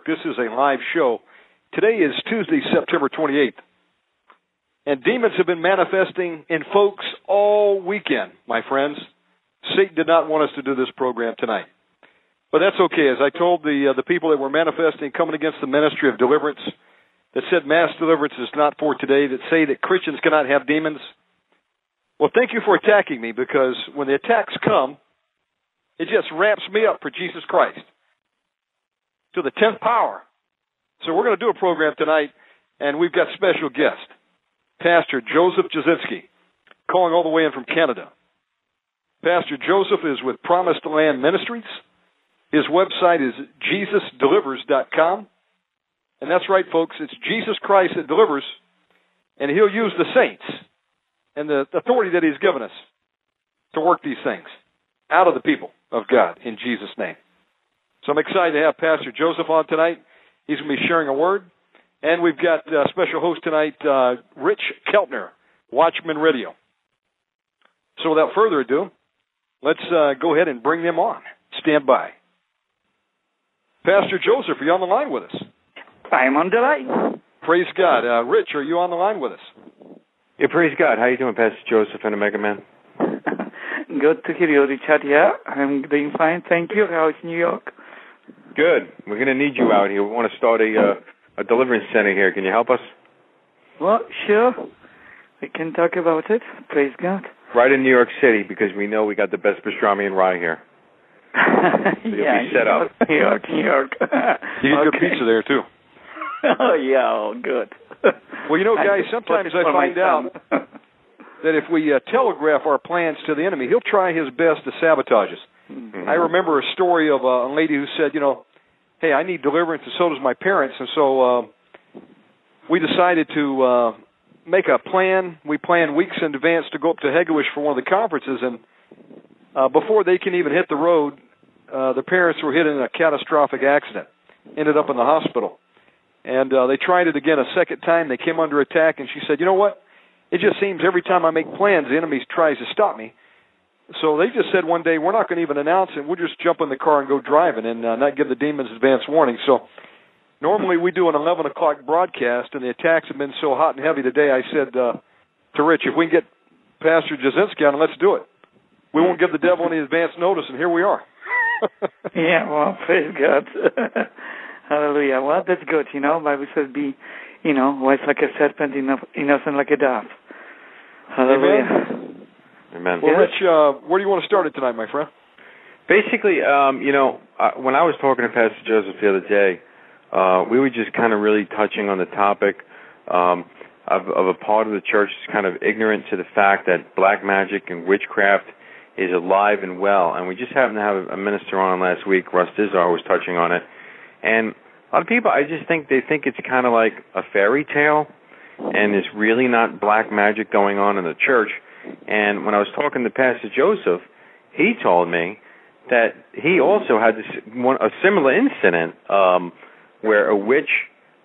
Network. This is a live show. Today is Tuesday, September 28th. And demons have been manifesting in folks all weekend, my friends. Satan did not want us to do this program tonight. But that's okay. As I told the uh, the people that were manifesting coming against the ministry of deliverance that said mass deliverance is not for today, that say that Christians cannot have demons. Well, thank you for attacking me because when the attacks come, it just ramps me up for Jesus Christ to the 10th power. So we're going to do a program tonight, and we've got special guest, Pastor Joseph Jasinski, calling all the way in from Canada. Pastor Joseph is with Promised Land Ministries. His website is jesusdelivers.com. And that's right, folks, it's Jesus Christ that delivers, and he'll use the saints and the authority that he's given us to work these things out of the people of God in Jesus' name. So I'm excited to have Pastor Joseph on tonight. He's going to be sharing a word. And we've got a uh, special host tonight, uh, Rich Keltner, Watchman Radio. So without further ado, let's uh, go ahead and bring them on. Stand by. Pastor Joseph, are you on the line with us? I'm on the line. Praise God. Uh, Rich, are you on the line with us? Yeah, praise God. How are you doing, Pastor Joseph and Omega Man? Good to hear you, Richard. Yeah, I'm doing fine. Thank you. How's New York? Good. We're going to need you out here. We want to start a uh, a deliverance center here. Can you help us? Well, sure. We can talk about it. Praise God. Right in New York City because we know we got the best pastrami and rye here. so you'll yeah, be set up. New York, New York. you get okay. good pizza there too. oh yeah, oh good. well, you know, guys, sometimes I find out that if we uh, telegraph our plans to the enemy, he'll try his best to sabotage us. Mm-hmm. I remember a story of a lady who said, you know, hey, I need deliverance, and so does my parents, and so uh, we decided to uh, make a plan. We planned weeks in advance to go up to Hegewisch for one of the conferences, and uh, before they can even hit the road, uh, the parents were hit in a catastrophic accident, ended up in the hospital, and uh, they tried it again a second time. They came under attack, and she said, you know what? It just seems every time I make plans, the enemy tries to stop me. So they just said one day, we're not going to even announce it. We'll just jump in the car and go driving and uh, not give the demons advance warning. So normally we do an 11 o'clock broadcast, and the attacks have been so hot and heavy today. I said uh, to Rich, if we can get Pastor Jasinski on, let's do it. We won't give the devil any advance notice, and here we are. yeah, well, praise God. Hallelujah. Well, that's good. You know, Bible says, "Be, you know, wise like a serpent, innocent like a dove." Hallelujah. Amen. Amen. Well, Rich, uh, where do you want to start it tonight, my friend? Basically, um, you know, uh, when I was talking to Pastor Joseph the other day, uh, we were just kind of really touching on the topic um, of, of a part of the church that's kind of ignorant to the fact that black magic and witchcraft is alive and well. And we just happened to have a minister on last week, Russ Dizdar, was touching on it. And a lot of people, I just think they think it's kind of like a fairy tale, and there's really not black magic going on in the church. And when I was talking to Pastor Joseph, he told me that he also had this one a similar incident um, where a witch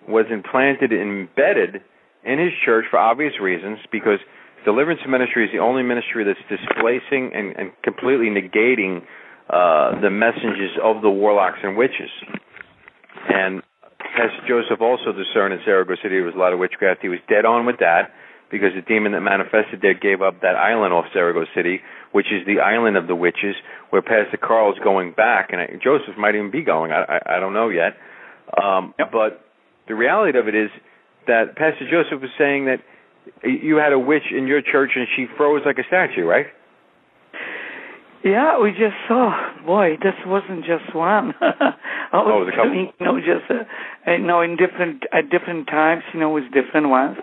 was implanted and embedded in his church for obvious reasons because deliverance ministry is the only ministry that's displacing and, and completely negating uh, the messages of the warlocks and witches. And Pastor Joseph also discerned in Surigao City there was a lot of witchcraft. He was dead on with that because the demon that manifested there gave up that island off Surigao City, which is the island of the witches, where Pastor Carl is going back, and I, Joseph might even be going. I, I, I don't know yet. Um, yep. But the reality of it is that Pastor Joseph was saying that you had a witch in your church and she froze like a statue, right? Yeah, we just saw. Boy, this wasn't just one. I was oh, was a couple. You know, just uh, you know, in different at different times, you know, with different ones.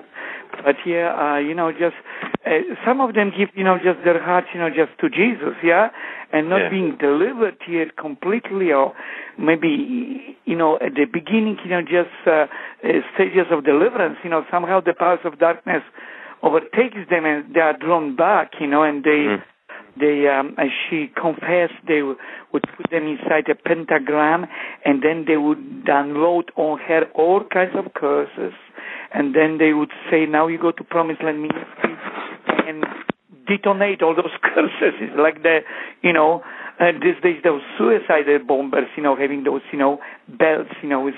But yeah, uh, you know, just uh, some of them give, you know, just their hearts, you know, just to Jesus, yeah, and not Yeah. being delivered yet completely, or maybe, you know, at the beginning, you know, just uh, uh, stages of deliverance, you know, somehow the powers of darkness overtakes them and they are drawn back, you know, and they. Mm. They, um, as she confessed, they w- would put them inside a pentagram, and then they would download on her all kinds of curses, and then they would say, "Now you go to Promised Land Ministry and detonate all those curses." It's like the, you know, uh, these days those suicide bombers, you know, having those, you know, belts, you know, with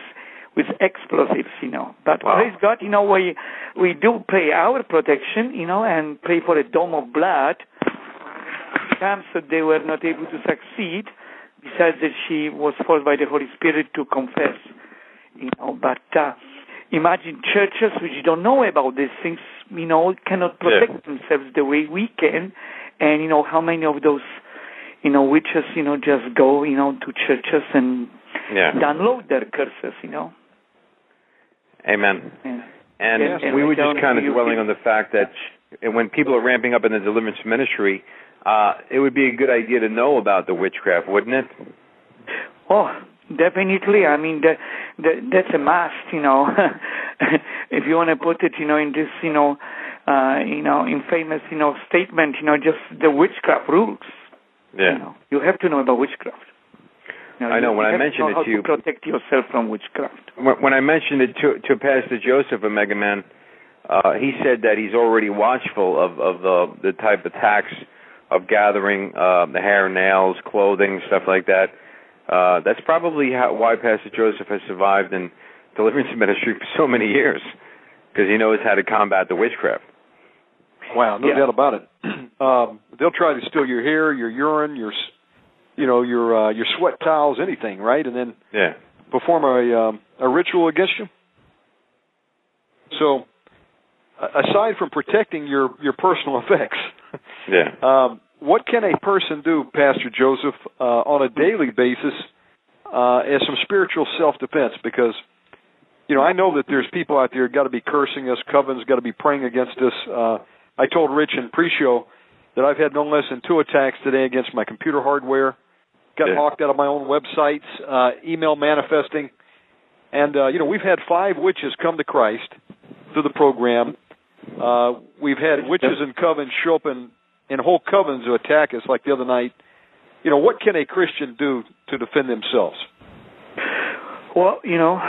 with explosives, you know. But Wow. praise God, you know, we we do pray our protection, you know, and pray for a dome of blood times that they were not able to succeed, besides that she was forced by the Holy Spirit to confess. You know, but uh, imagine churches which don't know about these things, you know, cannot protect themselves the way we can, and you know how many of those, you know, witches, you know, just go, you know, to churches and Yeah. download their curses, you know. Amen. Yeah. And Yes, and we were just kind of dwelling on the fact that when people are ramping up in the deliverance ministry, uh, it would be a good idea to know about the witchcraft, wouldn't it? Oh, definitely. I mean, that, that that's a must. You know, if you want to put it, you know, in this, you know, uh, you know, infamous, you know, statement, you know, just the witchcraft rules. Yeah. You know, you have to know about witchcraft. You I know, you when I mentioned know it to you- to protect yourself from witchcraft. When when I mentioned it to to Pastor Joseph Omega Man, uh, he said that he's already watchful of of the the type of attacks of gathering uh, the hair, nails, clothing, stuff like that. Uh, that's probably how, why Pastor Joseph has survived in deliverance ministry for so many years, because he knows how to combat the witchcraft. Wow, no Yeah. doubt about it. um, they'll try to steal your hair, your urine, your, you know, your uh, your sweat towels, anything, right? And then Yeah. perform a um, a ritual against you. So, aside from protecting your your personal effects, Yeah. um, what can a person do, Pastor Joseph, uh, on a daily basis uh, as some spiritual self defense? Because you know, I know that there's people out there got to be cursing us, Coven's got to be praying against us. Uh, I told Rich in pre-show that I've had no less than two attacks today against my computer hardware. Got Yeah. locked out of my own websites, uh, email manifesting, and uh, you know we've had five witches come to Christ through the program. Uh, we've had witches and covens show up in, in whole covens to attack us, like the other night. You know what can a Christian do to defend themselves? Well, you know,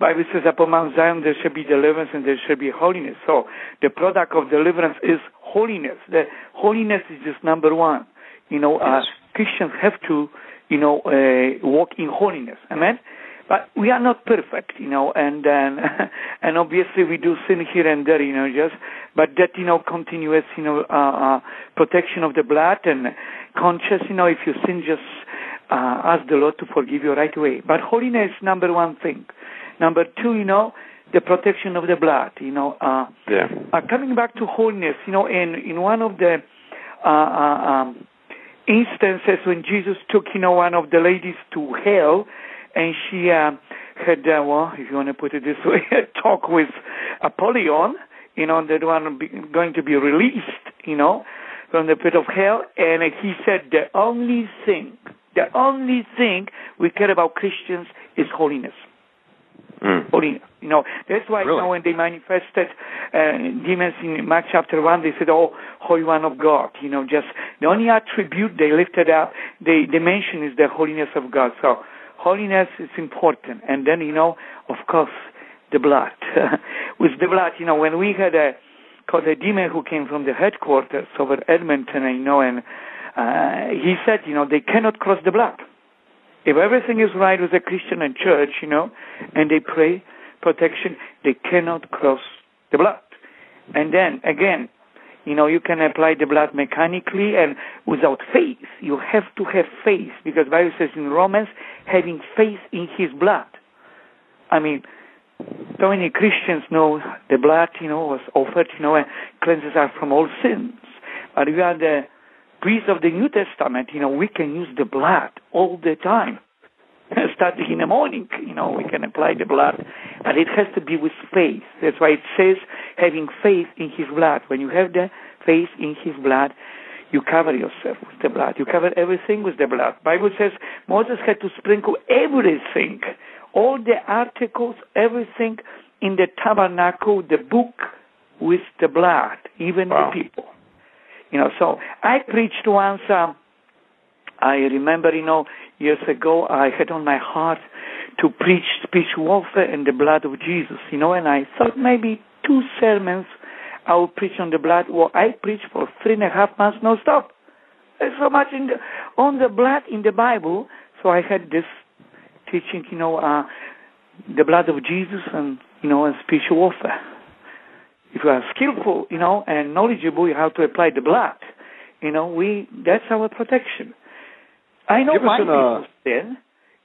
Bible says upon Mount Zion there shall be deliverance and there shall be holiness. So the product of deliverance is holiness. The holiness is just number one. You know, uh, Christians have to, you know, uh, walk in holiness. Amen. But we are not perfect, you know, and and and obviously we do sin here and there, you know, just but that you know continuous, you know, uh, uh, protection of the blood and conscious, you know, if you sin, just uh, ask the Lord to forgive you right away. But holiness number one thing. Number two, you know, the protection of the blood. You know, uh, Yeah. uh, coming back to holiness, you know, in in one of the uh, uh, um, instances when Jesus took, you know, one of the ladies to hell, and she uh, had, uh, well, if you want to put it this way, a talk with Apollyon, you know, that one be, going to be released, you know, from the pit of hell, and he said the only thing, the only thing we care about Christians is holiness Mm. holiness. You know, that's why Really? you know, when they manifested uh, demons in Mark chapter one, they said, "Oh, Holy One of God." You know, just the only attribute they lifted up, they they mention is the holiness of God. So holiness is important, and then you know, of course, the blood. With the blood, you know, when we had a called a demon who came from the headquarters over Edmonton, you know, and uh, he said, you know, they cannot cross the blood. If everything is right with the Christian and church, you know, and they pray protection, they cannot cross the blood. And then again, you know, you can apply the blood mechanically and without faith. You have to have faith because Bible says in Romans, having faith in His blood. I mean, so many Christians know the blood, you know, was offered, you know, and cleanses us from all sins. But we are the priests of the New Testament, you know, we can use the blood all the time. Starting in the morning, you know, we can apply the blood, but it has to be with faith. That's why it says having faith in His blood. When you have the faith in His blood, you cover yourself with the blood. You cover everything with the blood. Bible says Moses had to sprinkle everything, all the articles, everything in the tabernacle, the book, with the blood, even Wow. the people. You know, so I preached once. Um, I remember, you know, years ago, I had on my heart to preach speech warfare and the blood of Jesus. You know, and I thought maybe two sermons I will preach on the blood. Well, I preached for three and a half months non-stop. There's so much in the, on the blood in the Bible. So I had this teaching, you know, uh, the blood of Jesus and, you know, and spiritual warfare. If you are skillful, you know, and knowledgeable how to apply the blood, you know, we, that's our protection. I know my an, uh, people sin,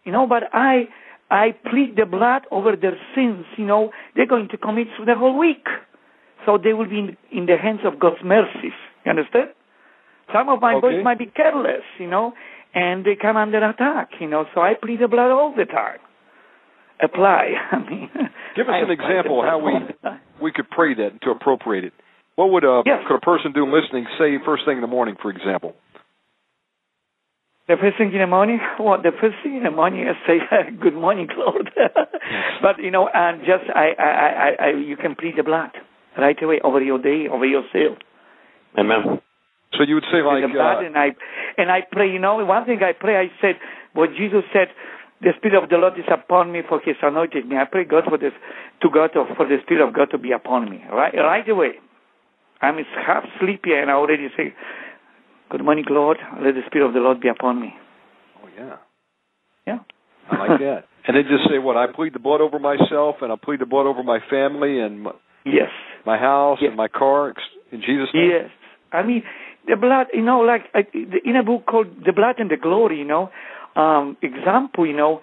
you know, but I, I plead the blood over their sins, you know, they're going to commit through the whole week. So they will be in, in the hands of God's mercies. You understand? Some of my Okay. boys might be careless, you know, and they come under attack, you know, so I plead the blood all the time. Apply. I mean, Give us I an example how we all the time. we could pray that to appropriate it. What would a Yes. could a person do listening say first thing in the morning, for example? The first thing in the morning, well, the first thing in the morning, I say, "Good morning, Lord." but you know, and just I, I, I, I, you can plead the blood right away over your day, over yourself. Amen. So you would say like the blood, uh, and I, and I pray. You know, one thing I pray, I said, what Jesus said, the Spirit of the Lord is upon me, for He has anointed me. I pray God for this, to God for the Spirit of God to be upon me, right, right away. I'm half sleepy, and I already say, "Good morning, Lord. Let the Spirit of the Lord be upon me." oh yeah, Yeah. I like that. And then just say what I plead the blood over myself, and I plead the blood over my family and my, Yes. my house Yes. and my car in Jesus' name. Yes. I mean, the blood, you know, like uh, in a book called The Blood and the Glory, you know, um, example, you know,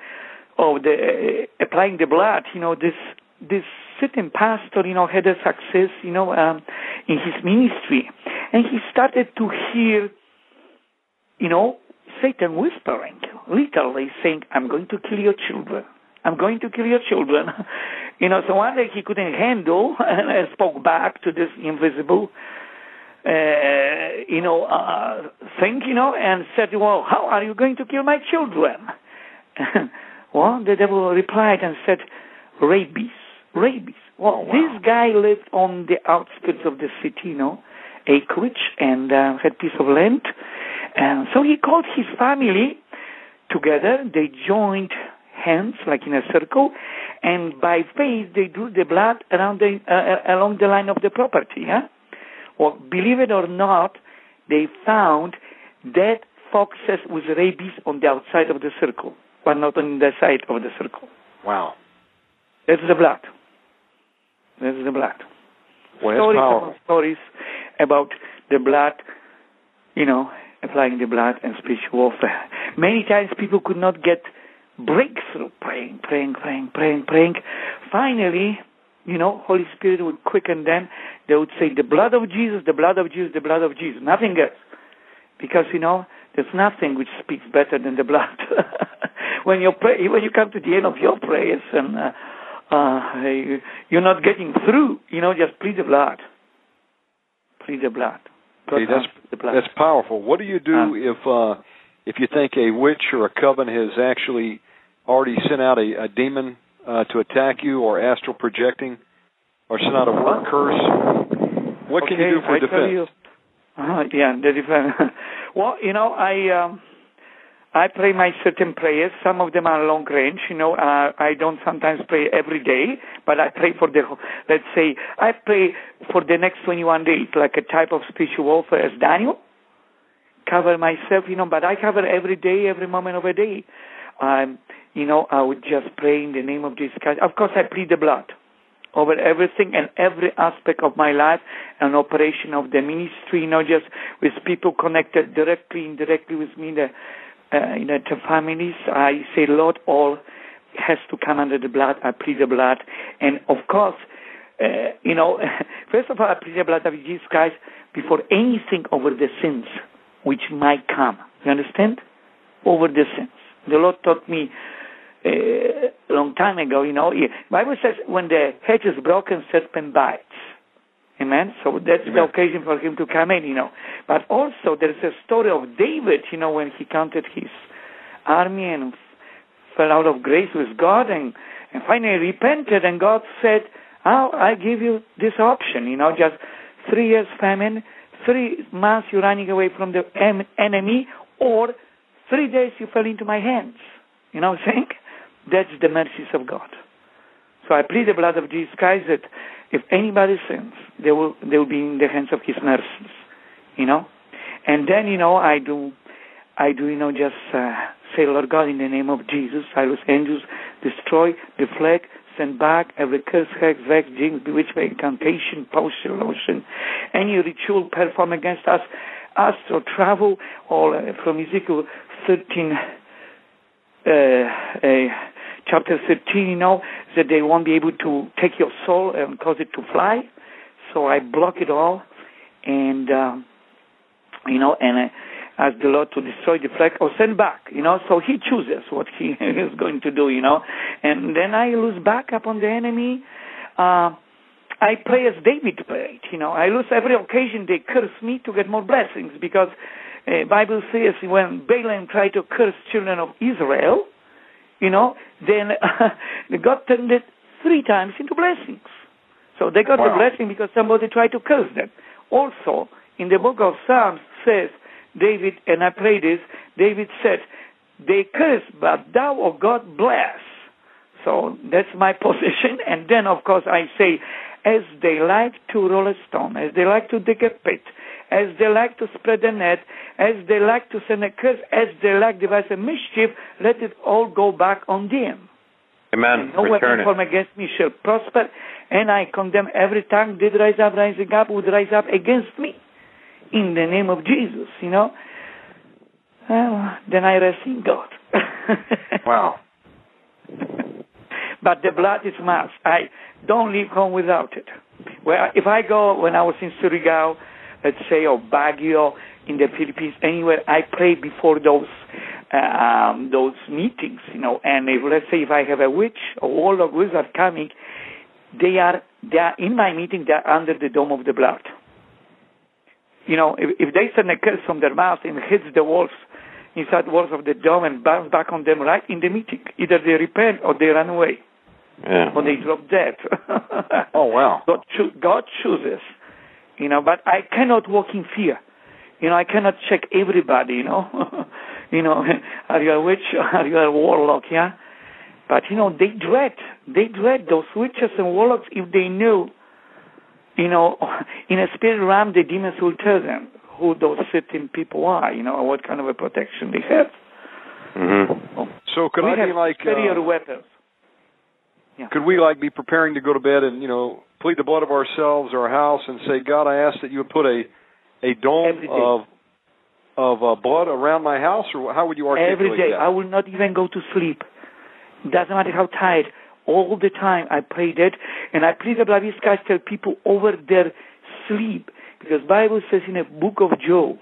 of the uh, applying the blood, you know, this this certain pastor, you know, had a success, you know, um, in his ministry, and he started to hear, you know, Satan whispering, literally saying, "I'm going to kill your children. I'm going to kill your children." you know, so one day he couldn't handle and spoke back to this invisible uh, you know, uh, thing, you know, and said, well, how are you going to kill my children? well, the devil replied and said, rabies, rabies. Well, this guy lived on the outskirts of the city, you know, acreage, and uh, had piece of land. And so he called his family together. They joined hands, like in a circle, and by faith they drew the blood around the, uh, along the line of the property. Yeah? Well, believe it or not, they found dead foxes with rabies on the outside of the circle, but not on the side of the circle. Wow. That's the blood. That's the blood. Well, stories powerful. stories about the blood, you know, applying the blood and spiritual warfare. Many times people could not get breakthrough praying, praying, praying, praying, praying. Finally, you know, Holy Spirit would quicken them. They would say, the blood of Jesus, the blood of Jesus, the blood of Jesus. Nothing else. Because, you know, there's nothing which speaks better than the blood. when you pray, when you come to the end of your prayers and uh, uh, you- you're not getting through, you know, just plead the blood. Plead the blood. See, that's the blood. that's powerful. What do you do Um, if uh if you think a witch or a coven has actually already sent out a, a demon uh, to attack you, or astral projecting, or sent out a word curse? What can you do for I defense? Tell you, uh, yeah, the defense. well, you know, I um, I pray my certain prayers. Some of them are long range. You know, uh, I don't sometimes pray every day, but I pray for the. Let's say I pray for the next 21 days, like a type of spiritual warfare as Daniel. Cover myself, you know, but I cover every day, every moment of a day. um, you know, I would just pray in the name of Jesus Christ. Of course, I plead the blood over everything and every aspect of my life and operation of the ministry, not just with people connected directly, indirectly with me, uh, you know, the families. I say, Lord, all has to come under the blood. I plead the blood. And of course, uh, you know, first of all, I plead the blood of Jesus Christ before anything over the sins which might come. You understand? Over the sins. The Lord taught me uh, a long time ago, you know, Bible says when the hedge is broken, serpent bites. Amen. So that's Amen. the occasion for him to come in, you know. But also there's a story of David, you know, when he counted his army and fell out of grace with God and, and finally repented and God said, Oh, I give you this option, you know, just three years famine, three months you're running away from the enemy, or three days you fell into my hands. You know what I'm saying? That's the mercies of God. So I plead the blood of Jesus Christ that if anybody sins, they will they will be in the hands of His mercies. You know, and then you know I do, I do you know just uh, say Lord God in the name of Jesus, I was angels destroy, deflect, send back every curse, hex, vex, jinx, bewitchment, incantation, potion, lotion, any ritual performed against us, astral travel, or uh, from Ezekiel 13. Uh, uh, chapter 13, you know, that they won't be able to take your soul and cause it to fly. So I block it all, and um, you know, and I ask the Lord to destroy the flesh or send back. You know, so He chooses what He is going to do. You know, and then I lose back upon the enemy. Uh, I pray as David prayed. You know, I lose every occasion they curse me to get more blessings because uh, Bible says when Balaam tried to curse children of Israel, you know, then uh, God turned it three times into blessings. So they got wow. the blessing because somebody tried to curse them. Also, in the book of Psalms says, David, and I pray this, David said, they curse, but thou, O God, bless. So that's my position. And then, of course, I say, as they like to roll a stone, as they like to dig a pit, as they like to spread a net, as they like to send a curse, as they like to devise a mischief, let it all go back on them. Amen. No Return weapon formed against me shall prosper, and I condemn every tongue did rise up, rising up, would rise up against me. In the name of Jesus, you know. Well, then I rest in God. wow. but the blood is must. I don't leave home without it. Well, if I go when I was in Surigao, let's say, or Baguio in the Philippines, anywhere, I pray before those um, those meetings, you know. And if let's say if I have a witch or warlock wizard coming, they are they are in my meeting. They are under the dome of the blood. You know, if, if they send a curse from their mouth and hits the walls inside the walls of the dome and bounce back on them right in the meeting, either they repent or they run away. Yeah. Or they drop dead. oh wow! God, cho- God chooses you know, but I cannot walk in fear. You know, I cannot check everybody, you know. you know, are you a witch? Are you a warlock? Yeah. But you know, they dread, they dread those witches and warlocks if they knew, you know, in a spirit realm, the demons will tell them who those certain people are, you know, what kind of a protection they have. Mm-hmm. So could we I be like superior uh, weapons? Yeah. Could we like be preparing to go to bed and you know plead the blood of ourselves or our house and say, God, I ask that you would put a a dome of of uh, blood around my house, or how would you articulate Every day, that? I will not even go to sleep. Doesn't matter how tired. All the time, I pray that, and I plead the blood of Christ tell people over their sleep, because Bible says in the book of Job,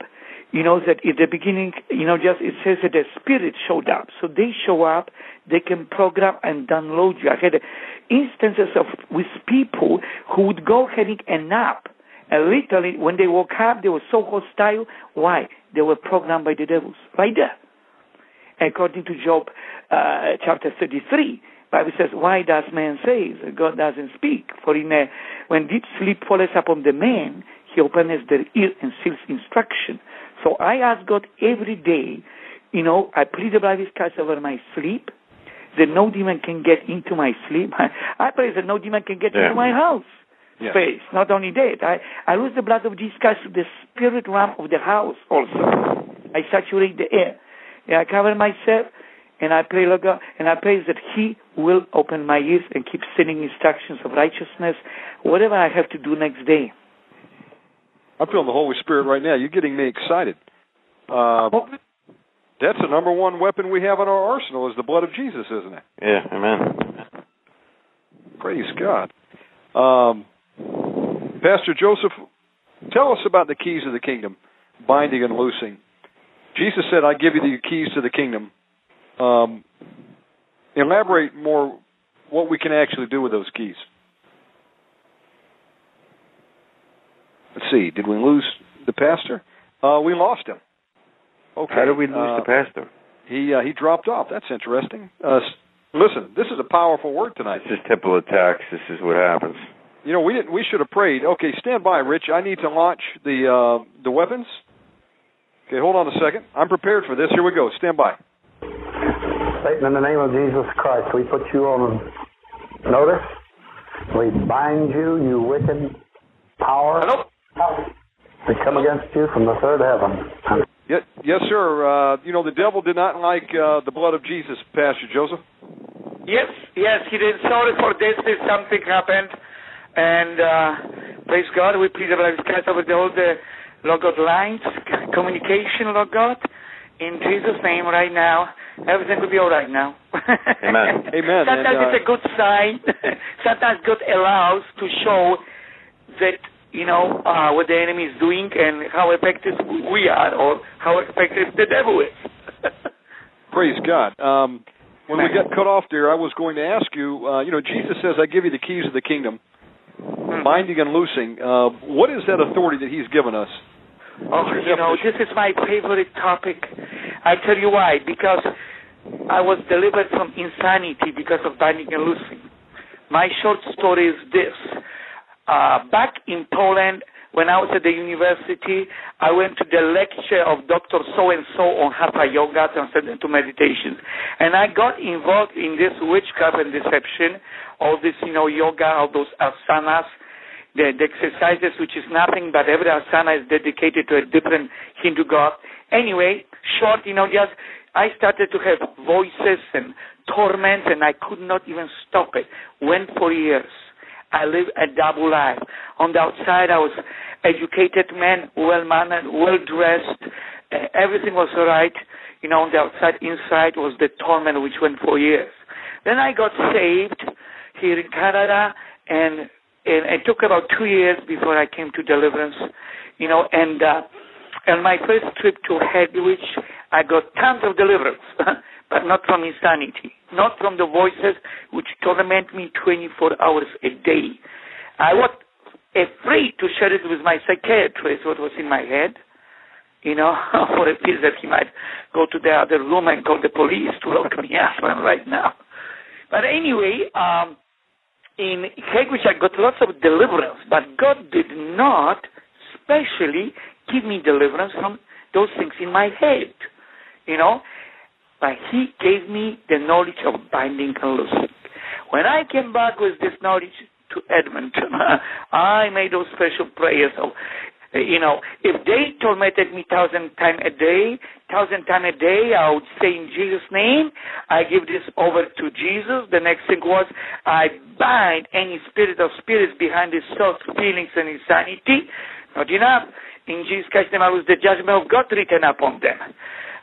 you know that at the beginning, you know, just it says that the spirit showed up. So they show up, they can program and download you. I had instances of with people who would go having a nap. And literally, when they woke up, they were so hostile. Why? They were programmed by the devils. Right there. According to Job uh, chapter 33, Bible says, Why does man say that God doesn't speak? For in a, when deep sleep falls upon the man, he opens their ear and seals instruction. So I ask God every day, you know, I plead the blood of Christ over my sleep, that no demon can get into my sleep. I pray that no demon can get yeah. into my house yeah. space. Not only that, I, I lose the blood of Jesus Christ to the spirit realm of the house also. I saturate the air. And I cover myself And I pray, Lord God, and I pray that He will open my ears and keep sending instructions of righteousness, whatever I have to do next day. I'm feeling the Holy Spirit right now. You're getting me excited. Uh, that's the number one weapon we have in our arsenal is the blood of Jesus, isn't it? Yeah, amen. Praise God. Um, Pastor Joseph, tell us about the keys of the kingdom, binding and loosing. Jesus said, I give you the keys to the kingdom. Um, elaborate more what we can actually do with those keys. Let's see, did we lose the pastor? Uh, we lost him. Okay. How did we lose uh, the pastor? He uh, he dropped off. That's interesting. Uh, listen, this is a powerful word tonight. This is temple attacks. This is what happens. You know, we didn't. We should have prayed. Okay, stand by, Rich. I need to launch the uh, the weapons. Okay, hold on a second. I'm prepared for this. Here we go. Stand by. Satan, in the name of Jesus Christ, we put you on notice. We bind you, you wicked power. Hello. We come against you from the third heaven. Yes, yes, sir. Uh, you know, the devil did not like uh, the blood of Jesus, Pastor Joseph. Yes, yes, he did. Sorry for this. If something happened, and uh, praise God, we please the blood of Christ over the, all the Lord God lines, communication, Lord God. In Jesus' name, right now, everything will be all right now. Amen. Amen, Sometimes and, uh, it's a good sign. Sometimes God allows to show that you know uh, what the enemy is doing and how effective we are, or how effective the devil is. Praise God. Um, when we got cut off there, I was going to ask you. Uh, you know, Jesus says, "I give you the keys of the kingdom, binding and loosing." Uh, what is that authority that He's given us? Oh, you know, this is my favorite topic. I tell you why. Because I was delivered from insanity because of binding and loosing. My short story is this. Uh, back in Poland, when I was at the university, I went to the lecture of Dr. So and so on Hatha Yoga, Transcendental Meditation. And I got involved in this witchcraft and deception, all this, you know, yoga, all those asanas, the, the exercises, which is nothing but every asana is dedicated to a different Hindu god. Anyway, short, you know, just I started to have voices and torments, and I could not even stop it. Went for years. I lived a double life. On the outside, I was educated man, well mannered, well dressed. Uh, everything was all right. You know, on the outside, inside was the torment which went for years. Then I got saved here in Canada, and and it took about two years before I came to deliverance. You know, and uh, and my first trip to Hegewisch, I got tons of deliverance, but not from insanity, not from the voices which torment me 24 hours a day. I was afraid to share it with my psychiatrist what was in my head, you know, for a fear that he might go to the other room and call the police to lock me up right now. But anyway, um, in Hegewisch I got lots of deliverance, but God did not specially give me deliverance from those things in my head, you know. But He gave me the knowledge of binding and loosing. When I came back with this knowledge to Edmonton, I made those special prayers of, you know, if they tormented me thousand times a day, thousand times a day, I would say in Jesus' name, I give this over to Jesus. The next thing was, I bind any spirit of spirits behind these thoughts, feelings, and insanity. Not enough. In Jesus name, I was the judgment of God written upon them.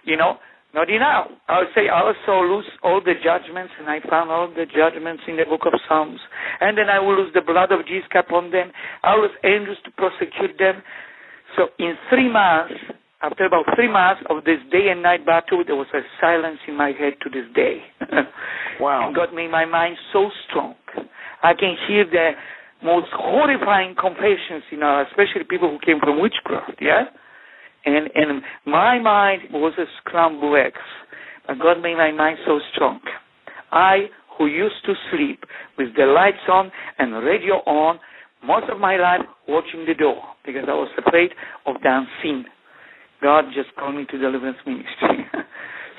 You know, not enough. I would say I also lose all the judgments, and I found all the judgments in the book of Psalms. And then I will lose the blood of Jesus upon them. I will lose angels to prosecute them. So in three months, after about three months of this day and night battle, there was a silence in my head to this day. Wow. God made my mind so strong. I can hear the most horrifying confessions, you know, especially people who came from witchcraft, yeah? And and my mind was a scrambled eggs. But God made my mind so strong. I, who used to sleep with the lights on and radio on, most of my life watching the door because I was afraid of unseen. God just called me to deliverance ministry.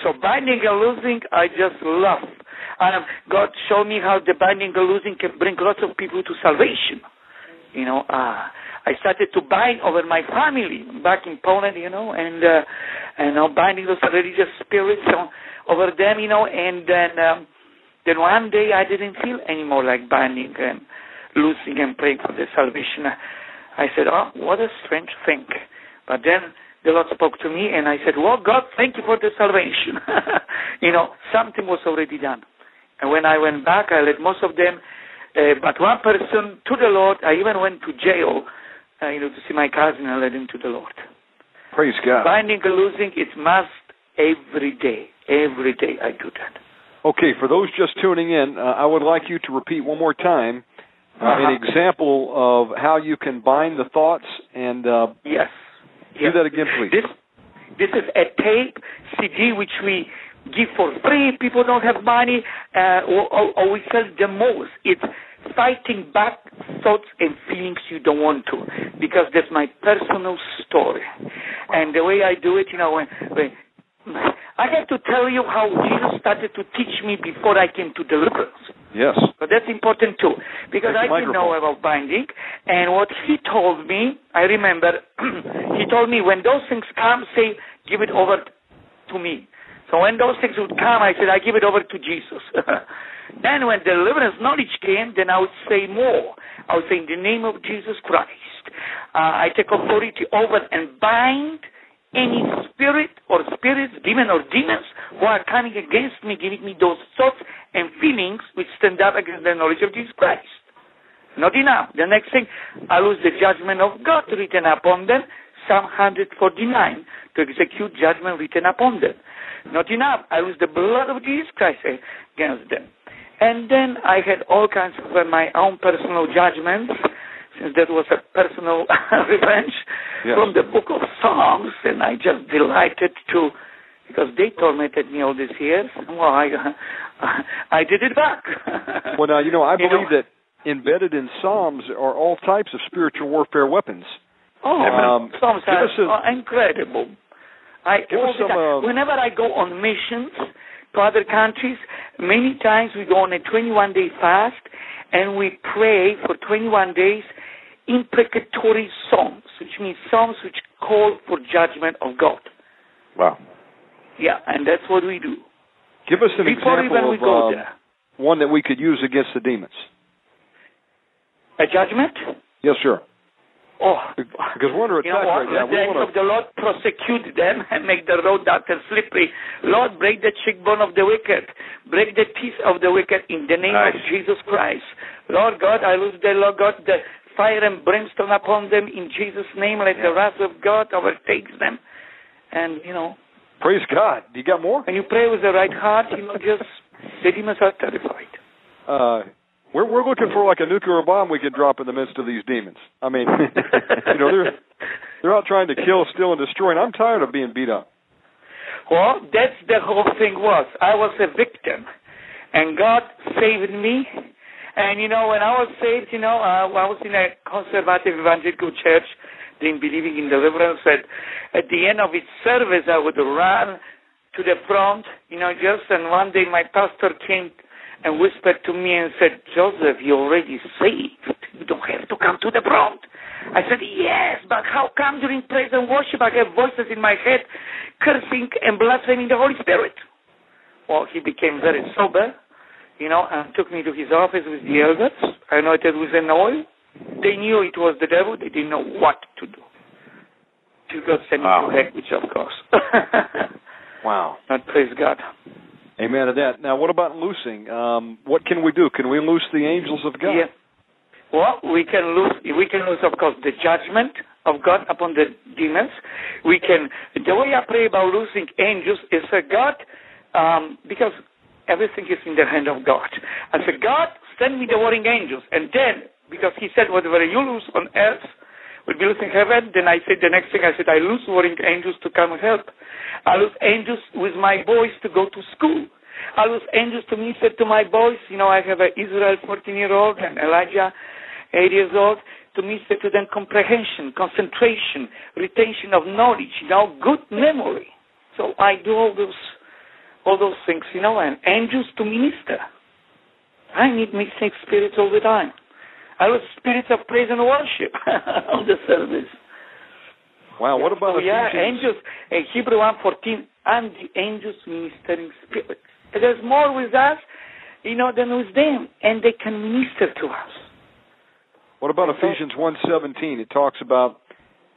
so binding and losing, I just love. Um, God showed me how the binding and losing can bring lots of people to salvation. You know, uh, I started to bind over my family back in Poland, you know, and uh, and know, binding those religious spirits on, over them, you know, and then um, then one day I didn't feel anymore like binding and losing and praying for the salvation. I said, oh, what a strange thing. But then the Lord spoke to me, and I said, well, God, thank you for the salvation. you know, something was already done. And when I went back, I led most of them, uh, but one person to the Lord. I even went to jail, uh, you know, to see my cousin and led him to the Lord. Praise God. Binding and losing, it must every day. Every day I do that. Okay, for those just tuning in, uh, I would like you to repeat one more time uh, Uh-huh. an example of how you can bind the thoughts and uh, Yes. do yes. that again, please. This this is a tape CD which we give for free. People don't have money, uh, or, or, or we sell the most. It's fighting back thoughts and feelings you don't want to, because that's my personal story. And the way I do it, you know, when, when I have to tell you how Jesus started to teach me before I came to deliverance. yes. But that's important too, because Take I didn't know about binding. And what he told me, I remember, he told me when those things come, say, give it over to me. So when those things would come, I said, I give it over to Jesus. then when deliverance knowledge came, then I would say more. I would say, in the name of Jesus Christ, uh, I take authority over and bind any spirit or spirits, demon or demons who are coming against me, giving me those thoughts and feelings which stand up against the knowledge of Jesus Christ. Not enough. The next thing, I lose the judgment of God written upon them, Psalm 149, to execute judgment written upon them. Not enough. I lose the blood of Jesus Christ against them. And then I had all kinds of uh, my own personal judgments, since that was a personal revenge Yes. from the book of Psalms, and I just delighted to, because they tormented me all these years. Well, I, I did it back. Well, now you know I You believe know- that embedded in Psalms are all types of spiritual warfare weapons. Oh, Um, Psalms are a- are incredible. I Give all us some, uh, whenever I go on missions to other countries, many times we go on a 21 day fast and we pray for 21 days imprecatory psalms, which means psalms which call for judgment of God. Wow. Yeah, and that's what we do. Give us an Before even example we of go um, there. one that we could use against the demons. A judgment? Yes, sir. Oh, Because we're under attack right now. We the angel want of the Lord prosecute them and make the road dark and slippery. Lord, break the cheekbone of the wicked. Break the teeth of the wicked in the name of Jesus Christ. Lord God, I lose the Lord God, the fire and brimstone upon them in Jesus' name. Let the wrath of God overtake them. And, you know, praise God. You got more? when you pray with the right heart, you know, just the demons are terrified. Uh, we're we're looking for like a nuclear bomb we can drop in the midst of these demons. I mean, you know, they're they're out trying to kill, steal, and destroy, and I'm tired of being beat up. Well, that's the whole thing was. I was a victim, and God saved me. And you know, when I was saved, you know, uh, I was in a conservative evangelical church, didn't believing in deliverance. And at the end of each service, I would run to the front, you know, just. And one day, my pastor came and whispered to me and said, "Joseph, you're already saved. You don't have to come to the front." I said, yes, but how come during praise and worship I have voices in my head cursing and blaspheming the Holy Spirit? Well, he became very sober, you know, and took me to his office with the elders, I anointed with an oil. They knew it was the devil. They didn't know what to do. Till God sent me Wow. to Hegewisch of course. Wow. But praise God. Amen to that. Now, what about loosing? Um, what can we do? Can we loose the angels of God? Yeah. Well, we can lose. We can lose, of course, the judgment of God upon the demons. We can. The way I pray about losing angels is a God, um, because everything is in the hand of God. I said, God, send me the warring angels, and then because He said, whatever you lose on earth will be loose in heaven. Then I said the next thing. I said, I lose warring angels to come help. I lose angels with my boys to go to school. I lose angels to minister to my boys. You know, I have an Israel 14 year old and Elijah 8 years old to minister to them comprehension, concentration, retention of knowledge, you know, good memory. So I do all those all those things, you know, and angels to minister. I need mixing spirits all the time. I lose spirits of praise and worship on the service. Wow. What about so, yeah, angels, uh, Hebrew 1.14, and the angels ministering spirits. There's more with us, you know, than with them, and they can minister to us. What about Ephesians 1.17? It talks about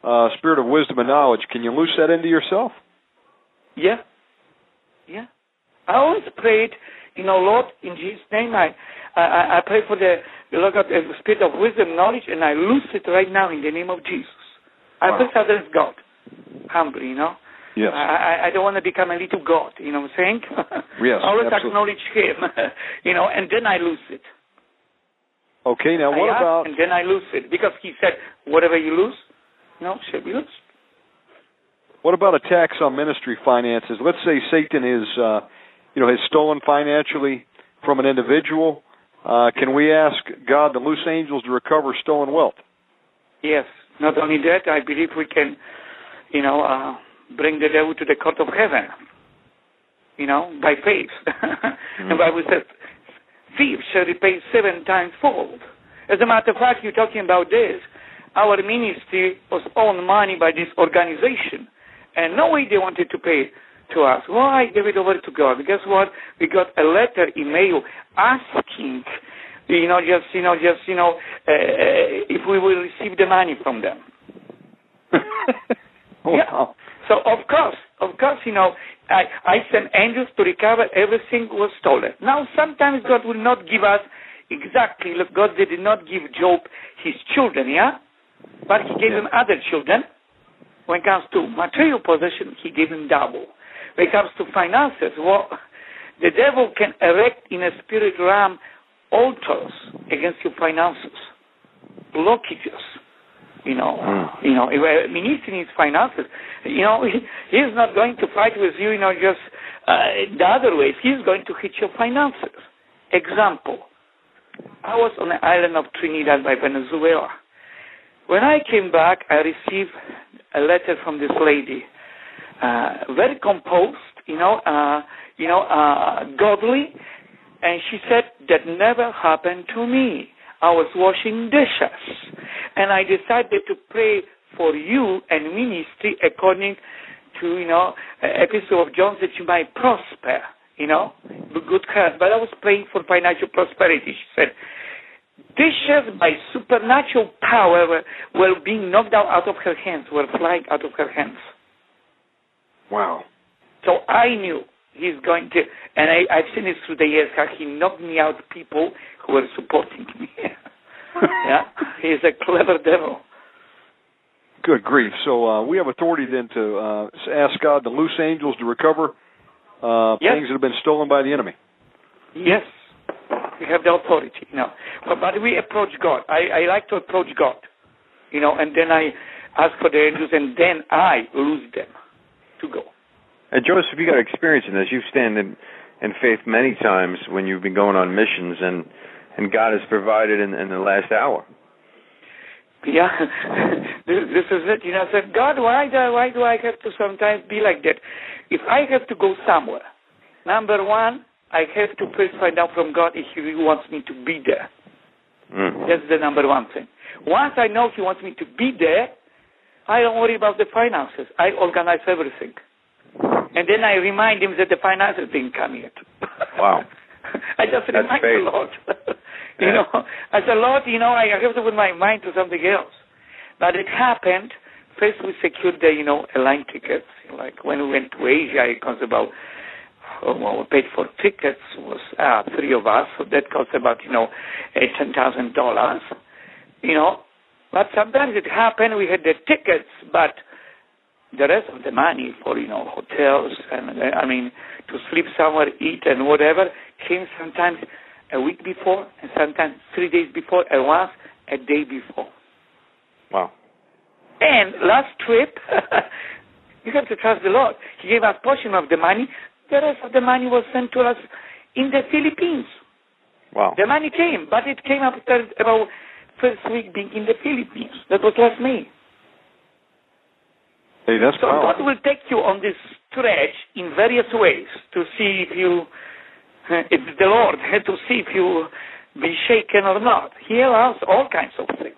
uh, spirit of wisdom and knowledge. Can you loose that into yourself? Yeah. Yeah. I always prayed, you know, Lord, in Jesus' name, I, I, I pray for the, Lord God, the spirit of wisdom, knowledge, and I loose it right now in the name of Jesus. I Wow. address God, humbly, you know. Yes. I, I, I don't want to become a little God, you know what I'm saying? Yes, I always absolutely. acknowledge Him, you know, and then I lose it. Okay. Now, what ask, about And then I lose it because He said, whatever you lose, you know, shall be lost. what about attacks on ministry finances? Let's say Satan is, uh, you know, has stolen financially from an individual. Uh, can we ask God to loose angels to recover stolen wealth? Yes. Not only that, I believe we can, you know, uh, bring the devil to the court of heaven. You know, by faith. And the Bible says, "Thief shall repay seven times fold." As a matter of fact, you're talking about this. Our ministry was owned money by this organization, and no way they wanted to pay to us. Why give it over to God? Guess what? We got a letter, email asking, you know, just you know, just you know, uh, if we will receive the money from them. Wow. So of course, of course, you know, I I send angels to recover everything was stolen. Now sometimes God will not give us exactly. Look, God did not give Job his children, yeah, but He gave him other children. When it comes to material possession, He gave him double. When it comes to finances, well, the devil can erect in a spirit realm altars against your finances, blockages you know, Hmm. you know, if a minister needs finances, you know, he, he's not going to fight with you, you know, just uh, the other ways. He's going to hit your finances. Example, I was on the island of Trinidad by Venezuela. When I came back, I received a letter from this lady, uh, very composed, you know, uh, you know, uh, godly, and she said that never happened to me. I was washing dishes, and I decided to pray for you and ministry according to you know uh, epistle of John that you might prosper, you know, with good health. But I was praying for financial prosperity. She said, dishes by supernatural power were, were being knocked out, out of her hands, were flying out of her hands. Wow. So I knew he's going to, and I, I've seen it through the years how he knocked me out people who were supporting me. yeah, he's a clever devil. Good grief. So uh, we have authority then to uh, ask God to loose angels to recover uh, Yes. things that have been stolen by the enemy. Yes, we have the authority. Know, but, but we approach God. I, I like to approach God. You know, and then I ask for the angels, and then I lose them to go. And Joseph, you got experience in this. You've stand in, in faith many times when you've been going on missions, and and God has provided in, in the last hour. Yeah, this, this is it. You know, I said, God, why do I, why do I have to sometimes be like that? If I have to go somewhere, number one, I have to first find out from God if He wants me to be there. Mm. That's the number one thing. Once I know He wants me to be there, I don't worry about the finances. I organize everything. And then I remind Him that the finances didn't come yet. Wow. I just That's remind faith. the Lord. you Yeah. know, I said, Lord, you know, I have to put my mind to something else. But it happened. First, we secured the, you know, airline tickets. Like when we went to Asia, it cost about, oh, well, we paid for tickets was uh, three of us, so that cost about, you know, eight ten thousand dollars. You know, but sometimes it happened. We had the tickets, but the rest of the money for you know hotels and I mean to sleep somewhere, eat and whatever came sometimes a week before and sometimes three days before and once a day before. Wow. And last trip, you have to trust the Lord. He gave us portion of the money. The rest of the money was sent to us in the Philippines. Wow. The money came, but it came after about first week being in the Philippines. That was last May. Hey, that's So God will take you on this stretch in various ways to see if you, uh, it's the Lord, had to see if you be shaken or not. He allows all kinds of things.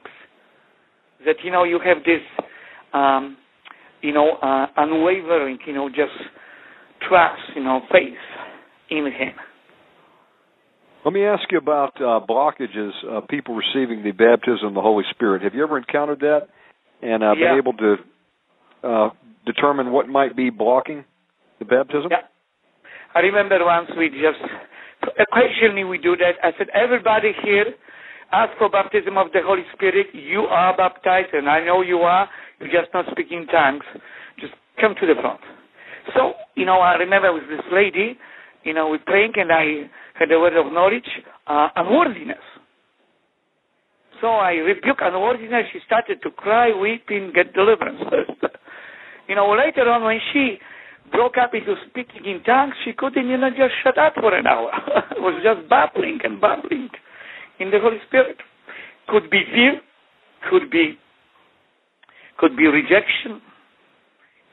That, you know, you have this um, you know, uh, unwavering, you know, just trust, you know, faith in Him. Let me ask you about uh, blockages of people receiving the baptism of the Holy Spirit. Have you ever encountered that and uh, Yeah. been able to uh, determine what might be blocking the baptism? Yeah. I remember once we just occasionally we do that. I said, everybody here, ask for baptism of the Holy Spirit. You are baptized, and I know you are. You're just not speaking tongues. Just come to the front. So, you know, I remember with this lady, you know, we're praying, and I had a word of knowledge, uh, unworthiness. So I rebuke unworthiness. She started to cry, weeping, get deliverance. you know, later on when she broke up into speaking in tongues, she couldn't, you know, just shut up for an hour. it was just babbling and babbling in the Holy Spirit. Could be fear, could be, could be rejection.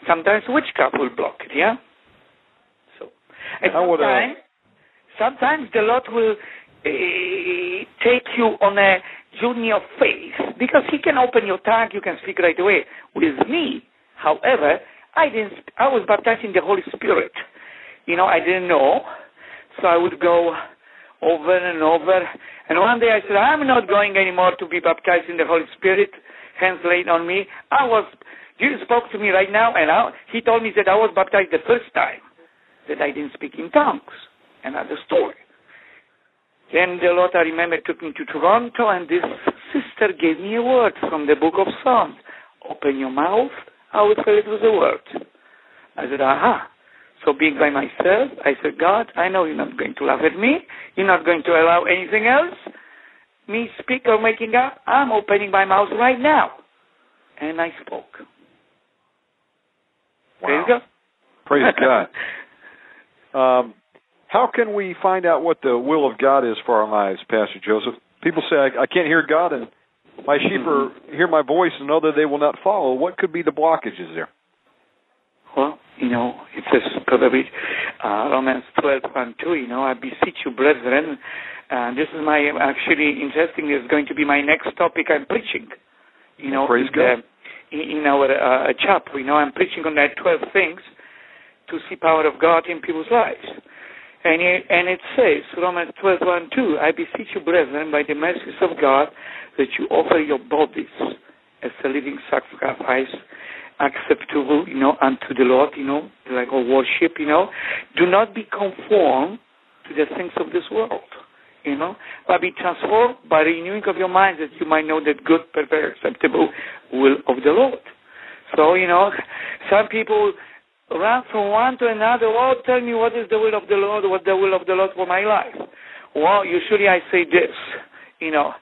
Sometimes witchcraft will block it, yeah? So, and How would, uh, sometimes, the Lord will uh, take you on a journey of faith because He can open your tongue, you can speak right away. With me, however, I didn't. I was baptized in the Holy Spirit. You know, I didn't know, so I would go over and over. And one day I said, I'm not going anymore to be baptized in the Holy Spirit. Hands laid on me. I was. Jesus spoke to me right now, and I, He told me that I was baptized the first time, that I didn't speak in tongues. Another story. Then the Lord, I remember, took me to Toronto, and this sister gave me a word from the book of Psalms. Open your mouth, I will fill it with a word. I said, aha. So being by myself, I said, God, I know you're not going to laugh at me. You're not going to allow anything else. Me speak or making up. I'm opening my mouth right now. And I spoke. Praise God. Praise God. Um, how can we find out what the will of God is for our lives, Pastor Joseph? People say, I, I can't hear God, and my sheep are, hear my voice and know that they will not follow. What could be the blockages there? Well, you know, it says probably uh, Romans 12, 1, 2, you know, I beseech you, brethren. And this is my, actually, interesting, is going to be my next topic I'm preaching. You know, Praise in, God. the- in our uh, chapter, you know, I'm preaching on that 12 things to see power of God in people's lives. And it, and it says, Romans 12, 1, 2, I beseech you, brethren, by the mercies of God, that you offer your bodies as a living sacrifice, acceptable, you know, unto the Lord, you know, like a worship, you know. Do not be conformed to the things of this world, you know, but be transformed by renewing of your mind that you might know that good, perfect, acceptable will of the Lord. So, you know, some people run from one to another. Oh, tell me what is the will of the Lord, what the will of the Lord for my life. Well, usually I say this, you know,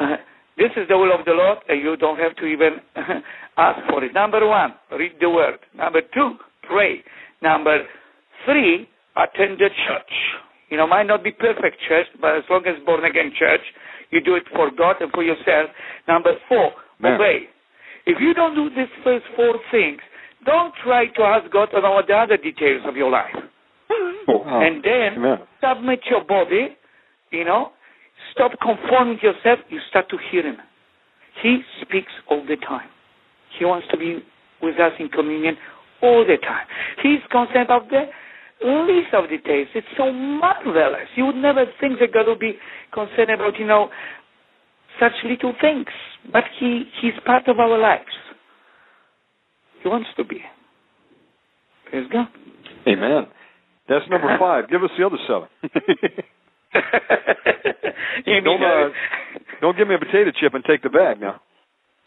uh, this is the will of the Lord, and you don't have to even ask for it. Number one, read the word. Number two, pray. Number three, attend the church. You know, might not be perfect church, but as long as born again church, you do it for God and for yourself. Number four, Man. obey. If you don't do these first four things, don't try to ask God on all the other details of your life. Oh. Oh. And then Amen. submit your body, you know, stop conforming yourself, you start to hear Him. He speaks all the time. He wants to be with us in communion all the time. He's concerned about the least of details. It's so marvelous. You would never think that God would be concerned about, you know, such little things. But He He's part of our lives. He wants to be. Praise God. Amen. That's number five. Give us the other seven. You don't uh, don't give me a potato chip and take the bag now.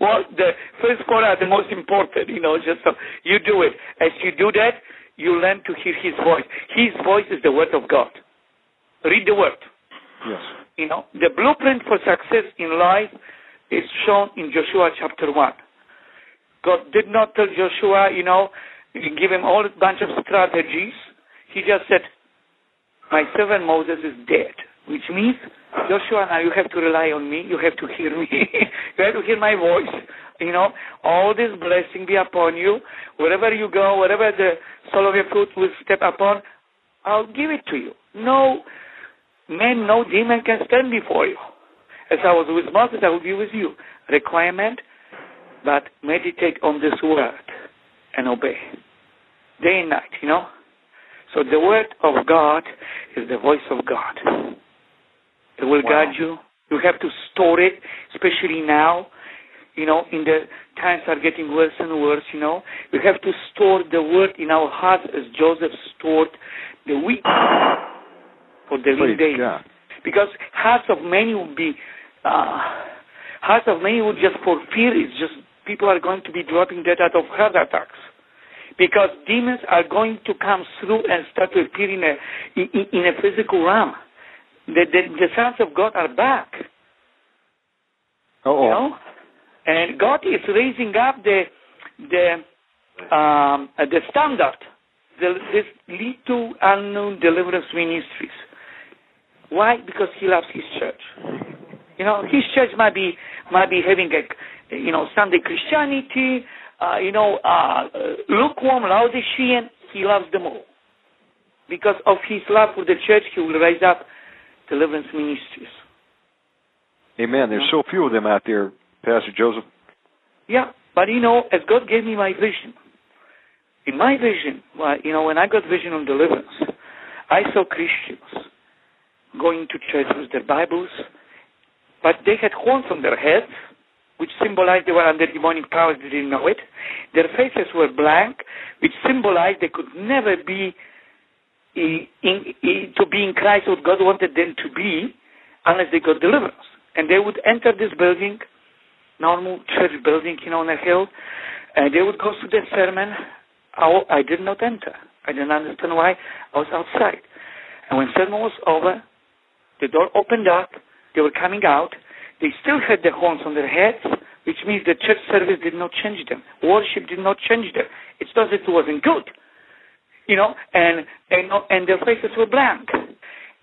well, the first four are the most important, you know, just so you do it. As you do that, you learn to hear his voice. His voice is the word of God. Read the word. Yes. You know, the blueprint for success in life is shown in Joshua chapter 1. God did not tell Joshua, you know, give him all a bunch of strategies. He just said, my servant Moses is dead, which means, Joshua, now you have to rely on me. You have to hear me. you have to hear my voice. You know, all this blessing be upon you. Wherever you go, wherever the sole of your foot will step upon, I'll give it to you. No man, no demon can stand before you. As I was with Moses, I will be with you. Requirement, but meditate on this word and obey day and night, you know. So the word of God is the voice of God. It will Wow. guide you. You have to store it, especially now. You know, in the times are getting worse and worse. You know, we have to store the word in our hearts as Joseph stored the wheat for the Praise days. God. Because hearts of many will be, uh, hearts of many would just for fear. It's just people are going to be dropping dead out of heart attacks because demons are going to come through and start to appear in a in, in a physical realm. The, the the sons of God are back, Uh-oh. you know, and God is raising up the the um, uh, the standard, the, this little unknown deliverance ministries. Why? Because He loves His church. You know, His church might be might be having a you know Sunday Christianity, uh, you know, uh, lukewarm, Laodicean. He loves them all. Because of His love for the church, He will raise up deliverance ministries. Amen. There's so few of them out there, Pastor Joseph. Yeah, but you know, as God gave me my vision, in my vision, well, you know, when I got vision on deliverance, I saw Christians going to church with their Bibles, but they had horns on their heads, which symbolized they were under demonic powers. They didn't know it. Their faces were blank, which symbolized they could never be in, in, to be in Christ what God wanted them to be unless they got deliverance. And they would enter this building normal church building, you know, on a hill. And they would go to the sermon. I, I did not enter. I didn't understand why. I was outside. And when sermon was over, the door opened up. They were coming out. They still had the horns on their heads, which means the church service did not change them. Worship did not change them. It's not that it wasn't good, you know. And and and their faces were blank.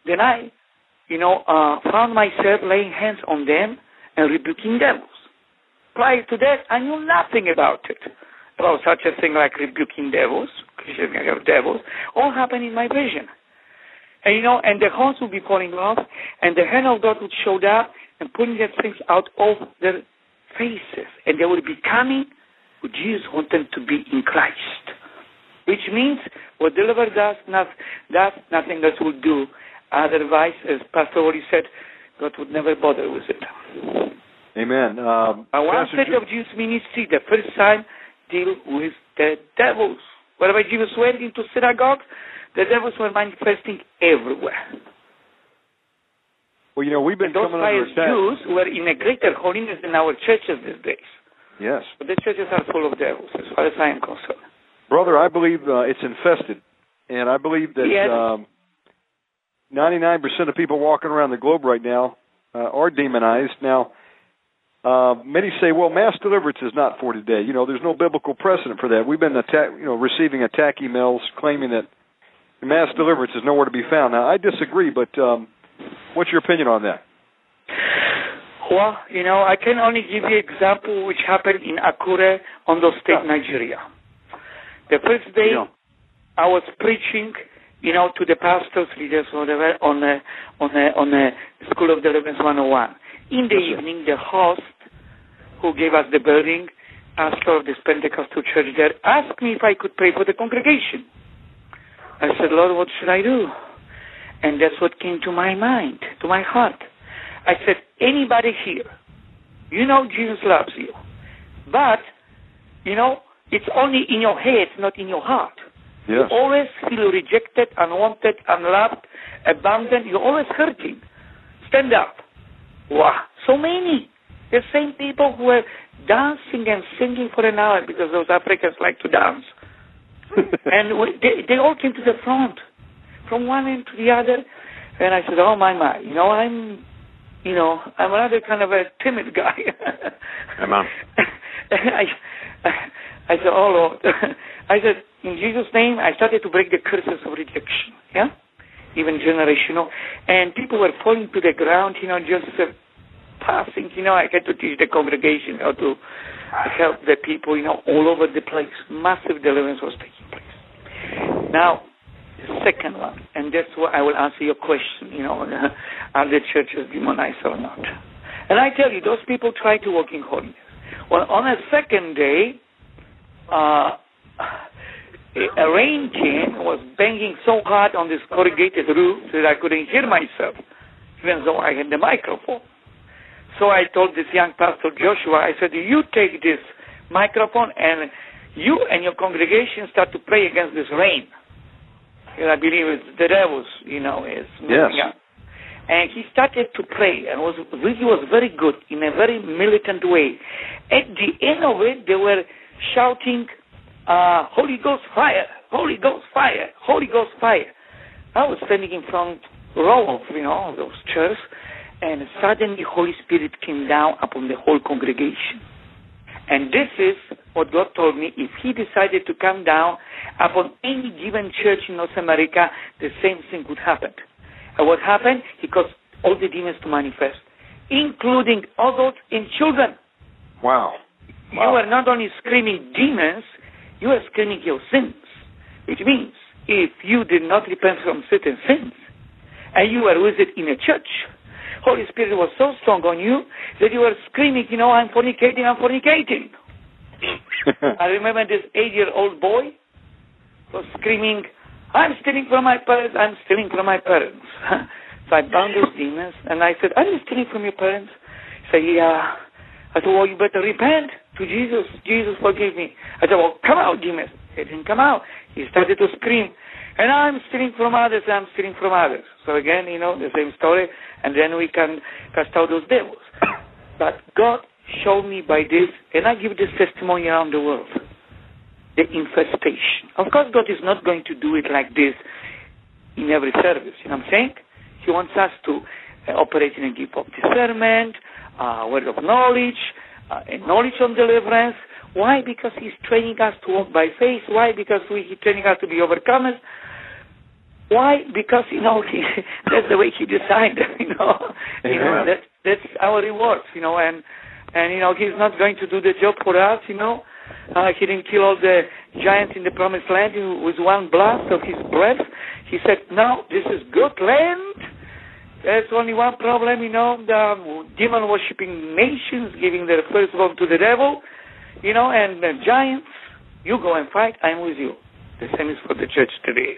Then I, you know, uh, found myself laying hands on them and rebuking devils prior to that, I knew nothing about it, about such a thing like rebuking devils, Christian devils, all happened in my vision. And you know, and the horns would be falling off, and the hand of God would show up and putting their things out of their faces, and they would be coming who Jesus wanted them to be in Christ. Which means what deliver does, not, does nothing else will do. Otherwise, as Pastor already said, God would never bother with it. Amen. Um, But one Pastor set of Jews ministry, the first time, deal with the devils. Wherever Jesus went into synagogue, the devils were manifesting everywhere. well, you know, we've been And those pious. Jews were in a greater holiness than our churches these days. Yes. But the churches are full of devils, as far as I am concerned. Brother, I believe uh, it's infested. And I believe that Yes. um, 99% of people walking around the globe right now uh, are demonized. Now, uh, many say, well, mass deliverance is not for today. You know, there's no biblical precedent for that. We've been attack, you know, receiving attack emails claiming that mass deliverance is nowhere to be found. Now, I disagree, but um, what's your opinion on that? Well, you know, I can only give you an example which happened in Akure, Ondo State, Nigeria. The first day Yeah. I was preaching, you know, to the pastors, leaders, whatever, on a, on a, on a School of Deliverance 101. In the Yes, evening, the host who gave us the building, pastor of this Pentecostal church there, asked me if I could pray for the congregation. I said, Lord, what should I do? And that's what came to my mind, to my heart. I said, anybody here, you know Jesus loves you. But, you know, it's only in your head, not in your heart. Yes. You always feel rejected, unwanted, unloved, abandoned. You're always hurting. Stand up. Wow, so many. The same people who were dancing and singing for an hour because those Africans like to dance. and we, they, they all came to the front, from one end to the other. And I said, oh my, my, you know, I'm, you know, I'm rather kind of a timid guy. Amen. I, I said, oh Lord. I said, in Jesus' name, I started to break the curses of rejection, yeah? Even generational. And people were falling to the ground, you know, just uh, passing, you know, I had to teach the congregation how to help the people, you know, all over the place. Massive deliverance was taking place. Now, the second one, and that's why I will answer your question, you know, are the churches demonized or not? And I tell you, those people try to walk in holiness. Well, on a second day, uh, a rain tin was banging so hard on this corrugated roof that I couldn't hear myself, even though I had the microphone. So I told this young pastor Joshua, I said, you take this microphone and you and your congregation start to pray against this rain. And I believe it's the devils, you know, is moving Yes. up. And he started to pray and was really was very good in a very militant way. At the end of it, they were shouting, uh, "Holy Ghost fire! Holy Ghost fire! Holy Ghost fire!" I was standing in front row of you know those chairs, and suddenly Holy Spirit came down upon the whole congregation. And this is what God told me. If He decided to come down upon any given church in North America, the same thing would happen. And what happened? He caused all the demons to manifest, including adults and children. Wow. You are not only screaming demons, you are screaming your sins. Which means, if you did not repent from certain sins, and you were with it in a church, Holy Spirit was so strong on you that you were screaming, you know, I'm fornicating, I'm fornicating. I remember this eight-year-old boy was screaming, I'm stealing from my parents, I'm stealing from my parents. so I bound those demons, and I said, are you stealing from your parents? He said, yeah. I said, well, you better repent to Jesus. Jesus, forgive me. I said, well, come out, demons. He didn't come out. He started to scream. And I'm stealing from others, I'm stealing from others. So again, you know, the same story, and then we can cast out those devils. But God showed me by this, and I give this testimony around the world, the infestation. Of course, God is not going to do it like this in every service, you know what I'm saying? He wants us to uh, operate in a gift of discernment, uh, word of knowledge, uh, knowledge on deliverance. Why? Because He's training us to walk by faith. Why? Because we, He's training us to be overcomers. Why? Because you know he, that's the way He designed. You know, you know that that's our reward. You know, and and you know He's not going to do the job for us. You know, uh, He didn't kill all the giants in the promised land with one blast of His breath. He said, "No, this is good land." There's only one problem, you know, the demon worshipping nations giving their firstborn to the devil, you know, and the giants. You go and fight, I'm with you. The same is for the church today.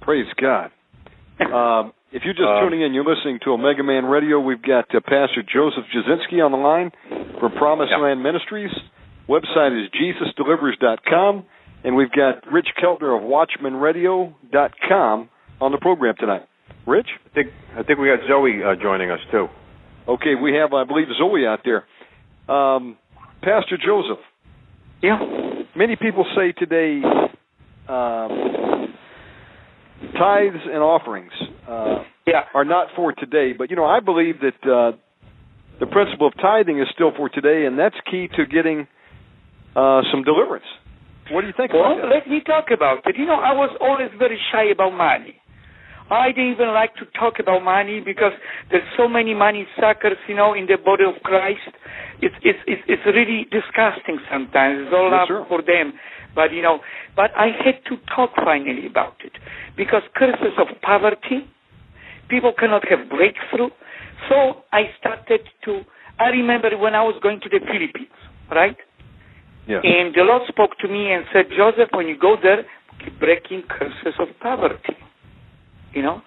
Praise God. Um, if you're just Uh, tuning in, you're listening to Omega Man Radio. We've got uh, Pastor Joseph Jasinski on the line from Promised Yeah. Land Ministries. Website is JesusDelivers.com. And we've got Rich Keltner of WatchmanRadio.com on the program tonight. Rich? I think I think we got Zoe uh, joining us too. Okay, we have, I believe, Zoe out there. Um, Pastor Joseph, Yeah. many people say today um, tithes and offerings uh, Yeah. are not for today. But you know, I believe that uh, the principle of tithing is still for today, and that's key to getting uh, some deliverance. What do you think Well, about that? let me talk about it. You know, I was always very shy about money. I didn't even like to talk about money because there's so many money suckers, you know, in the body of Christ. It's it's it's, it's really disgusting sometimes. It's all Yes, up for them. But you know, but I had to talk finally about it because curses of poverty, people cannot have breakthrough. So I started to. I remember when I was going to the Philippines, right? Yeah. And the Lord spoke to me and said, Joseph, when you go there, keep breaking curses of poverty. You know?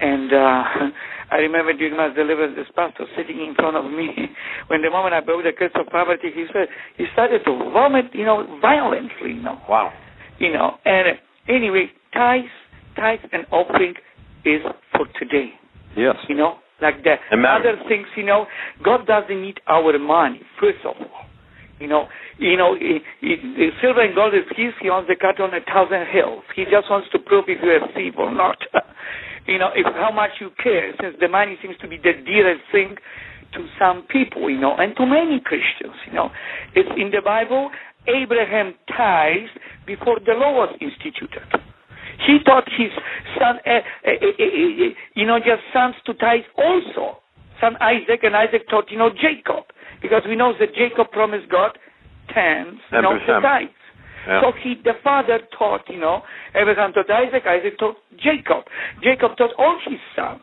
And uh, I remember during my deliverance, this pastor sitting in front of me. When the moment I broke the curse of poverty, he said, he started to vomit, you know, violently, you know. Wow. You know, and uh, anyway, tithes, tithes and offering is for today Yes. you know, like Amen. other things, you know, God doesn't need our money, first of all. You know, you know, he, he, silver and gold is his. He owns the cattle on a thousand hills. He just wants to prove if you're a thief or not. you know, if how much you care, since the money seems to be the dearest thing to some people, you know, and to many Christians. You know, it's in the Bible. Abraham tithes before the law was instituted. He taught his son, uh, uh, uh, you know, just sons to tithe also. Son Isaac, and Isaac taught, you know, Jacob. Because we know that Jacob promised God know, 10%. the tithes. Yeah. So he, the father taught, you know, Abraham taught Isaac, Isaac taught Jacob. Jacob taught all his sons,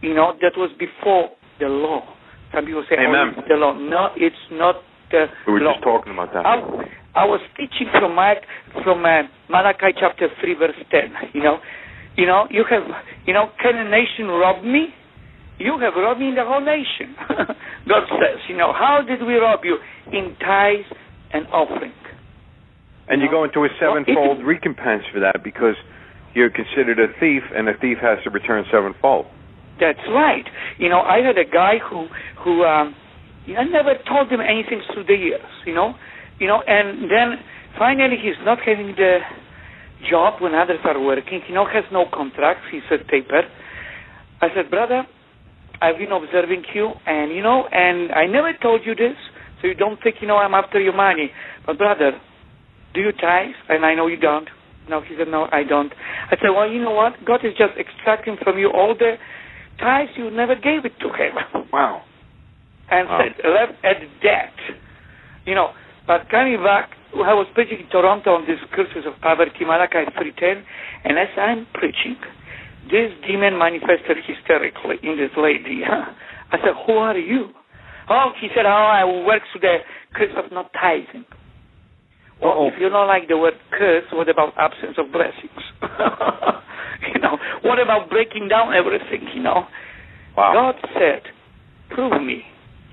you know, that was before the law. Some people say, Amen. oh, the law. No, it's not the We were law. just talking about that. I, I was teaching from Mark, from uh, Malachi chapter three, verse ten. You know, you know, you have, you know, can a nation rob me? You have robbed me in the whole nation. God says, you know, how did we rob you? In tithes and offering. And you go into a sevenfold Well, recompense for that because you're considered a thief, and a thief has to return sevenfold. That's right. You know, I had a guy who who um you know, I never told him anything through the years, you know. You know, and then finally he's not having the job when others are working, you know, has no contracts, he's a taper. I said, Brother, I've been observing you and you know, and I never told you this, so you don't think, you know, I'm after your money. But brother, do you tithe? And I know you don't. No, he said, No, I don't. I said, Well, you know what? God is just extracting from you all the tithes you never gave it to him. Wow. And Wow. said, left at that. You know, but coming back, I was preaching in Toronto on this curses of poverty, Malachi 3.10, and as I'm preaching, this demon manifested hysterically in this lady. I said, who are you? Oh, he said, oh, I work through the curse of not tithing. Well, Uh-oh. if you don't like the word curse, what about absence of blessings? you know, what about breaking down everything, you know? Wow. God said, prove me.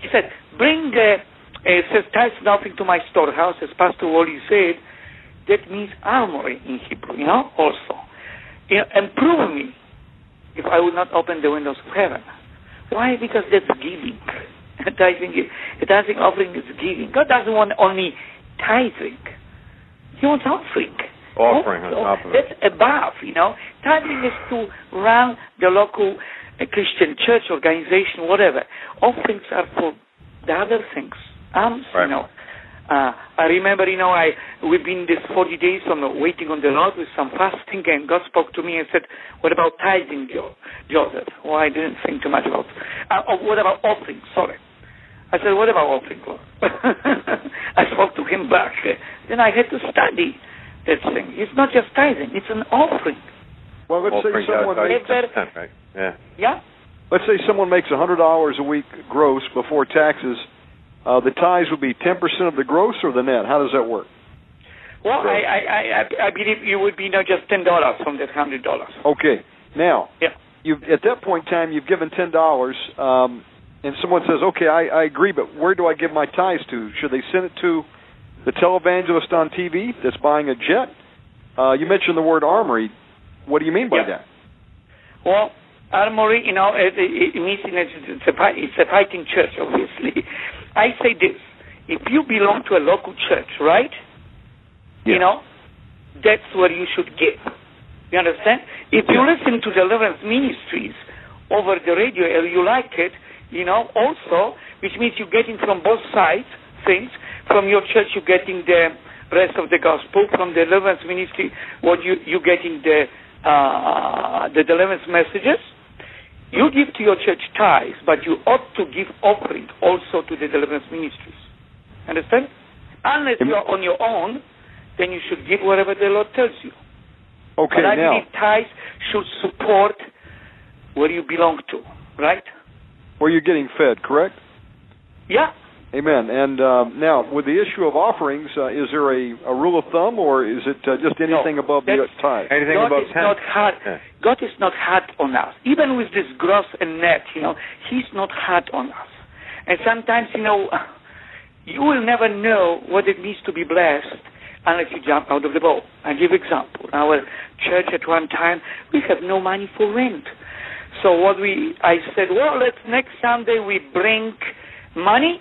He said, bring, uh, uh, it says, tithe nothing to my storehouse, as Pastor Wally said. That means armory in Hebrew, you know, also. You know, and prove me if I will not open the windows of heaven. Why? Because that's giving. tithing, is- tithing offering is giving. God doesn't want only tithing. He wants offering. Offering on top of it. That's above, you know. Tithing is to run the local uh, Christian church, organization, whatever. Offerings are for the other things. Alms, Right. you know. Uh, I remember, you know, I we've been this 40 days on waiting on the Lord with some fasting, and God spoke to me and said, "What about tithing, Jo- Joseph?" Well, I didn't think too much about. Uh, oh, what about offering? Sorry. I said, "What about offering, Lord?" I spoke to him back. Then I had to study that thing. It's not just tithing; it's an offering. Well, let's say someone makes, right? Yeah. Yeah. let's say someone makes a hundred dollars a week gross before taxes. Uh, the ties would be ten percent of the gross or the net. How does that work? Well. I, I, I, I believe you would be know, just ten dollars from that hundred dollars. Okay. Now, Yeah. you've at that point in time you've given ten dollars, um, and someone says, "Okay, I, I agree, but where do I give my ties to? Should they send it to the televangelist on TV that's buying a jet?" Uh, you mentioned the word armory. What do you mean by Yeah. that? Well, armory, you know, it, it, it means it's, it's, a, it's a fighting church, obviously. I say this: if you belong to a local church, right? You know, that's where you should give. You understand? If you listen to Deliverance Ministries over the radio and you like it, you know, also, which means you're getting from both sides things. From your church, you're getting the rest of the gospel. From the Deliverance Ministry, what you you getting the uh, the deliverance messages. You give to your church tithes, but you ought to give offering also to the deliverance ministries. Understand? Unless you're on your own, then you should give whatever the Lord tells you. Okay, but I now believe tithes should support where you belong to, right? where you're getting fed, correct? Yeah. Amen. And um, now, with the issue of offerings, uh, is there a, a rule of thumb, or is it uh, just anything above the that's- tithe? Anything God above is 10? not hard. Yeah. God is not hard on us. Even with this gross and net, you know, He's not hard on us. And sometimes, you know, you will never know what it means to be blessed unless you jump out of the boat. I give example. Our church at one time, we have no money for rent. So what we, I said, well, let's next Sunday we bring money.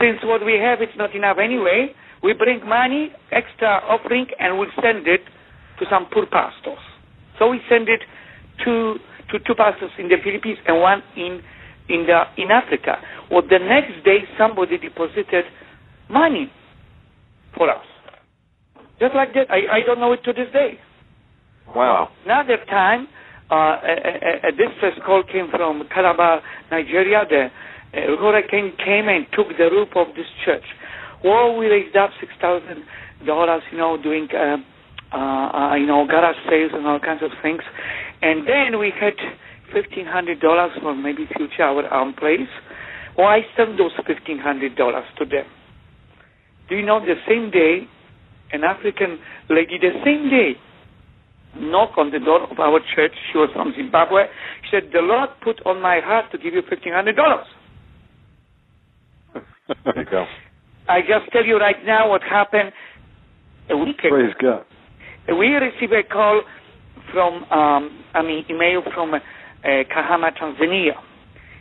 Since what we have is not enough anyway, we bring money, extra offering, and we'll send it to some poor pastors. So we send it to to two pastors in the Philippines and one in in the in Africa. Well, the next day somebody deposited money for us, just like that. I I don't know it to this day. Wow. Another time, uh, a, a, a distress call came from Calabar, Nigeria. The hurricane came and took the roof of this church. Well, we raised up six thousand dollars, you know, doing uh, uh, uh, you know garage sales and all kinds of things, and then we had fifteen hundred dollars for maybe future our own place. Well, I sent those fifteen hundred dollars to them. Do you know the same day, an African lady, the same day, knocked on the door of our church. She was from Zimbabwe. She said, "The Lord put on my heart to give you fifteen hundred dollars." There you go. I just tell you right now what happened a week ago. Praise God. We received a call from, um, I mean, email from uh, Kahama, Tanzania.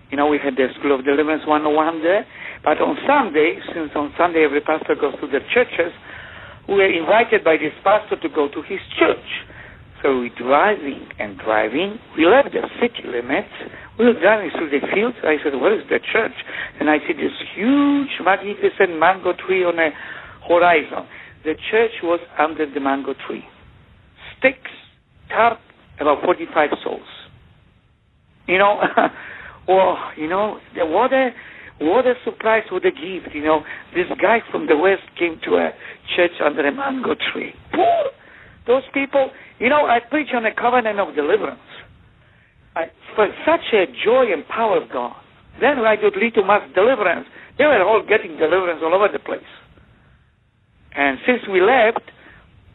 You know, we had the School of Deliverance 101 there. But on Sunday, since on Sunday every pastor goes to their churches, we were invited by this pastor to go to his church. So we driving and driving. We left the city limits. We were driving through the fields. I said, where is the church? And I see this huge, magnificent mango tree on a horizon. The church was under the mango tree. Sticks, tarp, about 45 souls. You know, oh, you know, the water, what a surprise, what a gift. You know, this guy from the west came to a church under a mango tree. Poor, those people, you know, I preach on the covenant of deliverance. I, for such a joy and power of God. Then I would lead to mass deliverance. They were all getting deliverance all over the place. And since we left,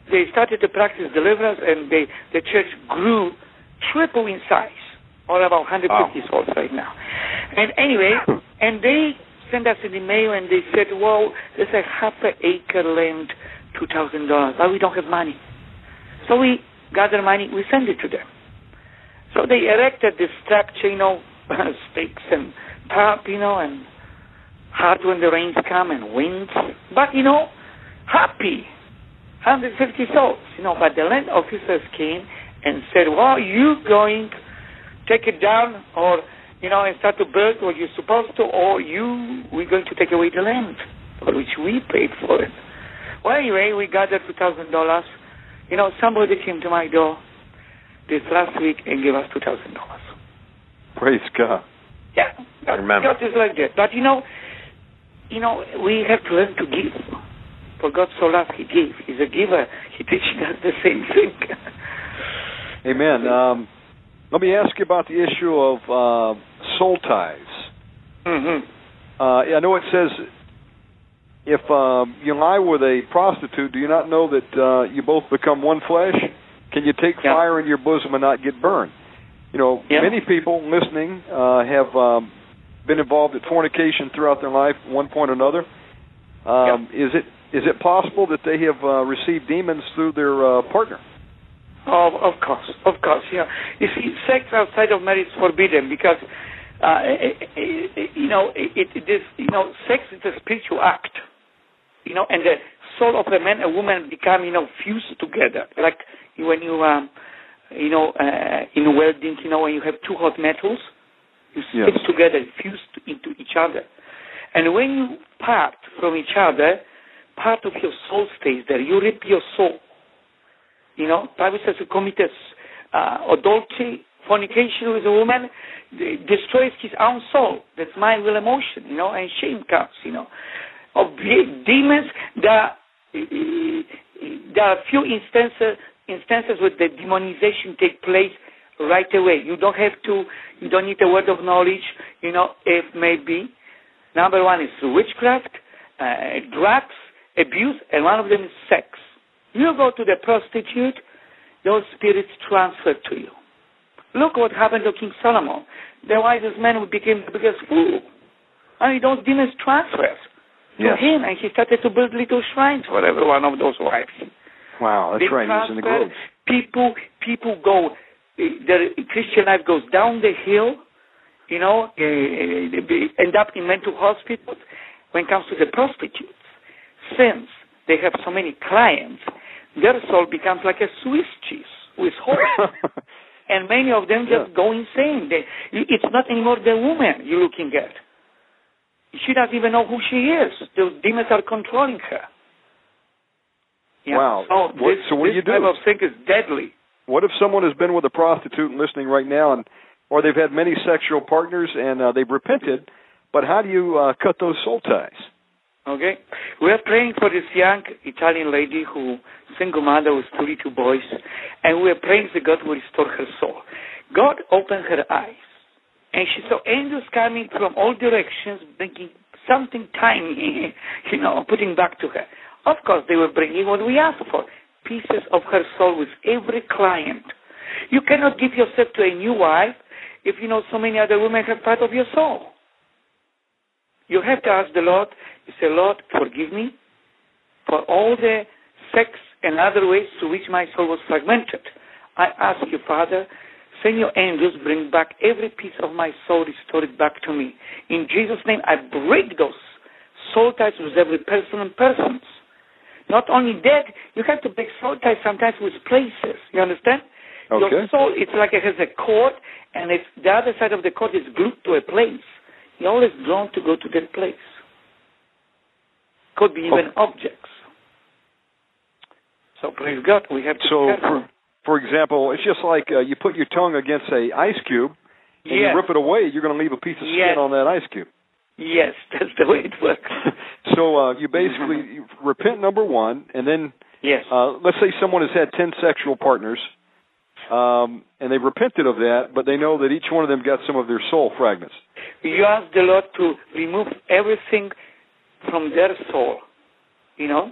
they started to practice deliverance, and they, the church grew triple in size, or about 150 Wow. souls right now. And anyway, and they sent us an email, and they said, "Well, there's a half an acre land, two thousand dollars, but we don't have money." So we gather money, we send it to them. So they erected this structure, you know, stakes and tarp, you know, and hard when the rains come and winds. But, you know, happy. 150 souls, you know, but the land officers came and said, well, you going take it down or, you know, and start to build what you're supposed to, or you, we're going to take away the land for which we paid for it. Well, anyway, we gathered $2,000. You know, somebody came to my door this last week and gave us $2,000. Praise God. Yeah, God, Remember. God is like that. But you know, you know, we have to learn to give. For God so loved, He gave. He's a giver. He teaches us the same thing. Amen. Um, let me ask you about the issue of uh, soul ties. hmm Uh, I know it says if um, you lie with a prostitute, do you not know that uh, you both become one flesh? Can you take Yeah. fire in your bosom and not get burned? You know, Yeah. many people listening uh, have um, been involved in fornication throughout their life, one point or another. Um, Is it is it possible that they have uh, received demons through their uh, partner? Oh, of course, of course. Yeah. You see, sex outside of marriage is forbidden because, uh, it, it, you know, it, it is, you know, sex is a spiritual act. You know, and the soul of a man and woman become, you know, fused together. Like when you, um, you know, uh, in welding, you know, when you have two hot metals, you Yes. stick together, fused into each other. And when you part from each other, part of your soul stays there. You rip your soul. You know, Bible says who commits uh, adultery, fornication with a woman, destroys his own soul. That's mind, will, emotion. You know, and shame comes. You know, of demons. There, there are few instances instances where the demonization take place right away. You don't have to. You don't need a word of knowledge. You know, if maybe. Number one is witchcraft, uh, drugs, abuse, and one of them is sex. You go to the prostitute, those spirits transfer to you. Look what happened to King Solomon. The wisest man who became the biggest fool. I mean, those demons transfers Yes. to him, and he started to build little shrines for every one of those wives. Wow, that's They right. He's in the grove. People, people go. The Christian life goes down the hill. You know, uh, they end up in mental hospitals. When it comes to the prostitutes, since they have so many clients, their soul becomes like a Swiss cheese with holes. and many of them just Yeah. go insane. They, it's not anymore the woman you're looking at. She doesn't even know who she is. The demons are controlling her. Yeah. Wow. So, What- this, so what do this you do? type of thing is deadly. What if someone has been with a prostitute and listening right now, and or they've had many sexual partners and uh, they've repented, but how do you uh, cut those soul ties? Okay, we are praying for this young Italian lady who single mother with two little boys, and we are praying that God will restore her soul. God opened her eyes, And she saw angels coming from all directions, bringing something tiny, you know, putting back to her. Of course, they were bringing what we asked for pieces of her soul with every client. You cannot give yourself to a new wife if you know so many other women have part of your soul. You have to ask the Lord, you say, Lord, forgive me for all the sex and other ways to which my soul was fragmented. I ask you, Father, send your angels, bring back every piece of my soul, restore it back to me. In Jesus' name, I break those soul ties with every person and persons. Not only that, you have to break soul ties sometimes with places. You understand? Okay. Your soul, it's like it has a cord, and it's the other side of the cord is glued to a place. You're always drawn to go to that place. Could be even objects. So praise God, we have to So. For, example, it's just like uh, you put your tongue against a ice cube and yes. you rip it away. You're going to leave a piece of skin Yes. on that ice cube. yes, that's the way it works. so uh, you basically you repent number one, and then Yes. uh, let's say someone has had ten sexual partners, um, and they've repented of that, but they know that each one of them got some of their soul fragments. you ask the Lord to remove everything from their soul, you know,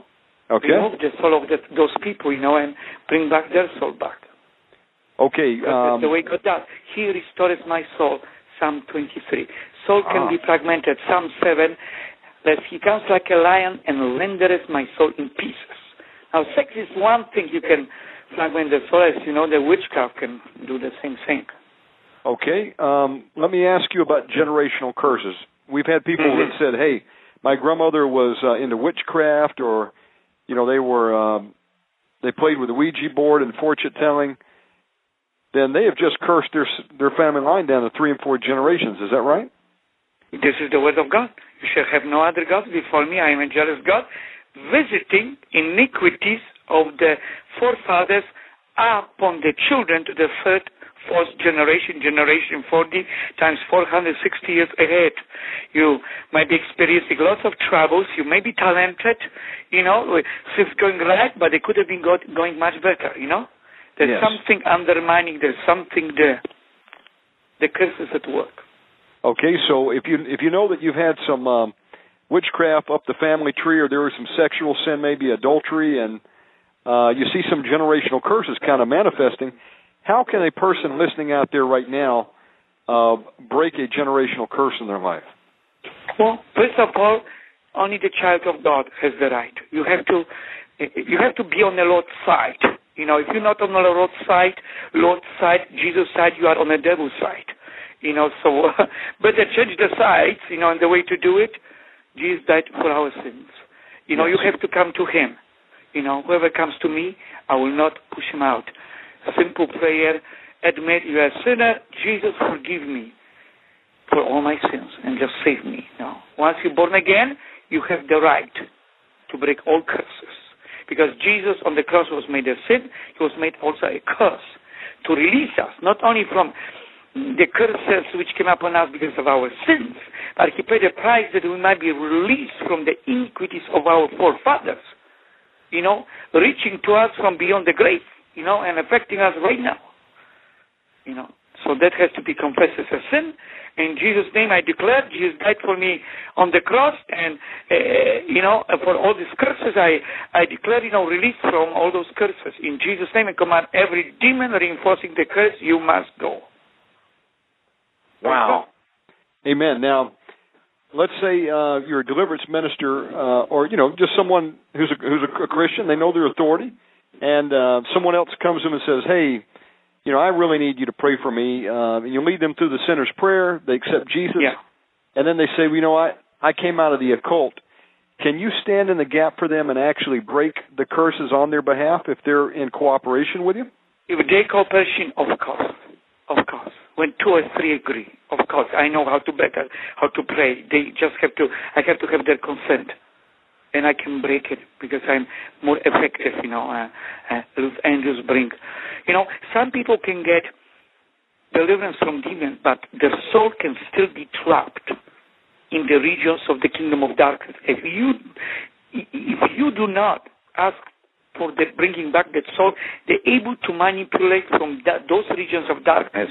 Okay. remove the soul of that, those people, you know, and bring back their soul back. Okay. Um, the way God does. He restores my soul. Psalm 23. Soul can Ah. be fragmented. Psalm 7. Lest he comes like a lion and rendereth my soul in pieces. Now, sex is one thing you can fragment the soul, as you know, the witchcraft can do the same thing. Okay. Um, let me ask you about generational curses. We've had people Mhm. that said, "Hey, my grandmother was uh, into witchcraft, or you know, they were um, they played with the Ouija board and fortune telling." Then they have just cursed their their family line down to three and four generations. Is that right? This is the word of God. You shall have no other God before me. I am a jealous God, visiting iniquities of the forefathers upon the children to the third, fourth generation, generation 40 times 460 years ahead. You might be experiencing lots of troubles. You may be talented, you know, things going right, but they could have been got, going much better, you know? There's Yes. something undermining, there's something there. The curse is at work. Okay, so if you if you know that you've had some um, witchcraft up the family tree, or there was some sexual sin, maybe adultery, and uh, you see some generational curses kind of manifesting, how can a person listening out there right now uh, break a generational curse in their life? Well, first of all, only the child of God has the right. You have to, you have to be on the Lord's side. You know, if you're not on the Lord's side, Lord's side, Jesus' side, you are on the devil's side. You know, so but the sides. You know, and the way to do it, Jesus died for our sins. You know, you have to come to Him. You know, whoever comes to me, I will not push him out. Simple prayer: admit you are a sinner. Jesus, forgive me for all my sins and just save me. Now, once you're born again, you have the right to break all curses. Because Jesus on the cross was made a sin, he was made also a curse to release us, not only from the curses which came upon us because of our sins, but he paid a price that we might be released from the iniquities of our forefathers, you know, reaching to us from beyond the grave, you know, and affecting us right now. You know, so that has to be confessed as a sin. In Jesus' name, I declare Jesus died for me on the cross, and uh, you know, for all these curses, I I declare, you know, release from all those curses. In Jesus' name, I command every demon reinforcing the curse, you must go. Wow. Amen. Now, let's say uh, you're a deliverance minister, uh, or you know, just someone who's a, who's a Christian. They know their authority, and uh, someone else comes to them and says, "Hey, you know, I really need you to pray for me." Uh, and you lead them through the sinner's prayer. They accept Jesus, Yeah. and then they say, well, "You know, I I came out of the occult." Can you stand in the gap for them and actually break the curses on their behalf if they're in cooperation with you? If they cooperation, of course, of course. When two or three agree, of course, I know how to better, how to pray. They just have to. I have to have their consent, and I can break it because I'm more effective. You know, uh, uh, bring. You know, some people can get deliverance from demons, but their soul can still be trapped in the regions of the kingdom of darkness. If you, if you do not ask for the bringing back the soul. They're able to manipulate from that, those regions of darkness,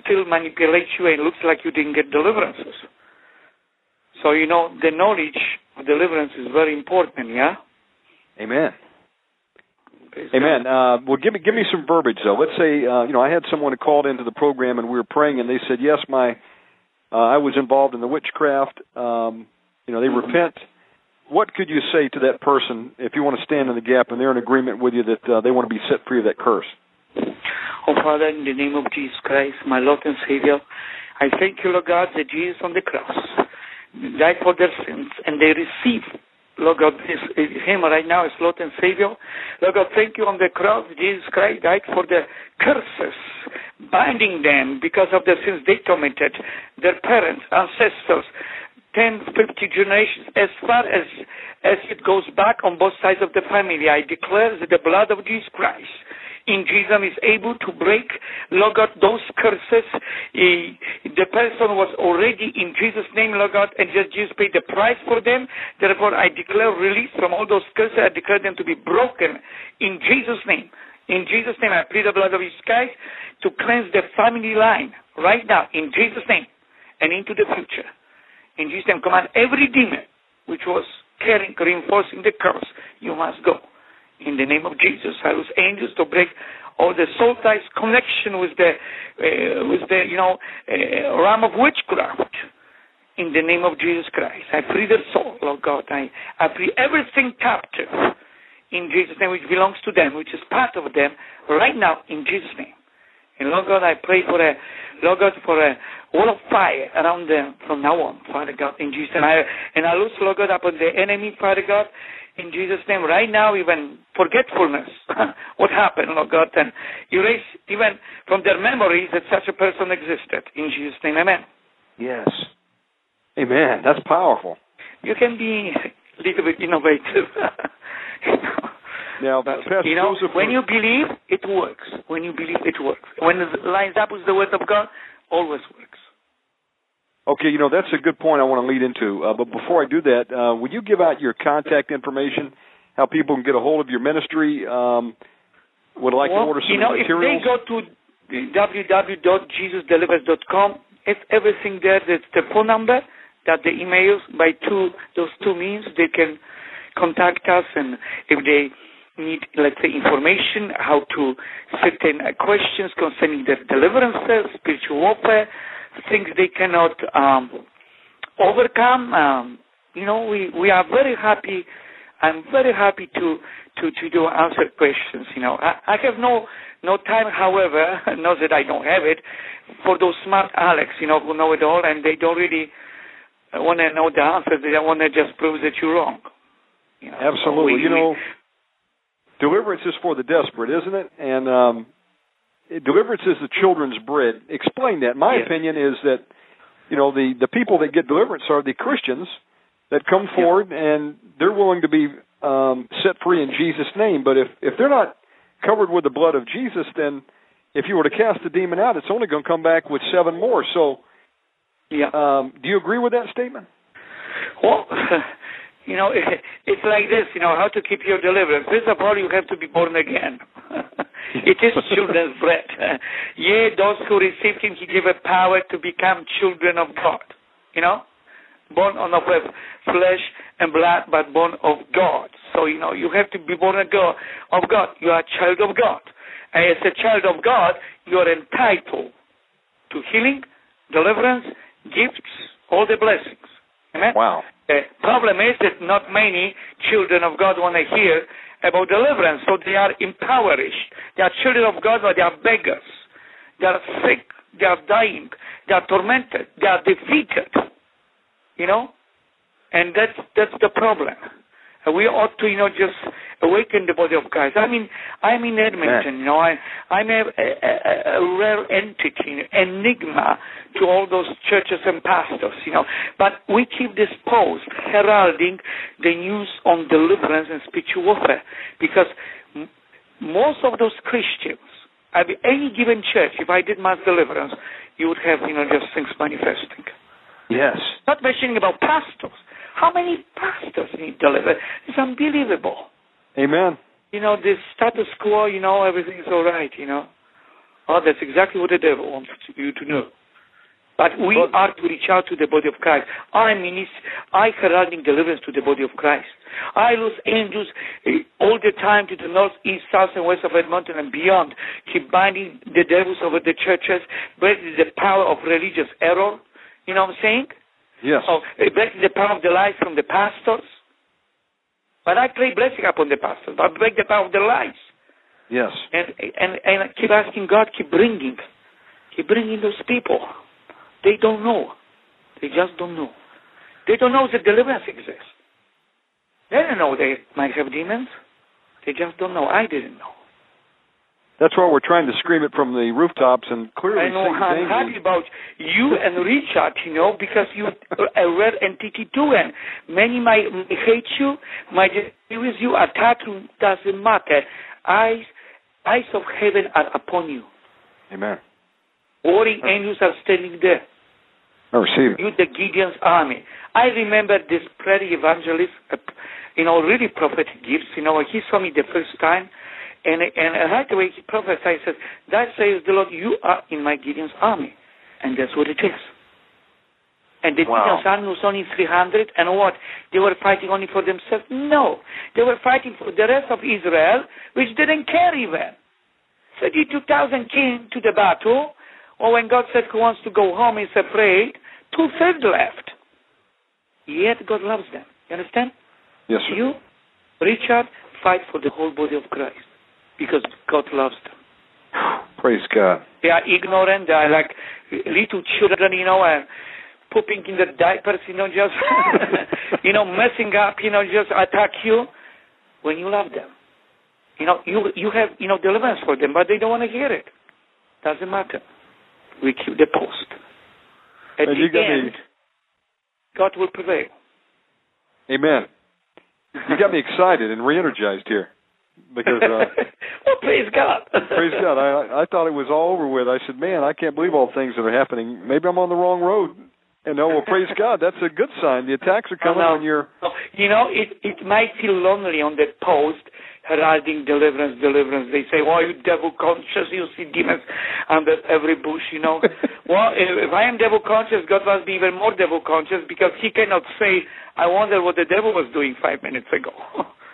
still manipulate you, and it looks like you didn't get deliverances. So you know the knowledge deliverance is very important. Yeah. Amen. Amen. Uh, well, give me give me some verbiage though. Let's say uh, you know I had someone who called into the program and we were praying and they said yes, my uh, I was involved in the witchcraft. Um, you know they Mm-hmm. repent. What could you say to that person if you want to stand in the gap and they're in agreement with you that uh, they want to be set free of that curse? Oh, Father, in the name of Jesus Christ, my Lord and Savior, I thank you, Lord God, that Jesus on the cross died for their sins, and they receive, Lord God, this, Him right now as Lord and Savior. Lord God, thank you on the cross, Jesus Christ died for the curses, binding them because of the sins they committed, their parents, ancestors, 10, 50 generations, as far as as it goes back on both sides of the family. I declare that the blood of Jesus Christ in Jesus is able to break, Lord God, those curses. He, the person was already in Jesus' name, Lord God, and just Jesus paid the price for them. Therefore, I declare release from all those curses. I declare them to be broken in Jesus' name. In Jesus' name, I plead the blood of Jesus Christ to cleanse the family line right now, in Jesus' name, and into the future. In Jesus' name, command every demon which was carrying, reinforcing the curse, you must go. In the name of Jesus, I lose angels to break all the soul ties connection with the, uh, with the, you know, uh, realm of witchcraft. In the name of Jesus Christ, I free the soul, Lord God. I, I free everything captive in Jesus' name, which belongs to them, which is part of them, right now in Jesus' name. And Lord God, I pray for a, Lord God, for a wall of fire around them from now on, Father God, in Jesus' name. I, and I loose, Lord God, upon the enemy, Father God, in Jesus' name. Right now, even forgetfulness, what happened, Lord God, and erase even from their memories that such a person existed. In Jesus' name, amen. Yes. Amen. That's powerful. You can be a little bit innovative. you know. Now, Pastor You know, Joseph, when you believe, it works. When you believe, it works. When it lines up with the Word of God, always works. Okay, you know that's a good point I want to lead into. Uh, but before I do that, uh, would you give out your contact information, how people can get a hold of your ministry? Um, would like well, to order some you know, materials. if they go to www.jesusdelivers.com, it's everything there. That's the phone number, that the emails by two those two means they can contact us, and if they need, let's say, information how to certain questions concerning their deliverances, spiritual warfare, things they cannot um, overcome. Um, you know, we we are very happy. I'm very happy to to to do answer questions. You know, I, I have no no time, however, not that I don't have it, for those smart Alex, you know, who know it all and they don't really want to know the answer. They don't want to just prove that you're wrong. You know, so Absolutely. we- you we- know, deliverance is for the desperate, isn't it? And um, deliverance is the children's bread. Explain that. My opinion is that you know the the people that get deliverance are the Christians that come forward and they're willing to be um, set free in Jesus' name. But if if they're not covered with the blood of Jesus, then if you were to cast the demon out, it's only going to come back with seven more. So, yeah. um, do you agree with that statement? Well, you know, it, it's like this, you know, how to keep your deliverance. First of all, you have to be born again. it is children's bread. Yea, those who received him, he gave a power to become children of God. You know? Born on of flesh and blood, but born of God. So, you know, you have to be born of God. Of God. You are a child of God. And as a child of God, you are entitled to healing, deliverance, gifts, all the blessings. Amen? Wow. The problem is that not many children of God want to hear about deliverance, so they are impoverished. They are children of God, but they are beggars. They are sick. They are dying. They are tormented. They are defeated. You know, and that's that's the problem. We ought to, you know, just awaken the body of Christ. I mean, I'm in Edmonton. You know, I I'm a, a, a rare entity, enigma to all those churches and pastors. You know, but we keep this post heralding the news on deliverance and spiritual warfare because m- most of those Christians, at any given church, if I did mass deliverance, you would have, you know, just things manifesting. Yes. Not mentioning about pastors. How many pastors need deliverance? It's unbelievable. Amen. you know, the status quo, you know, everything's all right, you know. Oh, that's exactly what the devil wants you to know. But we But- are to reach out to the body of Christ. I mean, I heralding deliverance to the body of Christ. I lose angels eh, all the time to the north, east, south, and west of Edmonton and beyond. Keep binding the devils over the churches, breaking the power of religious error. You know what I'm saying? Yes. Eh, breaking the power of the lies from the pastors. But I pray blessing upon the pastors. I break the power of the lies. Yes. And and and I keep asking God, keep bringing, keep bringing those people. They don't know. They just don't know. They don't know that deliverance exists. They don't know they might have demons. They just don't know. I didn't know. That's why we're trying to scream it from the rooftops and clearly I know I'm happy about you and Richard, you know, because you rare entity too, and many might hate you, might disagree with you, attack you, doesn't matter. Eyes, eyes of heaven are upon you. Amen. Warring angels are standing there. I receive it. You, the Gideon's army. I remember this prairie evangelist, uh, you know, really prophetic gifts. You know, he saw me the first time, and and right away he prophesied, says, "That says the Lord, you are in my Gideon's army," and that's what it is. And the Wow. Gideon's army was only 300, and what? They were fighting only for themselves? No. They were fighting for the rest of Israel, which didn't care even. 32,000 came to the battle, or when God said who wants to go home is afraid, two-thirds left. Yet God loves them. You understand? Yes, sir. You, Richard, fight for the whole body of Christ because God loves them. Praise God. They are ignorant. They are like little children, you know, and pooping in the diapers, you know, just, you know, messing up, you know, just attack you when you love them. You know, you you have, you know, deliverance for them, but they don't want to hear it. Doesn't matter. We keep the post. At And the you got me- end, God will prevail. Amen. You got me excited and re-energized here because uh, well, praise God. praise God. I I thought it was all over with. I said, man, I can't believe all the things that are happening. Maybe I'm on the wrong road. And no, well, praise God. That's a good sign. The attacks are coming no. when you're. You know, it it might feel lonely on that post, heralding deliverance, deliverance. They say, "Oh, you devil conscious, you see demons under every bush." You know, well, if, if I am devil conscious, God must be even more devil conscious because He cannot say, "I wonder what the devil was doing five minutes ago."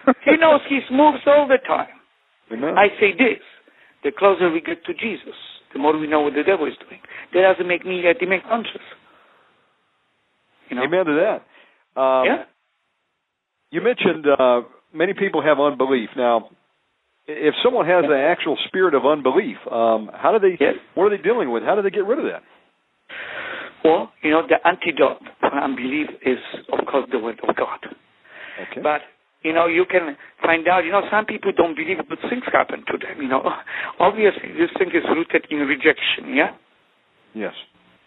he knows His moves all the time. Amen. I say this: the closer we get to Jesus, the more we know what the devil is doing. That doesn't make me a demon conscious. You know? Amen to that. Um, Yeah. You mentioned uh, many people have unbelief. Now, if someone has an actual spirit of unbelief, um, how do they? Yes. What are they dealing with? How do they get rid of that? Well, you know, the antidote for unbelief is, of course, the Word of God. Okay. But, you know, you can find out, you know, some people don't believe good things happen to them, you know. Obviously, this thing is rooted in rejection, yeah? yes.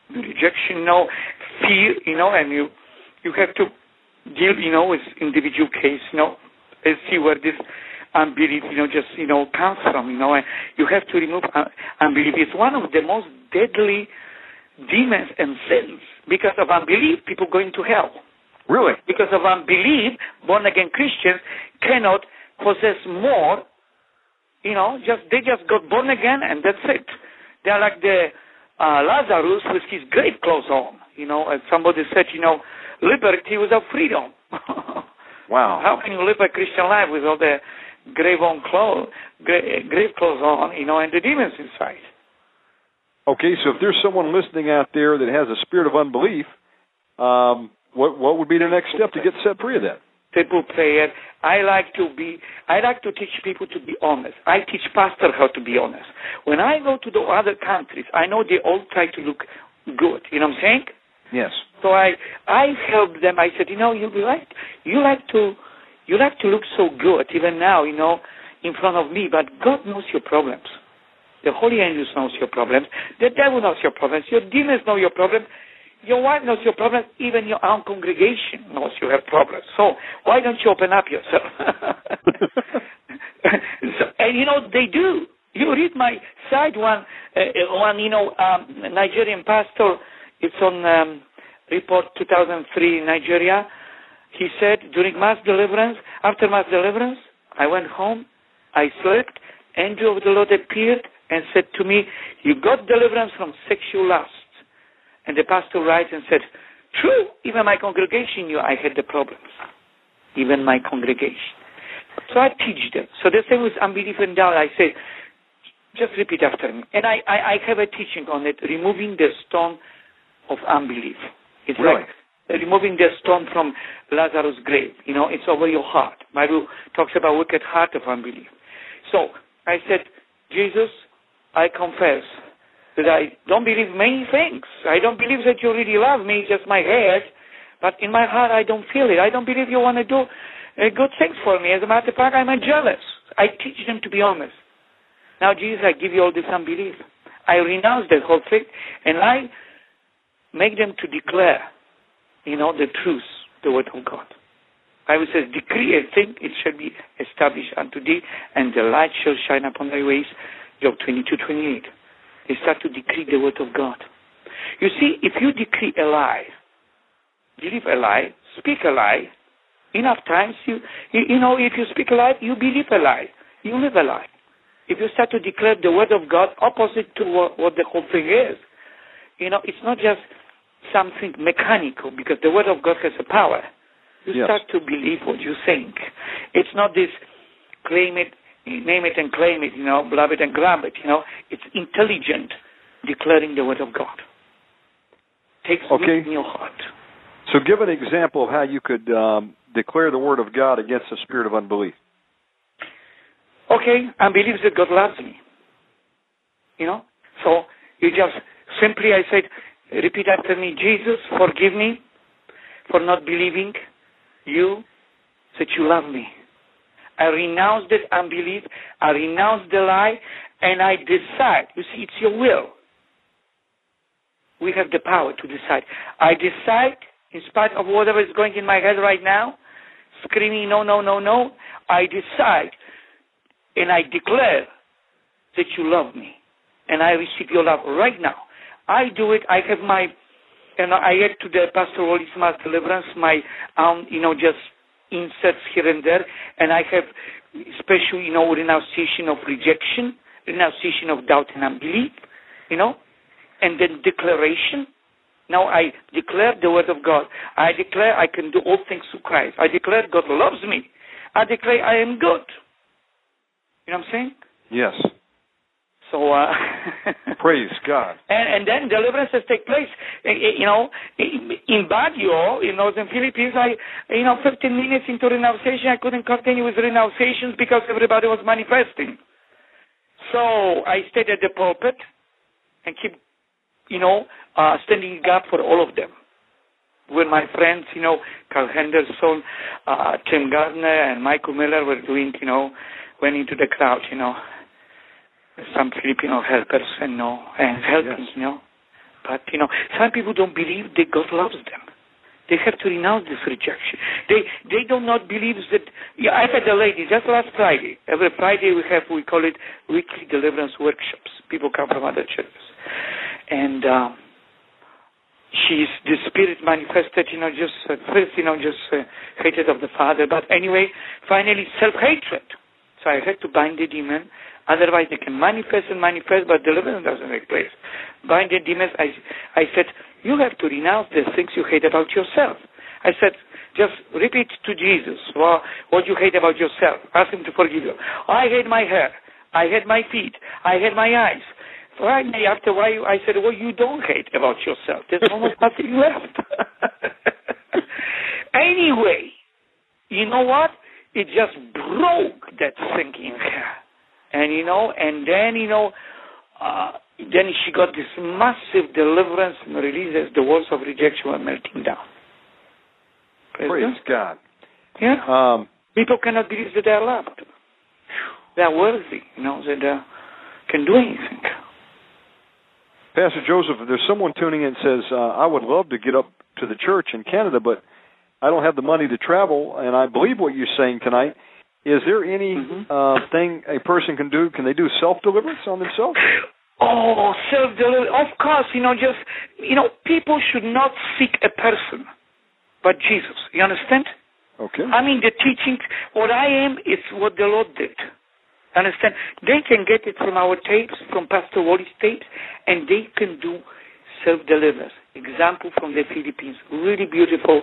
Rejection, no, fear, you know, and you you have to deal, you know, with individual case, you know, and see where this unbelief, you know, just, you know, comes from, you know, and you have to remove uh, unbelief. It's one of the most deadly demons and sins. Because of unbelief, people go into hell. Really? Because of unbelief, born again Christians cannot possess more. You know, just they just got born again and that's it. They're like the uh, Lazarus with his grave clothes on. You know, as somebody said, you know, liberty without freedom. Wow. How can you live a Christian life with all the grave on clothes, gra- grave clothes on, you know, and the demons inside? Okay, so if there's someone listening out there that has a spirit of unbelief, um, what what would be the next step to get set free of that? simple prayer. I like to be, I like to teach people to be honest. I teach pastors how to be honest. When I go to the other countries, I know they all try to look good. You know what I'm saying? Yes. So I, I help them. I said, you know, you like, you like to, you like to look so good even now, you know, in front of me. But God knows your problems. The Holy Angels knows your problems. The devil knows your problems. Your demons know your problems. Your wife knows your problems. Even your own congregation knows you have problems. So why don't you open up yourself? so, and you know they do. You read my side one, uh, one you know um, Nigerian pastor. It's on um, report 2003 in Nigeria. He said during mass deliverance, after mass deliverance, I went home I slept. Angel of the Lord appeared and said to me, You got deliverance from sexual lust. And the pastor writes and said, True, even my congregation knew I had the problems. Even my congregation. So I teach them. So the same with unbelief and doubt. I say, just repeat after me. And I, I, I have a teaching on it, removing the stone of unbelief. It's Really? like removing the stone from Lazarus' grave. You know, it's over your heart. Bible talks about wicked heart of unbelief. So I said, Jesus, I confess that I don't believe many things. I don't believe that you really love me, just my head. But in my heart, I don't feel it. I don't believe you want to do uh, good things for me. As a matter of fact, I'm jealous. I teach them to be honest. Now, Jesus, I give you all this unbelief. I renounce that whole thing, and I make them to declare, you know, the truth, the word of God. Bible says, decree a thing, it shall be established unto thee, and the light shall shine upon thy ways. Job 22, 28. They start to decree the word of God. You see, if you decree a lie, believe a lie, speak a lie, enough times you, you, you know, if you speak a lie, you believe a lie, you live a lie. If you start to declare the word of God opposite to what, what the whole thing is, you know, it's not just something mechanical because the word of God has a power. You Yes. start to believe what you think. It's not this claim it, name it and claim it, you know, blab it and grab it, you know. It's intelligent declaring the word of God. Takes Okay. in your heart. So give an example of how you could um, declare the word of God against the spirit of unbelief. Okay, I believe that God loves me. You know? So you just simply I said, repeat after me, Jesus, forgive me for not believing you that you love me. I renounce that unbelief, I renounce the lie, and I decide. You see, it's your will. We have the power to decide. I decide, in spite of whatever is going in my head right now, screaming, no, no, no, no, I decide and I declare that you love me, and I receive your love right now. I do it. I have my, and I add to the Pastor Worley's Mass Deliverance my, um, you know, just inserts here and there, and I have special, you know, renunciation of rejection, renunciation of doubt and unbelief, you know, and then declaration. Now I declare the word of God. I declare I can do all things through Christ. I declare God loves me. I declare I am good. You know what I'm saying? Yes. So, uh, Praise God. and, and then deliverances take place. Eh, eh, You know, in Baguio, in northern Philippines, I, you know, 15 minutes into renunciation, I couldn't continue with renunciations because everybody was manifesting. So I stayed at the pulpit and keep, you know, uh, standing in gap for all of them. When my friends, you know, Carl Henderson, uh, Tim Gardner, and Michael Miller were doing, you know, went into the crowd, you know, some Filipino helpers, you know, and helping, Yes. you know. But, you know, some people don't believe that God loves them. They have to renounce this rejection. They they do not believe that. Yeah, I had a lady just last Friday. Every Friday we have we call it weekly deliverance workshops. People come from other churches, and um, she's the spirit manifested. You know, just at first, you know, just uh, hated of the father, but anyway, finally self hatred. So I had to bind the demon. Otherwise, they can manifest and manifest, but deliverance doesn't take place. Bind the demons. I, I said, you have to renounce the things you hate about yourself. I said, just repeat to Jesus what, what you hate about yourself. Ask him to forgive you. I hate my hair. I hate my feet. I hate my eyes. Finally, after a while, I said, well, you don't hate about yourself. There's almost nothing left. anyway, you know what? It just broke that thing in her. And, you know, and then, you know, uh, then she got this massive deliverance and release as the walls of rejection were melting down. Praise Praise God. Yeah. Um, People cannot believe that they are loved. They are worthy, you know, that they can do anything. Pastor Joseph, there's someone tuning in says, uh, I would love to get up to the church in Canada, but I don't have the money to travel, and I believe what you're saying tonight. Is there any Mhm. uh, thing a person can do? Can they do self deliverance on themselves? Oh, self deliverance. Of course, you know, just, you know, people should not seek a person, but Jesus. You understand? Okay. I mean, the teaching, what I am is what the Lord did. Understand? They can get it from our tapes, from Pastor Worley's tapes, and they can do self-deliverance. Example from the Philippines, really beautiful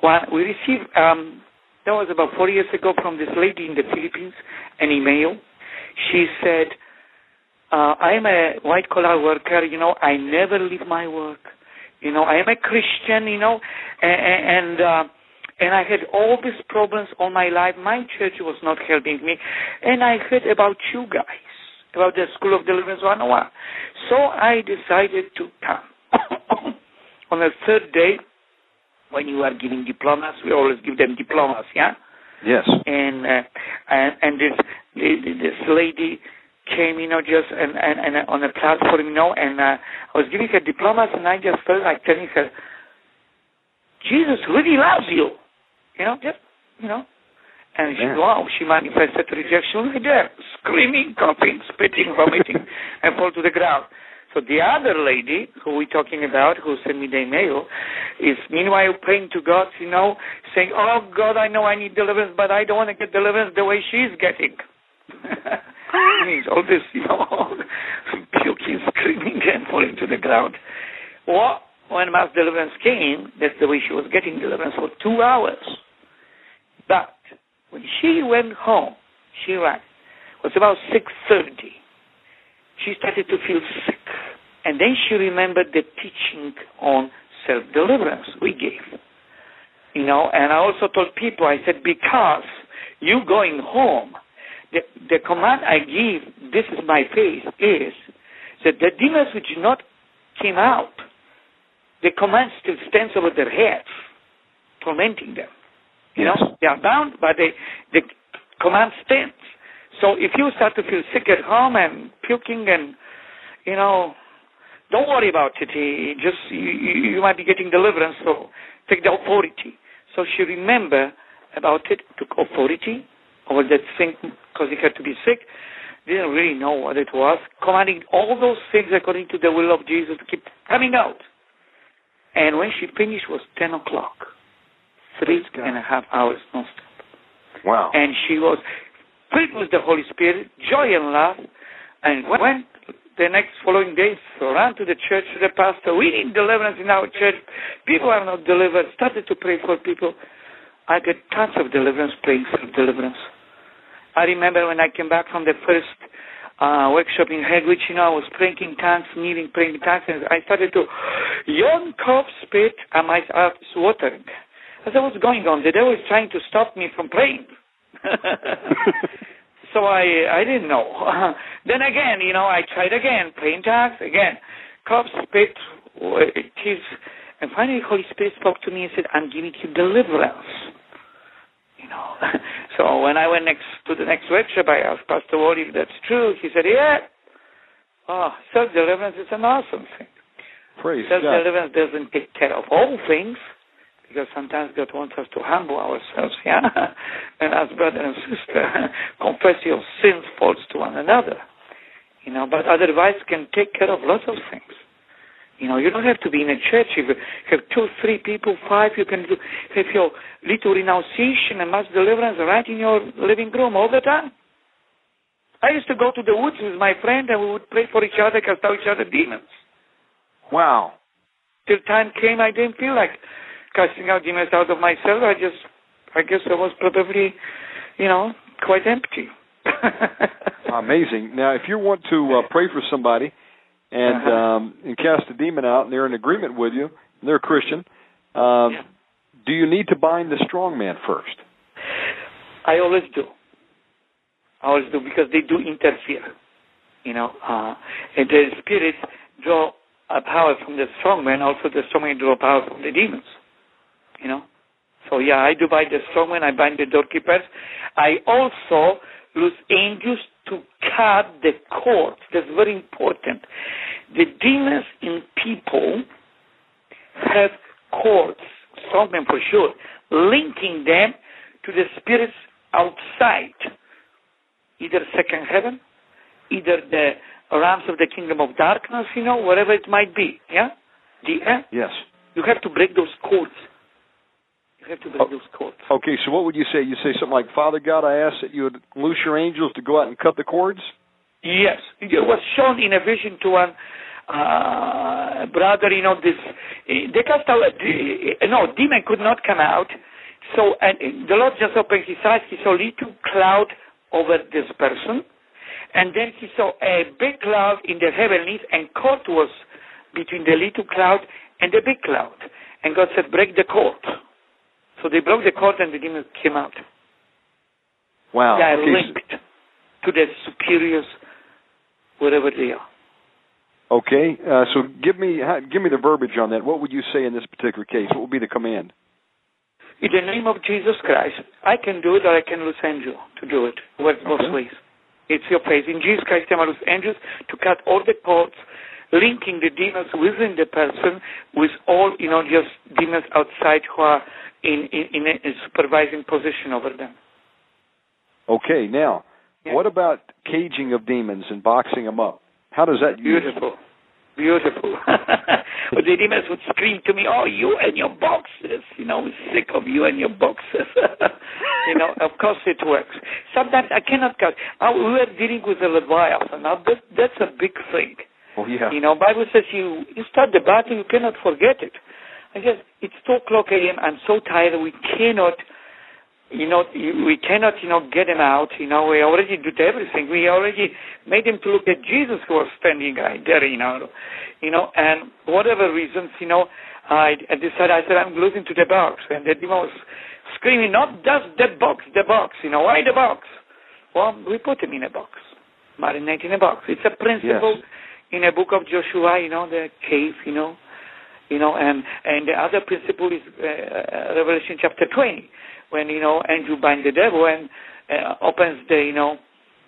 one. We received um, that was about four years ago from this lady in the Philippines an email. She said, uh, "I am a white collar worker. You know, I never leave my work. You know, I am a Christian. You know, and." and uh, and I had all these problems all my life. My church was not helping me, and I heard about you guys, about the School of Deliverance 101. So I decided to come. On the third day, when you are giving diplomas, we always give them diplomas, yeah. Yes. And uh, and, and this this lady came, you know, just and and, and on a platform, you know, and uh, I was giving her diplomas, and I just felt like telling her, Jesus really loves you. You know, just, you know. And she, wow, she manifested rejection right there, screaming, coughing, spitting, vomiting, and fall to the ground. So the other lady who we're talking about, who sent me the email, is meanwhile praying to God, you know, saying, "Oh God, I know I need deliverance, but I don't want to get deliverance the way she's getting." all this, you know, puking, screaming, and falling to the ground. Well, when mass deliverance came, that's the way she was getting deliverance for two hours. But when she went home, she ran. It was about 6.30. She started to feel sick. And then she remembered the teaching on self-deliverance we gave. You know, and I also told people, I said, because you going home, the, the command I give, this is my faith, is that the demons which not came out, the command still stands over their heads, tormenting them. You Yes. know, they are bound, but they, the command stands. So if you start to feel sick at home and puking and, you know, don't worry about it. Just you, you might be getting deliverance, so take the authority. So she remember about it, took authority over that thing because he had to be sick. Didn't really know what it was. Commanding all those things according to the will of Jesus to keep coming out. And when she finished, it was ten o'clock. Three and a half God. and a half hours nonstop Wow. and she was filled with the Holy Spirit, joy and love, and went the next following days ran to the church, to the pastor, we need deliverance in our church. People are not delivered. Started to pray for people. I get tons of deliverance, praying for deliverance. I remember when I came back from the first uh, workshop in Hegewisch, you know, I was praying in tongues, kneeling, praying in tongues, and I started to yawn, cough, spit, and my mouth is watering. As I was going on? The devil is trying to stop me from praying. so I I didn't know. then again, you know, I tried again, praying tongues, again, cough, spit, uh, tears, and finally Holy Spirit spoke to me and said, I'm giving you deliverance. You know. so when I went next to the next workshop, I asked Pastor Worley if that's true. He said, Yeah. Ah, oh, self deliverance is an awesome thing. Praise self deliverance doesn't take care of all things because sometimes God wants us to humble ourselves, yeah? and as brother and sister, confess your sins, faults to one another. You know, but otherwise can take care of lots of things. You know, you don't have to be in a church. If you have two, three people, five, you can do, have your little renunciation and mass deliverance right in your living room all the time. I used to go to the woods with my friend and we would pray for each other, cast out each other demons. Wow. Till time came, I didn't feel like casting out demons out of myself. I just, I guess I was probably, you know, quite empty. Amazing. Now, if you want to uh, pray for somebody and Uh-huh. um, and cast a demon out, and they're in agreement with you, and they're a Christian, um, Yeah. do you need to bind the strong man first? I always do. I always do because they do interfere. You know, uh, and the spirits draw a power from the strong man. Also, the strong man draw power from the demons. You know, so yeah, I do bind the strong man. I bind the doorkeepers. I also use angels to cut the cords. That's very important. The demons in people have cords, strong men for sure, linking them to the spirits outside, either second heaven, either the realms of the kingdom of darkness, you know, whatever it might be. Yeah, the eh? Yes. you have to break those cords. You have to break Oh. those cords. Okay, so what would you say? You say something like, Father God, I ask that you would loose your angels to go out and cut the cords? Yes, it was shown in a vision to one uh, brother. You know, this the cast out. The, no, demon could not come out. So, and the Lord just opened his eyes. He saw a little cloud over this person, and then he saw a big cloud in the heavenlies, and cord was between the little cloud and the big cloud. And God said, "Break the cord." So they broke the cord, and the demon came out. Wow. They are Okay, linked to their superiors, wherever they are. Okay, uh, so give me give me the verbiage on that. What would you say in this particular case? What would be the command? In the name of Jesus Christ, I can do it or I can lose angel to do it. Works both Okay. ways. It's your faith. In Jesus Christ, I lose angels to cut all the cords, linking the demons within the person with all, you know, just demons outside who are in, in, in a, supervising position over them. Okay, now, Yeah. what about caging of demons and boxing them up? How does that use? Beautiful. Beautiful. but the demons would scream to me, Oh, you and your boxes. You know, we're sick of you and your boxes. you know, of course it works. Sometimes I cannot cut. We were dealing with the Leviathan. Now, that, that's a big thing. Oh yeah. You know, Bible says you, you start the battle, you cannot forget it. I guess it's 2 o'clock a.m. I'm so tired. We cannot, you know, we cannot, you know, get him out. You know, we already did everything. We already made him to look at Jesus who was standing right there, you know. You know, and whatever reasons, you know, I, I decided, I said, I'm losing to the box. And the demon was screaming, not just the box, the box, you know, why the box? Well, we put him in a box, marinate in a box. It's a principle Yes. In a book of Joshua, you know, the cave, you know, you know, and and the other principle is uh, Revelation chapter 20, when you know Andrew binds the devil and uh, opens the you know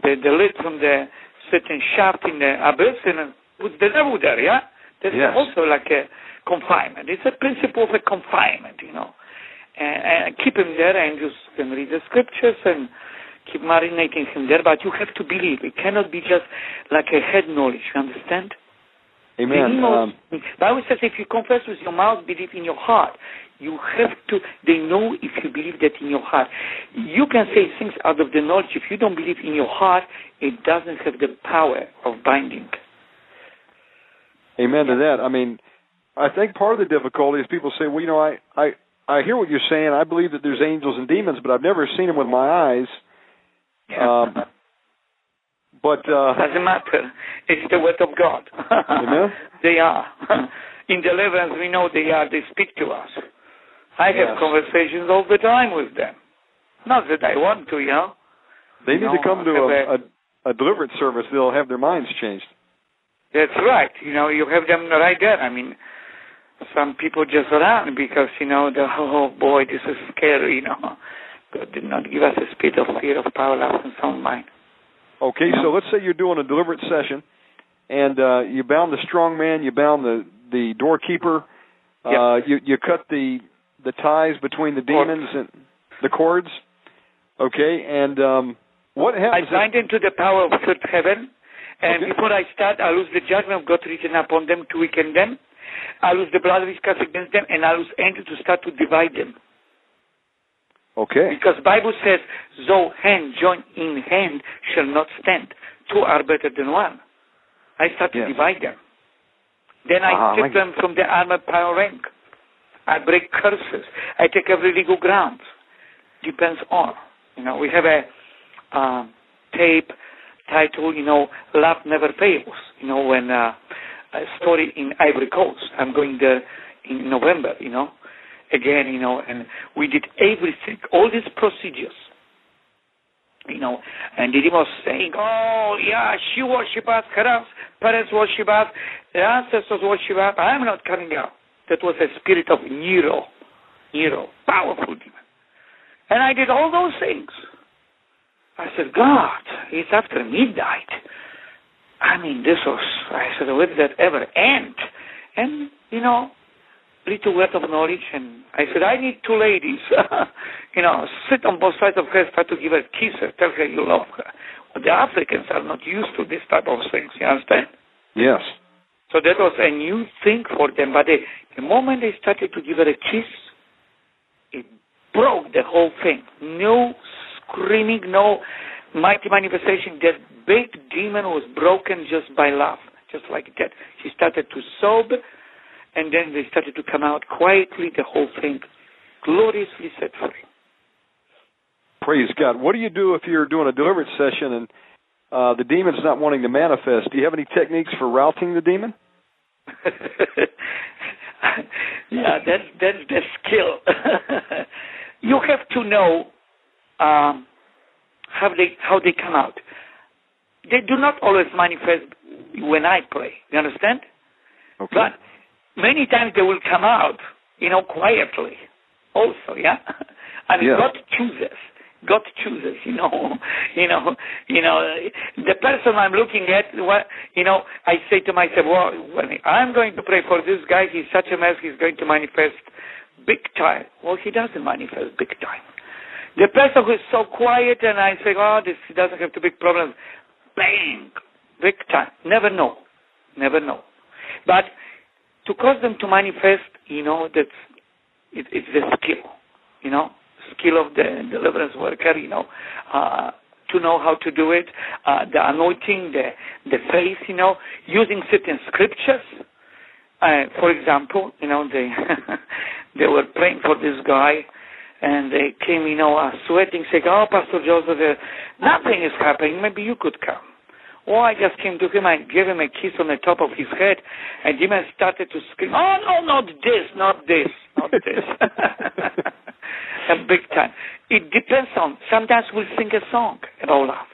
the the lid from the certain shaft in the abyss and puts the devil there. Yeah, that's Yes. also like a confinement. It's a principle of a confinement, you know, and, and keep him there and just can read the scriptures and keep marinating him there. But you have to believe. It cannot be just like a head knowledge. You understand? Amen. The Um, Bible says if you confess with your mouth, believe in your heart. You have to, they know if you believe that in your heart. You can say things out of the knowledge. If you don't believe in your heart, it doesn't have the power of binding. Amen to that. I mean, I think part of the difficulty is people say, well, you know, I, I, I hear what you're saying. I believe that there's angels and demons, but I've never seen them with my eyes. Um, but uh, Doesn't matter. It's the word of God. Amen. they are. In deliverance, we know they are. They speak to us. I have conversations all the time with them. Not that I want to, you know. they need No, to come to a, a, a deliverance service. They'll have their minds changed. That's right. You know, you have them right there. I mean, some people just run because, you know, the oh boy, this is scary, you know. God did not give us a spirit of fear, of power, love, and sound mind. Okay, so let's say you're doing a deliverance session, and uh, you bound the strong man, you bound the the doorkeeper, uh, Yep. you you cut the the ties between the Cords. demons and the cords. Okay, and um, what happens? I bind into the power of third heaven, and Okay. before I start, I lose the judgment of God written upon them to weaken them. I lose the blood of his curse against them, and I lose angels to start to divide them. Okay, Because Bible says, though hand joined in hand shall not stand. Two are better than one. I start to Yes. divide them. Then I take like- them from the armored power rank. I break curses. I take every legal ground. Depends on. You know, we have a um, tape title, you know, Love Never Fails. You know, when uh, a story in Ivory Coast. I'm going there in November, you know, again, you know, and we did everything, all these procedures. You know, and he was saying, "Oh, yeah, she worship us, her parents worship us, the ancestors worship us. I'm not coming out." That was a spirit of Nero, Nero, powerful demon. And I did all those things. I said, God, it's after midnight. I mean, this was, I said, when did that ever end? And, you know, little word of knowledge, and I said, I need two ladies, you know, sit on both sides of her, start to give her kisses, tell her you love her. But the Africans are not used to this type of things, you understand? yes, So that was a new thing for them. But the, the moment they started to give her a kiss, it broke the whole thing. No screaming, no mighty manifestation. That big demon was broken just by love, just like that. She started to sob, and then they started to come out quietly. The whole thing gloriously set free. Praise God. What do you do if you're doing a deliverance session and uh, the demon's not wanting to manifest? Do you have any techniques for routing the demon? yeah, that's that's the skill. you have to know um, how they how they come out. They do not always manifest when I pray. You understand? Okay. But many times they will come out, you know, quietly. Also, yeah. and Yeah. God chooses. God chooses, you know, you know, you know, the person I'm looking at, what, you know, I say to myself, well, I'm going to pray for this guy, he's such a mess, he's going to manifest big time. Well, he doesn't manifest big time. The person who is so quiet and I say, oh, this he doesn't have too big problems, bang, big time. Never know, never know. But to cause them to manifest, you know, that's it, it's the skill, you know, skill of the deliverance worker, you know, uh, to know how to do it, uh, the anointing, the the faith, you know, using certain scriptures. Uh, for example, you know, they they were praying for this guy, and they came, you know, uh, sweating, saying, "Oh, Pastor Joseph, uh, nothing is happening. Maybe you could come." Well, I just came to him and gave him a kiss on the top of his head, and Demon started to scream, "Oh no, not this, not this, not this!" a big time. It depends on. Sometimes we'll sing a song about love,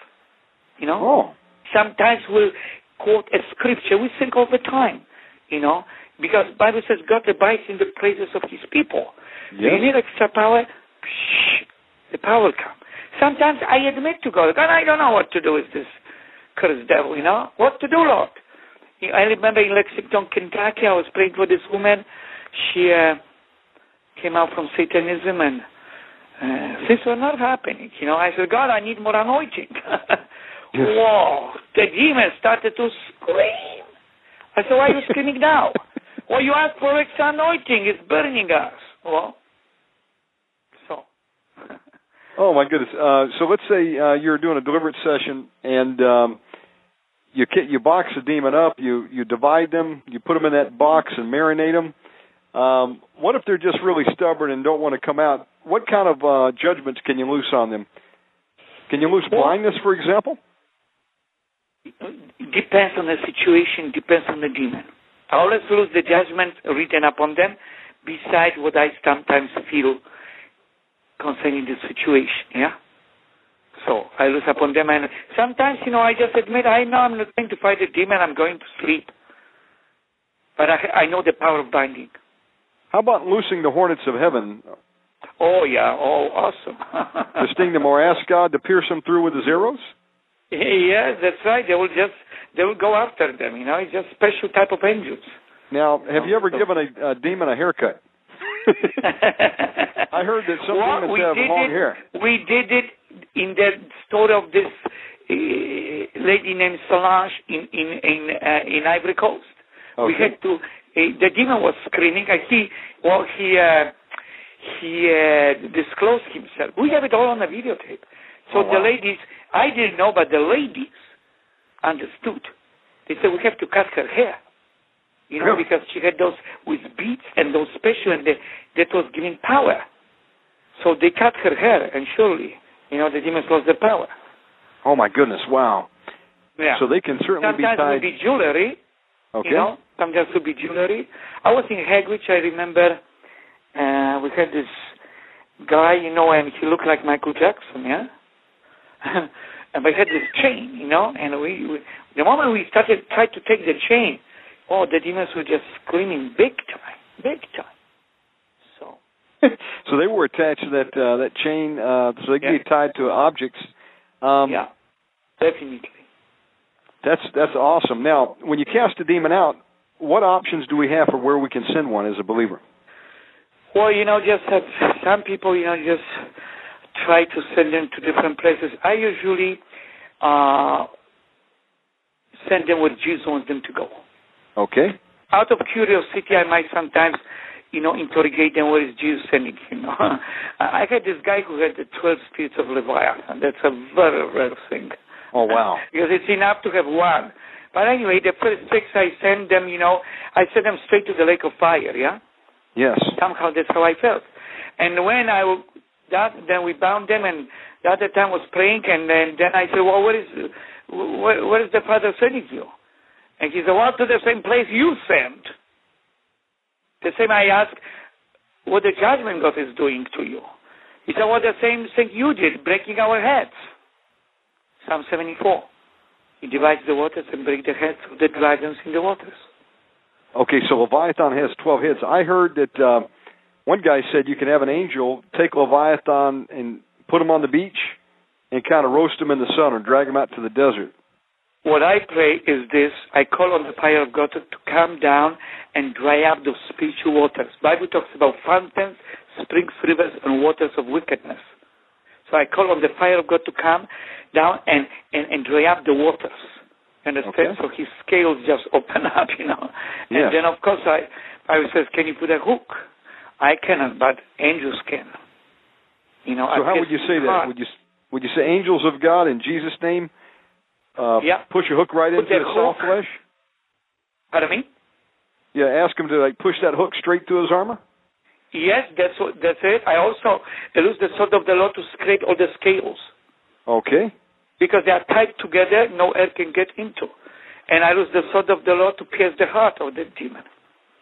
you know. Oh, Sometimes we'll quote a scripture. We sing all the time, you know, because Bible says God abides in the praises of His people. Yes. you need extra power? Psh, the power will come. Sometimes I admit to God, God, I don't know what to do with this cursed devil, you know? What to do, Lord? I remember in Lexington, Kentucky, I was praying for this woman. She uh, came out from Satanism and uh, things were not happening. You know, I said, God, I need more anointing. Whoa! The demon started to scream. I said, why are you screaming now? well, you asked for extra anointing. It's burning us. Well, so. Oh my goodness. Uh, so let's say uh, you're doing a deliverance session and um, you you box a demon up, you you divide them, you put them in that box and marinate them. Um, what if they're just really stubborn and don't want to come out? What kind of uh, judgments can you loose on them? Can you loose blindness, for example? depends on the situation, depends on the demon. I always lose the judgment written upon them, beside what I sometimes feel concerning the situation. Yeah. So I lose upon them, and sometimes you know I just admit I know I'm not going to fight the demon. I'm going to sleep, but I, I know the power of binding. How about loosing the hornets of heaven Oh yeah. Oh awesome. to sting them, or ask God to pierce them through with His arrows? yes, that's right. They will just they will go after them. You know, it's just special type of angels. Now, have you ever given a, a demon a haircut? I heard that some well, demons have did long it, hair. We did it in the story of this uh, lady named Solange in in in, uh, in Ivory Coast. We had to. Uh, the demon was screaming. I see. Well, he uh, he uh, disclosed himself. We have it all on a videotape. So Oh, wow. the ladies, I didn't know, but the ladies understood. They said we have to cut her hair. You know, because she had those with beads and those special, and the, that was giving power. So they cut her hair, and surely, you know, the demons lost their power. Oh my goodness! Wow. Yeah. So they can certainly Sometimes be tied. would be jewelry, okay. you know. Sometimes it would be jewelry. I was in Hegewisch, I remember, uh, we had this guy, you know, and he looked like Michael Jackson, yeah? and we had this chain, you know, and we, we the moment we started try to take the chain, oh, the demons were just screaming big time, big time. So, they were attached to that uh, that chain, uh, so they can Yeah. be tied to objects. Um, yeah, definitely. That's that's awesome. Now, when you cast a demon out, what options do we have for where we can send one as a believer? Well, you know, just have some people, you know, just try to send them to different places. I usually uh, send them where Jesus wants them to go. Okay. Out of curiosity, I might sometimes, you know, interrogate them, where is Jesus sending you know. I had this guy who had the 12 spirits of Leviathan. That's a very rare thing. Oh, wow. because it's enough to have one. But anyway, the first six I sent them, you know, I sent them straight to the lake of fire, yeah? Yes. Somehow that's how I felt. And when I w- that then we bound them, and the other time was praying, and then then I said, well, what is where, where is the Father sending you? And he said, well, to the same place you sent. The same I ask what the judgment God is doing to you. Said, well, the same thing you did, breaking our heads. Psalm 74. He divides the waters and breaks the heads of the dragons in the waters. Okay, so Leviathan has 12 heads. I heard that uh, one guy said you can have an angel take Leviathan and put him on the beach and kind of roast him in the sun or drag him out to the desert. What I pray is this: I call on the fire of God to, to come down and dry up those spiritual waters. Bible talks about fountains, springs, rivers, and waters of wickedness. So I call on the fire of God to come down and, and, and dry up the waters. Understand? Okay. So his scales just open up, you know. And Yes. then of course I Bible says, Can you put a hook? I cannot, but angels can. You know, So I how would you say that? Would you would you say angels of God in Jesus' name? Uh, Yeah. Push a hook right Put into that his soft hook. flesh. Pardon me? Yeah, ask him to like push that hook straight through his armor. Yes, that's what, that's it. I also use the sword of the Lord to scrape all the scales Okay. because they are tied together, no air can get into. And I use the sword of the Lord to pierce the heart of the demon.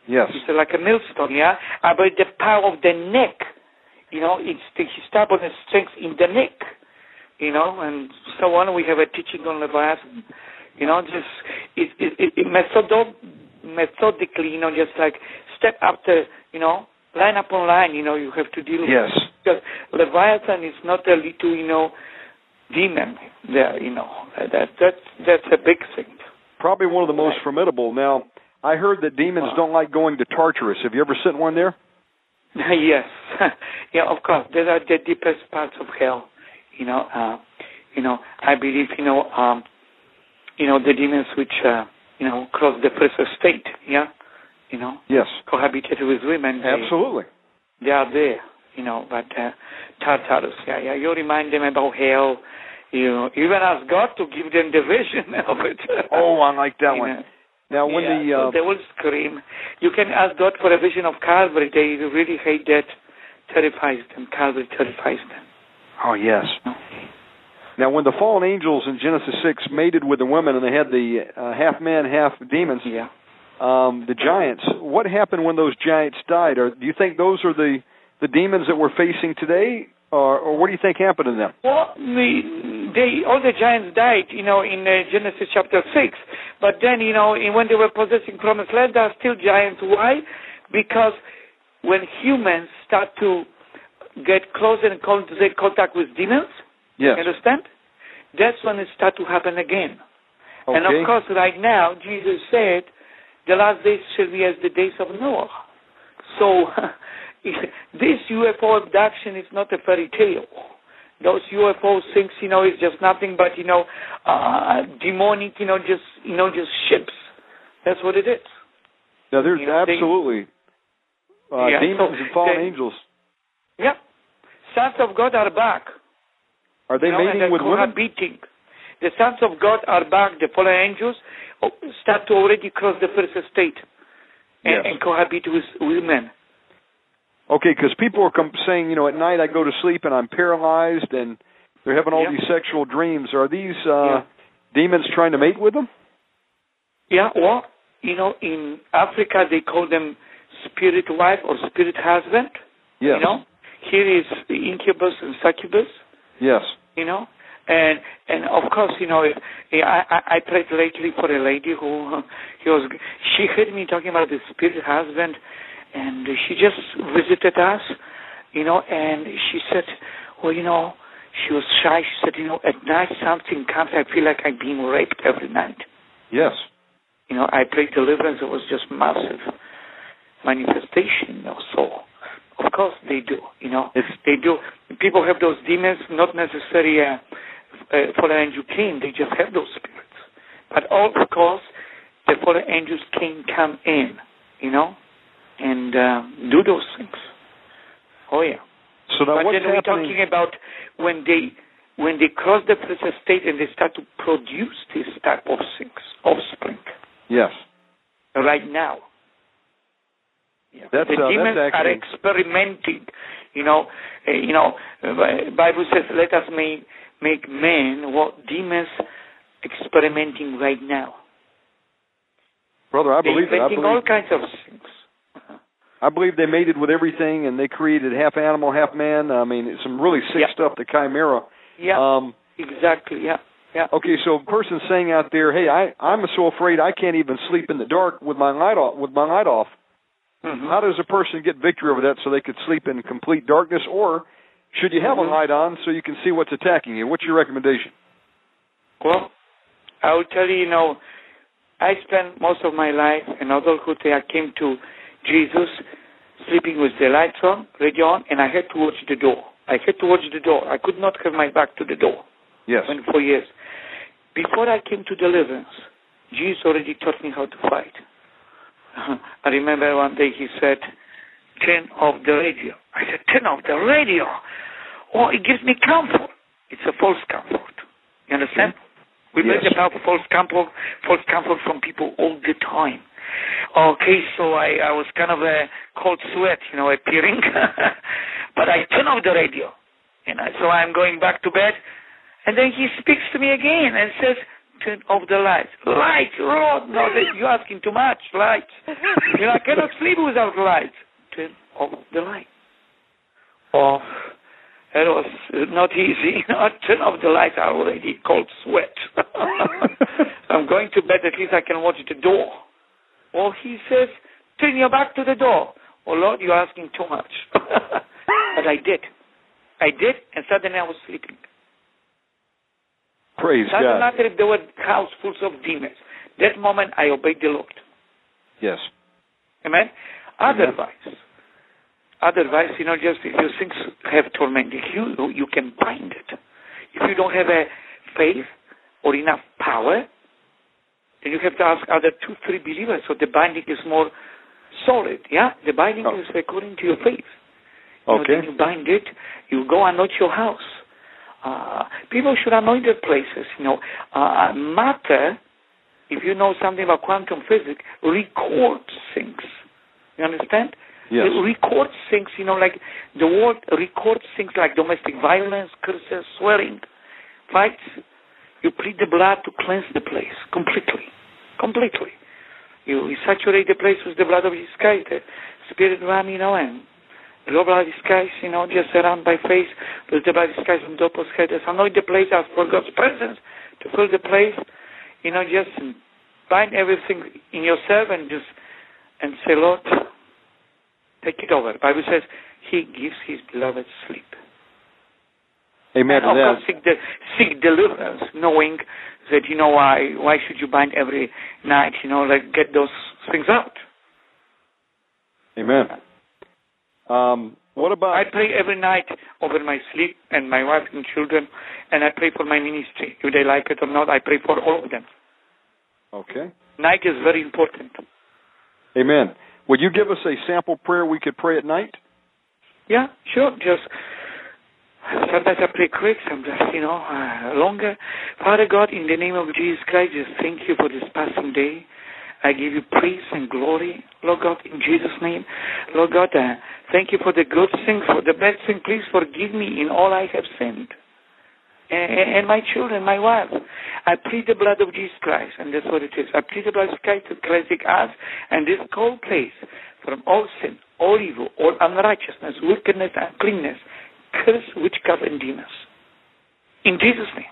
Yes. It's like a millstone, yeah? But the power of the neck, you know, it's the his stubbornness strength in the neck, you know, and so on. We have a teaching on Leviathan, you know, just it, it, it, it methodically, you know, just like step after, you know, line upon line, you know, you have to deal with Yes. because Leviathan is not a little, you know, demon there, you know. That that's that's a big thing. Probably one of the most Right. formidable. Now, I heard that demons Wow. don't like going to Tartarus. Have you ever sent one there? yes, yeah, of course. Those are the deepest parts of hell. You know, uh, you know. I believe, you know, um, you know, the demons which, uh, you know, cross the first estate. Yeah, you know, Yes. cohabited with women. Absolutely. they are there. You know, but uh, Tartarus. Yeah, yeah. You remind them about hell. You even ask God to give them the vision of it. Oh, I like that You one. know. Now, when yeah, the so uh, they will scream. You can ask God for a vision of Calvary. They really hate that. Terrifies them. Calvary terrifies them. Oh yes. Now, when the fallen angels in Genesis six mated with the women and they had the uh, half man, half demons, Yeah. um, the giants. What happened when those giants died? Or do you think those are the the demons that we're facing today, or, or what do you think happened to them? Well, the, they all the giants died, you know, in uh, Genesis chapter six. But then, you know, when they were possessing promised land, there are still giants. Why? Because when humans start to get closer and the contact with demons, Yes. you understand? That's when it start to happen again. Okay. And of course, right now, Jesus said, the last days shall be as the days of Noah. So, this UFO abduction is not a fairy tale. Those UFO things, you know, is just nothing but, you know, uh, demonic, you know, just, you know, just ships. That's what it is. Now, there's you know, they- absolutely uh, Yeah, demons so and fallen they- angels. Yeah. Sons of God are back. Are they you know, mating with women? cohabiting. The sons of God are back. The fallen angels oh, start to already cross the first estate and, Yes. and cohabit with women. Okay, because people are com- saying, you know, at night I go to sleep and I'm paralyzed, and they're having all Yeah. these sexual dreams. Are these uh, Yeah. demons trying to mate with them? Yeah, well, you know, in Africa they call them spirit wife or spirit husband. Yes. You know, here is the incubus and succubus. Yes. You know, and and of course, you know, I I, I prayed lately for a lady who he was she heard me talking about the spirit husband, and she just visited us, you know, and she said, well, you know, she was shy. She said, you know, at night something comes. I feel like I'm being raped every night. Yes. You know, I prayed deliverance. It was just massive manifestation. You know, so of course they do. You know, It's they do. People have those demons, not necessarily uh, uh, fallen angel came. They just have those spirits. But all of course, the fallen angels can come in. You know, and uh, do those things. Oh yeah. So now but what's then we're talking about when they when they cross the first estate and they start to produce this type of things, offspring. Yes. Right now. Yeah. That's, the uh, that's demons are experimenting. You know, uh, you know. Uh, Bible says, "Let us make make men what demons experimenting right now." Brother, I They're believe it. I inventing all kinds of things. Uh-huh. I believe they mated with everything and they created half animal, half man. I mean, it's some really sick Yeah. stuff, the chimera. Yeah, Um, exactly. Yeah, yeah. okay, so a person saying out there, "Hey, I I'm so afraid I can't even sleep in the dark with my light off with my light off." Mhm. How does a person get victory over that so they could sleep in complete darkness or should you have Mhm. a light on so you can see what's attacking you? What's your recommendation? Well, I will tell you, you know, I spent most of my life in adulthood. I came to Jesus sleeping with the lights on, radio on, and I had to watch the door. I had to watch the door. I could not have my back to the door. Yes. 24 years. Before I came to deliverance, Jesus already taught me how to fight. I remember one day he said, turn off the radio. I said, turn off the radio. Oh, it gives me comfort. It's a false comfort. You understand? Mm-hmm. We Yes. learn about false comfort, false comfort from people all the time. Okay, so I, I was kind of a cold sweat, you know, appearing, but I turn off the radio, you know, so I'm going back to bed, and then he speaks to me again and says, turn off the lights. Lights, Lord, no, you're asking too much, lights. You know, I cannot sleep without lights. Turn off the light. Oh, that was not easy. Know, turn off the lights. I already cold sweat. I'm going to bed. At least I can watch the door. Well, he says, turn your back to the door. Oh, Lord, you're asking too much. but I did. I did, and suddenly I was sleeping. Praise Doesn't God. matter if there were house full of demons. That moment I obeyed the Lord. Yes. Amen? Otherwise, otherwise, you know, just if your things have tormented you, you can bind it. If you don't have a faith or enough power, then you have to ask other two, three believers. So the binding is more solid. Yeah, the binding Oh. is according to your faith. You know, Okay. then you bind it. You go anoint your house. Uh, people should anoint their places. You know, uh, matter. If you know something about quantum physics, records things. You understand? Yes. It records things, you know, like the world records things like domestic violence, curses, swearing, fights. You plead the blood to cleanse the place completely. Completely. You, saturate the place with the blood of Jesus Christ, the spirit you know, and the blood Christ, you know, just around by faith with the blood Jesus Christ from headers. Anoint the place, ask for God's presence to fill the place. You know, just bind everything in yourself and just and say, Lord, take it over. Bible says He gives His beloved sleep. Amen and of course, seek, the, seek deliverance, knowing that you know why. Why should you bind every night? You know, like get those things out. Amen. Um, what about I pray every night over my sleep and my wife and children, and I pray for my ministry. If they like it or not, I pray for all of them. Okay. Night is very important. Amen. Would you give us a sample prayer we could pray at night? Yeah, sure. Just sometimes I pray quick, sometimes you know uh, longer. Father God, in the name of Jesus Christ, just thank you for this passing day. I give you praise and glory, Lord God, in Jesus' name. Lord God, uh, thank you for the good things, for the bad things. Please forgive me in all I have sinned. And, and my children, my wife. I plead the blood of Jesus Christ, and that's what it is. I plead the blood of Christ to cleanse us and this cold place from all sin, all evil, all unrighteousness, wickedness, uncleanness, curse, witchcraft, and demons. In Jesus' name.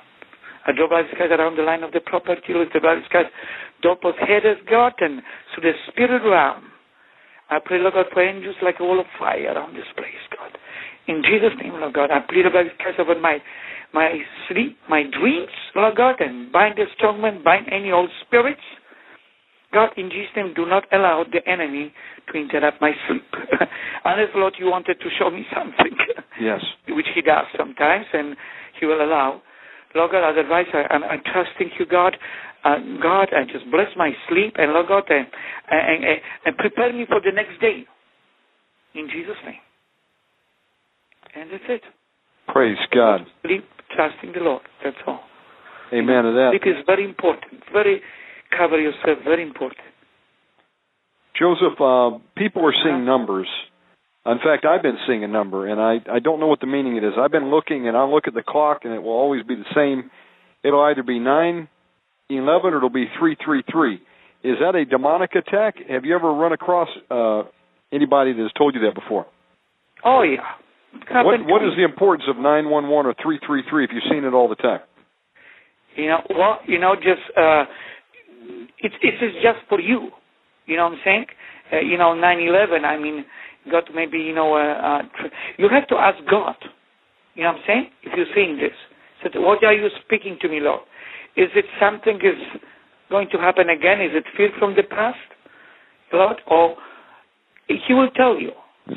I draw blood of Christ around the line of the property with the blood of Christ, doorpost headers, God, and through the spirit realm. I pray, Lord God, for angels like a wall of fire around this place, God. In Jesus' name, Lord God, I plead blood of Jesus Christ over my my sleep, my dreams, Lord God, and bind the strong man, bind any old spirits. God, in Jesus' name, do not allow the enemy to interrupt my sleep. Unless, Lord, you wanted to show me something, Yes. which He does sometimes, and He will allow. Lord God, otherwise, I, I'm, I'm trusting you, God. Uh, God, I just bless my sleep, and Lord God, and, and, and, and prepare me for the next day. in Jesus' name. And that's it. Praise God. Sleep, trusting the Lord. That's all. Amen to that. Sleep is very important. Very cover yourself. Very important. Joseph, uh, people are seeing Uh-huh. numbers. In fact, I've been seeing a number, and I I don't know what the meaning it is. I've been looking, and I'll look at the clock, and it will always be the same. It'll either be nine, eleven, or it'll be three, three, three. Is that a demonic attack? Have you ever run across uh, anybody that has told you that before? Oh yeah. It What What is the importance of nine one one or three three three if you've seen it all the time? You know, well, you know, just uh, it's it's just for you. You know what I'm saying? Uh, you know, nine eleven. I mean, God maybe you know, uh, uh, tr- you have to ask God. You know what I'm saying? If you're saying this, so what are you speaking to me, Lord? Is it something is going to happen again? Is it fear from the past, Lord? Or He will tell you.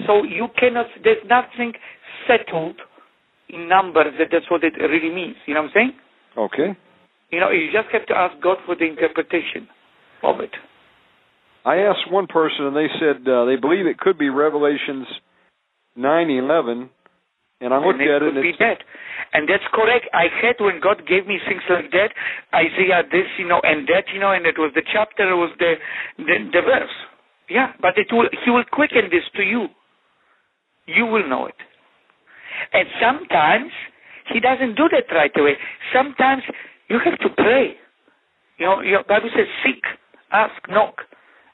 So you cannot. There's nothing settled in numbers that that's what it really means. You know what I'm saying? Okay. You know, you just have to ask God for the interpretation of it. I asked one person, and they said uh, they believe it could be Revelations nine eleven, and I looked and it at it. could and be that. And that's correct. I had when God gave me things like that, Isaiah this, you know, and that, you know, and it was the chapter, it was the the, the verse. Yeah, but it will He will quicken this to you. You will know it. And sometimes He doesn't do that right away. Sometimes you have to pray. You know, your Bible says seek, ask, knock.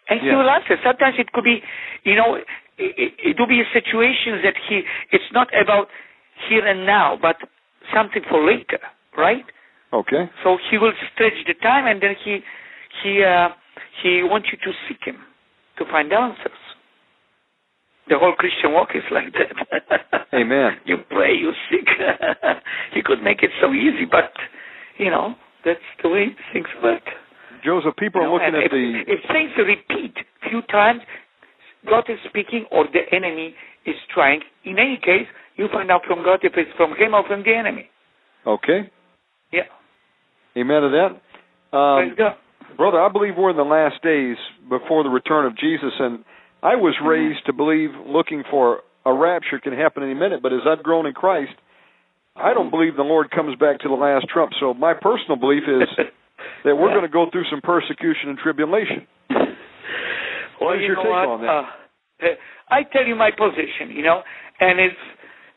And he will answer. Sometimes it could be, you know, it, it, it will be a situation that he, it's not about here and now, but something for later, right? okay. So he will stretch the time, and then he, he, uh, he wants you to seek him to find answers. The whole Christian walk is like that. Amen. You pray, you seek. he could make it so easy, but you know that's the way things work. Joseph, people You are looking at if, the if things repeat few times, God is speaking or the enemy is trying. In any case, you find out from God if it's from him or from the enemy. okay. Yeah. Amen to that. Um, Praise God. brother, I believe we're in the last days before the return of Jesus, and I was Mm-hmm. raised to believe looking for a rapture can happen any minute. But as I've grown in Christ, I Mm-hmm. don't believe the Lord comes back to the last trump. So my personal belief is that we're Yeah. going to go through some persecution and tribulation. Well, is you your take what? on that? Uh, I tell you my position, you know, and it's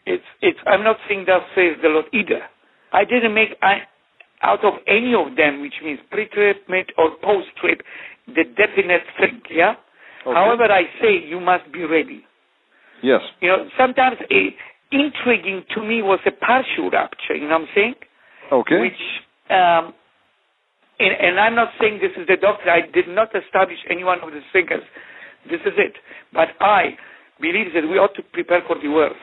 it's it's. I'm not saying that says the Lord either. I didn't make I, out of any of them, which means pre-trib, mid, or post-trib, the definite thing. Yeah. Okay. However, I say you must be ready. Yes. You know, sometimes a, intriguing to me was a partial rapture. You know what I'm saying? Okay. Which, um, and, and I'm not saying this is the doctor. I did not establish any one of the thinkers. This is it. But I believe that we ought to prepare for the worst.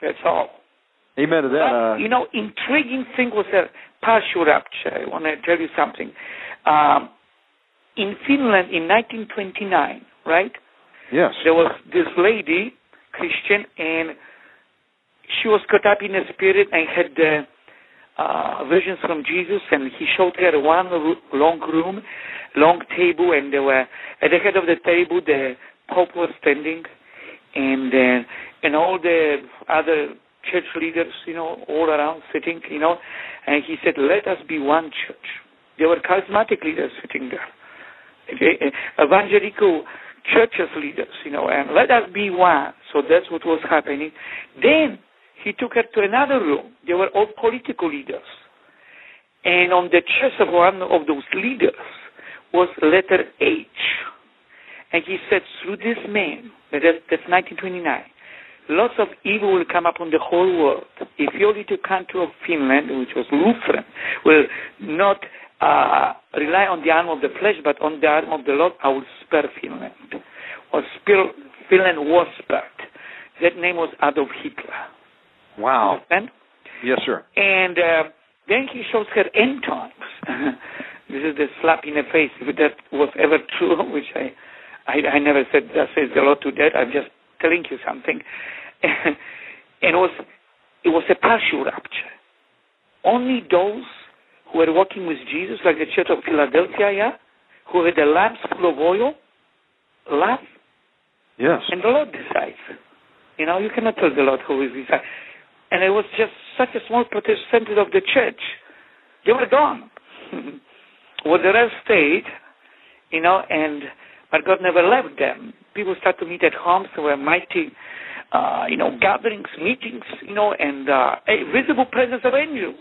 That's all. Amen to that. But, Uh, you know, intriguing thing was that partial rapture. I want to tell you something. Um, in Finland in 1929, right? yes. there was this lady, Christian, and she was caught up in the spirit and had the uh, visions from Jesus, and he showed her one ro- long room, long table, and there were at the head of the table the Pope was standing, and uh, and all the other church leaders, you know, all around sitting, you know, and he said, "Let us be one church." There were charismatic leaders sitting there okay, evangelical churches leaders, you know, and let us be one. So that's what was happening. Then he took her to another room. They were all political leaders. And on the chest of one of those leaders was letter H. And he said, through this man, that, that's 1929, lots of evil will come upon the whole world. If your little country of Finland, which was Lutheran, will not uh, rely on the arm of the flesh, but on the arm of the Lord, I will spare Finland. Or spare, Finland was spared. That name was Adolf Hitler. Wow. Understand? Yes, sir. And uh, then he shows her end times. this is the slap in the face, if that was ever true, which I, I, I never said uh, that says the Lord to that. I'm just telling you something. and it was, it was a partial rapture. Only those who were walking with Jesus, like the Church of Philadelphia, yeah, who had the lamps full of oil, laugh, Yes. And the Lord decides. You know, you cannot tell the Lord who is decide. And it was just such a small percentage of the church. They were gone. well, the rest stayed, you know, and but God never left them. People started to meet at homes. There were mighty, uh, you know, gatherings, meetings, you know, and uh, a visible presence of angels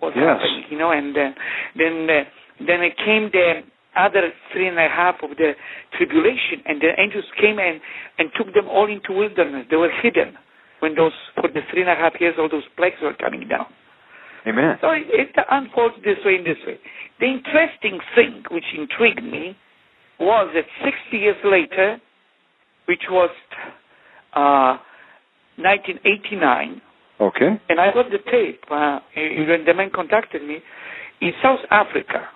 was Yes. happening, you know, and uh, then uh, then it came the other three and a half of the tribulation, and the angels came and and took them all into wilderness. They were hidden when those for the three and a half years all those plagues were coming down. Amen. So it, it unfolds this way and this way. The interesting thing which intrigued me was that 60 years later, which was uh, 1989, Okay. and I got the tape uh, when the man contacted me in South Africa.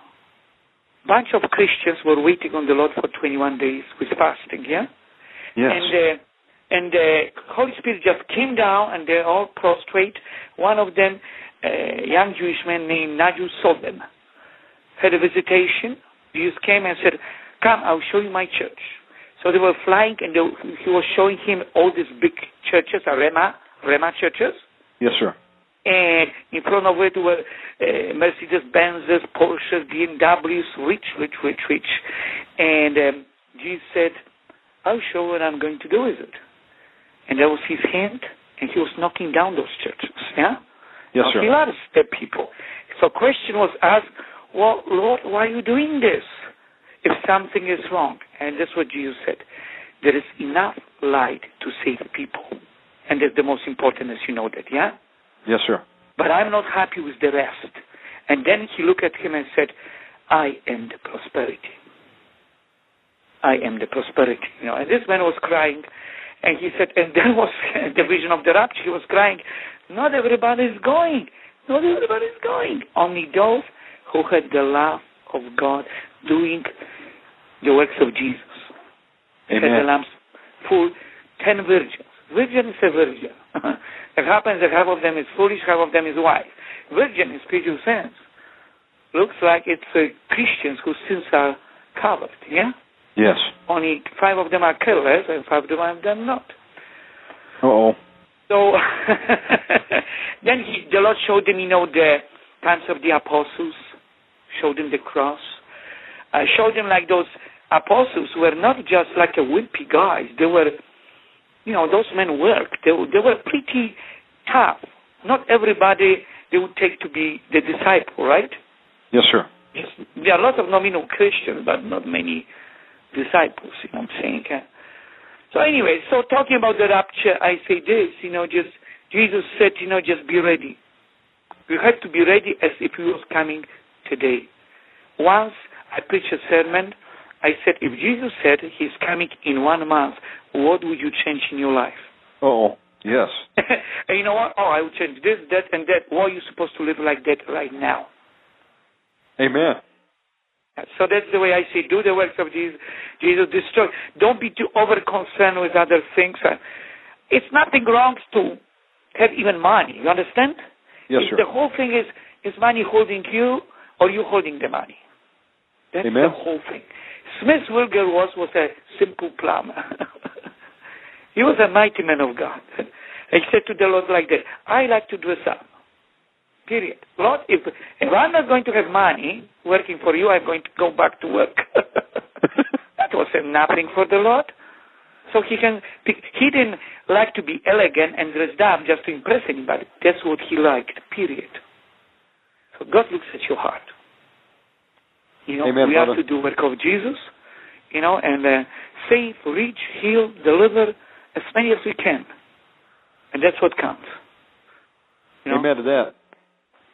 A Bunch of Christians were waiting on the Lord for 21 days with fasting. Yeah, Yes. and uh, and the Holy Spirit just came down, and they're all prostrate. One of them, a young Jewish man named Naju Solden, had a visitation. Jesus came and said, "Come, I'll show you my church." So they were flying, and they, he was showing him all these big churches, uh, Rhema, Rhema churches. yes, sir. And in front of it were uh, Mercedes Benzes, Porsches, BMWs, rich, rich, rich, rich. And um, Jesus said, I'll show what I'm going to do with it. And that was his hand, and he was knocking down those churches. Yeah? Yes, Now, sir. He loves the people. So question was asked, well, Lord, why are you doing this if something is wrong? And that's what Jesus said. There is enough light to save people. And that's the most important, as you know that, yeah? Yes, sir. but I'm not happy with the rest. And then he looked at him and said, I am the prosperity. I am the prosperity. You know, and this man was crying, and he said, and then was the vision of the rapture. He was crying, not everybody is going. Not everybody is going. Only those who had the love of God doing the works of Jesus. He had the Amen. lamps full, ten virgins. Virgin is a virgin. it happens that half of them is foolish, half of them is wise. Virgin in spiritual sense looks like it's uh, Christians whose sins are covered. Yeah, Yes. only five of them are careless, and five of them are not. Uh oh. So then he, the Lord showed them, you know, the times of the apostles, showed them the cross, uh, showed them like those apostles were not just like a wimpy guys. They were, you know, those men worked. They, were- they were pretty tough. Not everybody they would take to be the disciple, right? Yes, sir. Yes, there are lots of nominal Christians, but not many disciples. You know what I'm saying? uh. So anyway, so talking about the rapture, I say this. You know, just Jesus said, you know, just be ready. You have to be ready as if He was coming today. Once I preached a sermon, I said, if Jesus said He's coming in one month, what would you change in your life? Oh. Yes. and you know what? Oh, I would change this, that, and that. Why are you supposed to live like that right now? Amen. So that's the way I see. Do the works of Jesus. Jesus destroy. Don't be too over concerned with other things. Uh, It's nothing wrong to have even money. You understand? Yes, sir. The whole thing is is money holding you or you holding the money. That's Amen. the whole thing. Smith Wigglesworth was a simple plumber. he was a mighty man of God. He said to the Lord like that, I like to dress up. Period. Lord, if, if I'm not going to have money working for you, I'm going to go back to work. that was nothing for the Lord. So he can he didn't like to be elegant and dressed up just to impress anybody. That's what he liked. Period. So God looks at your heart. You know, Amen, we have to do work of Jesus. You know, and uh, save, reach, heal, deliver as many as we can, and that's what counts. You know? Amen to that.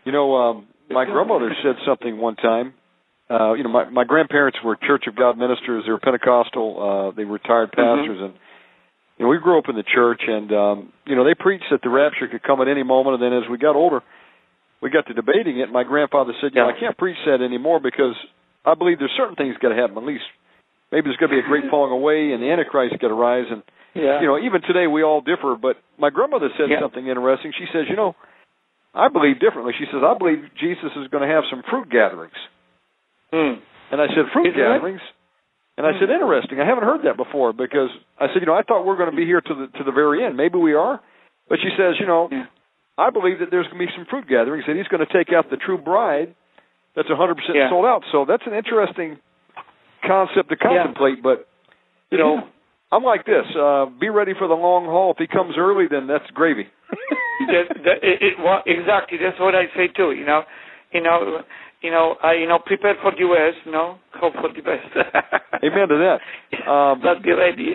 You know, um, my grandmother said something one time. Uh, you know, my my grandparents were Church of God ministers. They were Pentecostal. Uh, they were retired pastors, and you know, we grew up in the church, and um, you know, they preached that the rapture could come at any moment. And then as we got older, we got to debating it. My grandfather said, "You know, Yeah. I can't preach that anymore because I believe there's certain things got to happen. At least maybe there's going to be a great falling away, and the Antichrist got to rise, and Yeah. you know, even today we all differ. But my grandmother said Yeah. something interesting. She says, you know, I believe differently. She says, I believe Jesus is going to have some fruit gatherings. Hmm. And I said, fruit Is that gatherings? And I said, interesting. I haven't heard that before because I said, you know, I thought we are going to be here to the to the very end. Maybe we are, but she says, you know, Yeah. I believe that there's going to be some fruit gatherings, He said he's going to take out the true bride that's 100% Yeah. sold out. So that's an interesting concept to contemplate. But you know, Yeah. I'm like this. Uh, be ready for the long haul. If he comes early, then that's gravy. that, that, it, it, well, exactly. That's what I say too. You know, you know, you know, uh, you know, prepare for the worst. You know, hope for the best. Amen to that. Um, ready.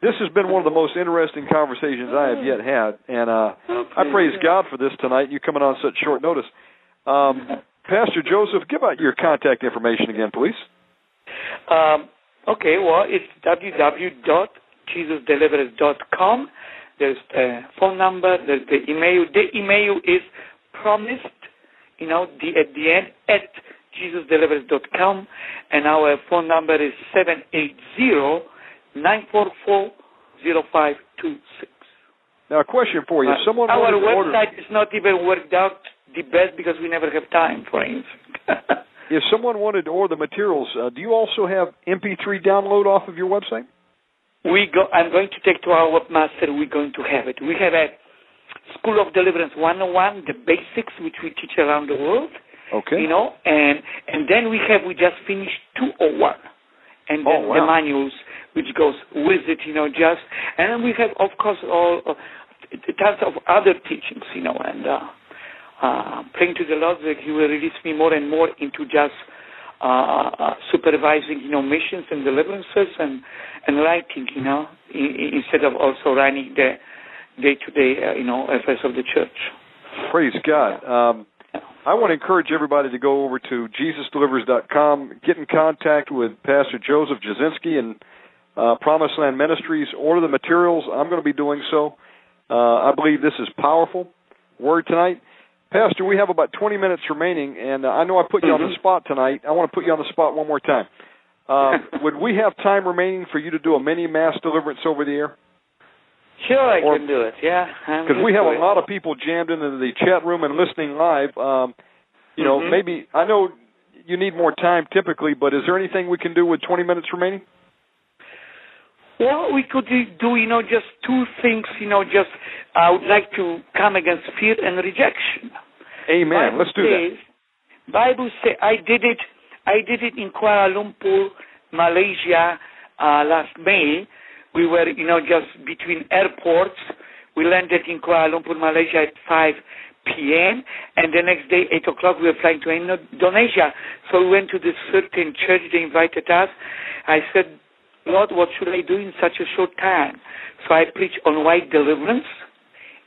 this has been one of the most interesting conversations I have yet had, and uh, I praise God for this tonight. You coming on such short notice. Um, Pastor Joseph, give out your contact information again, please. Um, okay, well, it's www.jesusdelivers.com. There's the phone number, there's the email. The email is promised, you know, the, at the end, at jesusdelivers.com. And our phone number is 780-944-0526. Now, a question for you: Uh, someone our to order, website is not even worked out the best because we never have time for it. if someone wanted to order the materials, uh, do you also have MP3 download off of your website? we go I'm going to take to our webmaster we're going to have it. We have a School of Deliverance 101, the basics which we teach around the world. Okay. You know, and and then we have we just finished 201. And then Oh, wow. the manuals which goes with it, you know, just and then we have of course all uh, tons of other teachings, you know, and uh uh praying to the Lord that he will release me more and more into just uh, uh, supervising, you know, missions and deliverances and and writing, you know, i- i- instead of also running the day-to-day, uh, you know, affairs of the church. Praise God. Um, I want to encourage everybody to go over to JesusDelivers.com, get in contact with Pastor Joseph Jasinski and uh, Promised Land Ministries, order the materials. I'm going to be doing so. Uh, I believe this is powerful word tonight. Pastor, we have about 20 minutes remaining, and uh, I know I put you on the spot tonight. I want to put you on the spot one more time. Uh, would we have time remaining for you to do a mini mass deliverance over the air? Sure, I Or- can do it. Yeah, because we have a lot of people jammed into the chat room and listening live. Um, you know, Mhm. maybe I know you need more time typically, but is there anything we can do with 20 minutes remaining? Well, we could do- you know, just two things. You know, just I would like to come against fear and rejection. Amen. Bible Let's do that. says, Bible say I did it. I did it in Kuala Lumpur, Malaysia, uh, last May. We were, you know, just between airports. We landed in Kuala Lumpur, Malaysia at 5 p.m. and the next day, 8 o'clock, we were flying to Indonesia. So we went to this certain church. They invited us. I said, Lord, what should I do in such a short time? So I preached on white deliverance,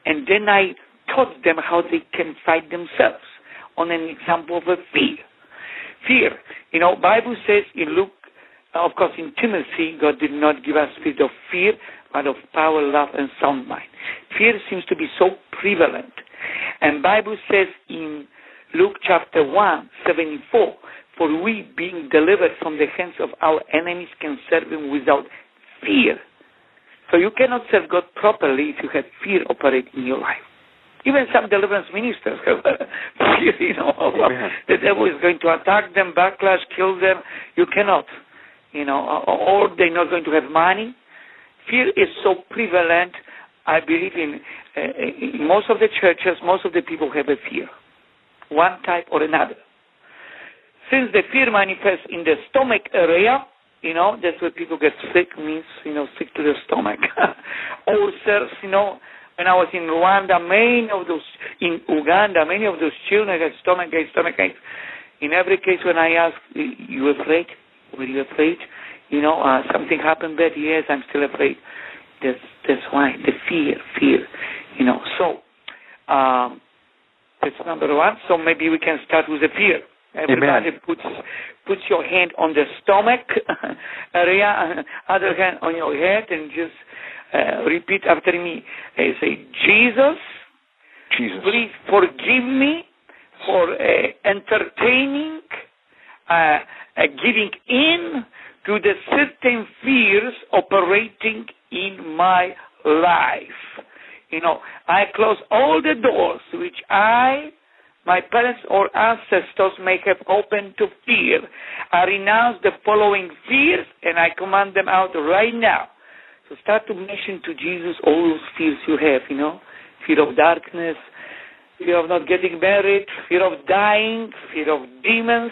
and then I taught them how they can fight themselves on an example of a fear. Fear. You know, Bible says in Luke, uh, of course in Timothy, God did not give us spirit of fear, but of power, love, and sound mind. Fear seems to be so prevalent. And Bible says in Luke chapter 1, 74, for we being delivered from the hands of our enemies can serve him without fear. So you cannot serve God properly if you have fear operating in your life. Even some deliverance ministers have fear, you know, Amen. the devil is going to attack them, backlash, kill them. You cannot, you know, or they're not going to have money. Fear is so prevalent. I believe in, uh, in most of the churches, most of the people have a fear, one type or another. Since the fear manifests in the stomach area, you know, that's where people get sick, means, you know, sick to the stomach. Ulcers, you know, when I was in Rwanda, many of those, in Uganda, many of those children had stomach aches, stomach aches. In every case, when I asked, you afraid? Were you afraid? You know, uh, something happened bad? Yes, I'm still afraid. That's, that's why, the fear, fear, you know. So, um, that's number one. So maybe we can start with the fear. Everybody puts puts your hand on the stomach area, other hand on your head, and just uh, repeat after me. Uh, say, Jesus, Jesus. please forgive me for uh, entertaining, uh, uh, giving in to the certain fears operating in my life. You know, I close all the doors which I my parents or ancestors may have opened to fear. I renounce the following fears and I command them out right now. So start to mention to Jesus all those fears you have, you know, fear of darkness, fear of not getting married, fear of dying, fear of demons,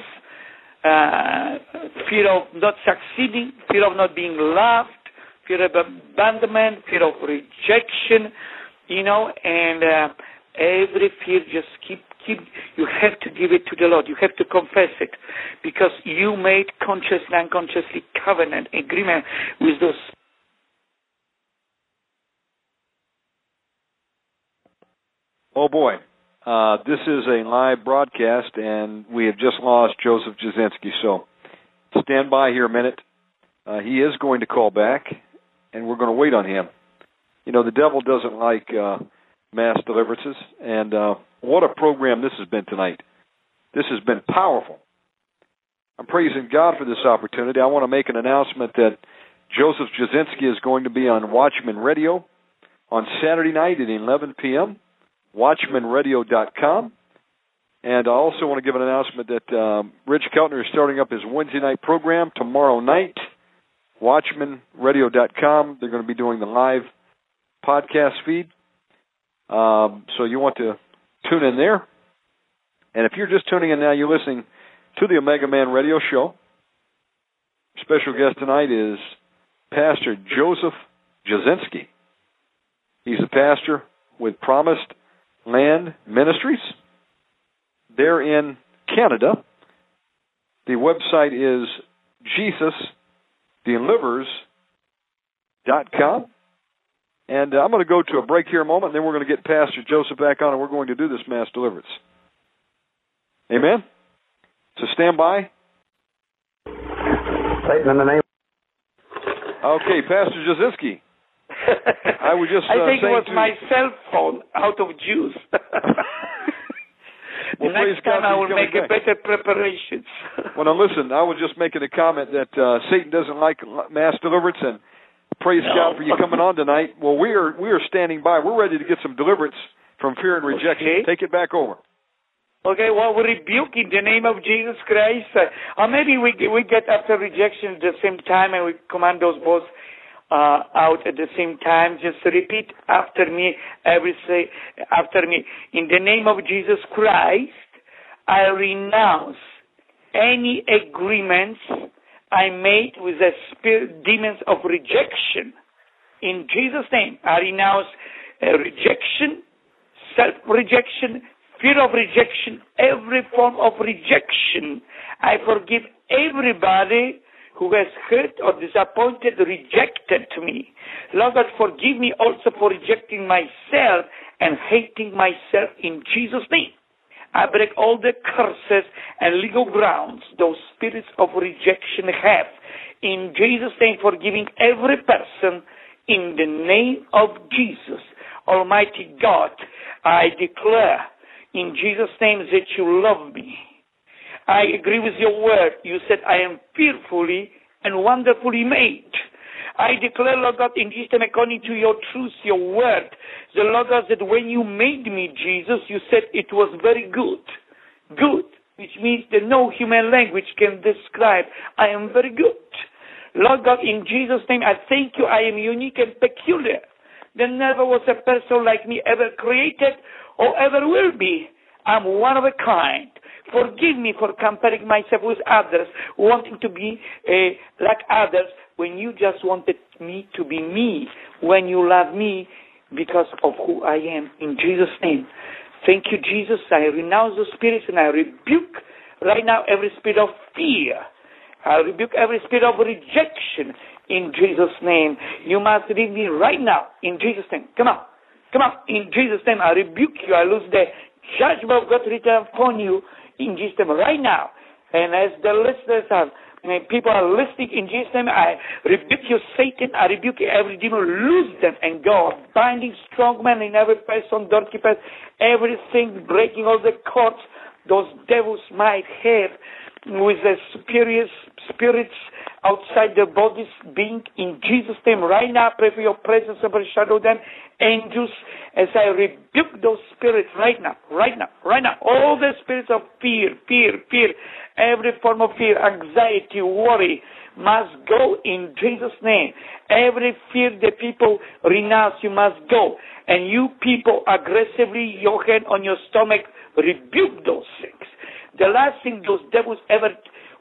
uh, fear of not succeeding, fear of not being loved, fear of abandonment, fear of rejection, you know, and uh, every fear just keep keep you have to give it to the Lord. You have to confess it because you made consciously and unconsciously covenant agreement with those Oh boy. Uh, this is a live broadcast, and we have just lost Joseph Jasinski. So stand by here a minute. Uh, he is going to call back, and we're going to wait on him. You know, the devil doesn't like uh, mass deliverances, and uh, what a program this has been tonight. This has been powerful. I'm praising God for this opportunity. I want to make an announcement that Joseph Jasinski is going to be on Watchman Radio on Saturday night at 11 p.m watchmanradio.com. And I also want to give an announcement that um, Rich Keltner is starting up his Wednesday night program tomorrow night. WatchmanRadio.com. They're going to be doing the live podcast feed. Um, so you want to tune in there. And if you're just tuning in now, you're listening to the Omega Man Radio Show. Special guest tonight is Pastor Joseph Jasinski. He's a pastor with Promised Land Ministries. They're in Canada. The website is JesusDelivers.com. And uh, I'm going to go to a break here a moment, and then we're going to get Pastor Joseph back on, and we're going to do this mass deliverance. Amen? So stand by. Satan in the name. Okay, Pastor Jasinski. I was just. Uh, I think it was to... my cell phone out of juice. well, Next time God, I will coming make a back. better preparations. well, now listen. I was just making a comment that uh, Satan doesn't like mass deliverance, and praise No. God for you coming on tonight. Well, we are we are standing by. We're ready to get some deliverance from fear and rejection. Okay. Take it back over. Okay, well, we rebuke in the name of Jesus Christ. Uh, or maybe we we get after rejection at the same time and we command those both uh, out at the same time. Just repeat after me. Every say after me. In the name of Jesus Christ, I renounce any agreements I made with the spirit demons of rejection. In Jesus' name, I renounce uh, rejection, self-rejection, fear of rejection, every form of rejection. I forgive everybody who has hurt or disappointed, rejected me. Lord God, forgive me also for rejecting myself and hating myself in Jesus' name. I break all the curses and legal grounds those spirits of rejection have. In Jesus' name, forgiving every person in the name of Jesus. Almighty God, I declare in Jesus' name that you love me. I agree with your word. You said I am fearfully and wonderfully made. I declare, Lord God, in name, according to your truth, your word, the Lord God, that when you made me, Jesus, you said it was very good. Good, which means that no human language can describe. I am very good. Lord God, in Jesus' name, I thank you. I am unique and peculiar. There never was a person like me ever created or ever will be. I'm one of a kind. Forgive me for comparing myself with others, wanting to be uh, like others when you just wanted me to be me, when you love me because of who I am. In Jesus' name. Thank you, Jesus. I renounce the spirits and I rebuke right now every spirit of fear. I rebuke every spirit of rejection in Jesus' name. You must leave me right now in Jesus' name. Come on. Come on. In Jesus' name, I rebuke you. I lose the judgment of God written upon you in Jesus' name right now. And as the listeners are, people are listening in Jesus' name, I rebuke you, Satan. I rebuke you, every demon. Lose them and go. Binding strong man in every person, doorkeepers, everything, breaking all the cords those devils might have with the spirits, spirits outside their bodies being in Jesus' name. Right now, I pray for your presence overshadow them. Angels, as I rebuke those spirits right now, right now, right now. All the spirits of fear, fear, fear, every form of fear, anxiety, worry, must go in Jesus' name. Every fear that people renounce, you must go. And you people aggressively, your hand on your stomach, rebuke those things. The last thing those devils ever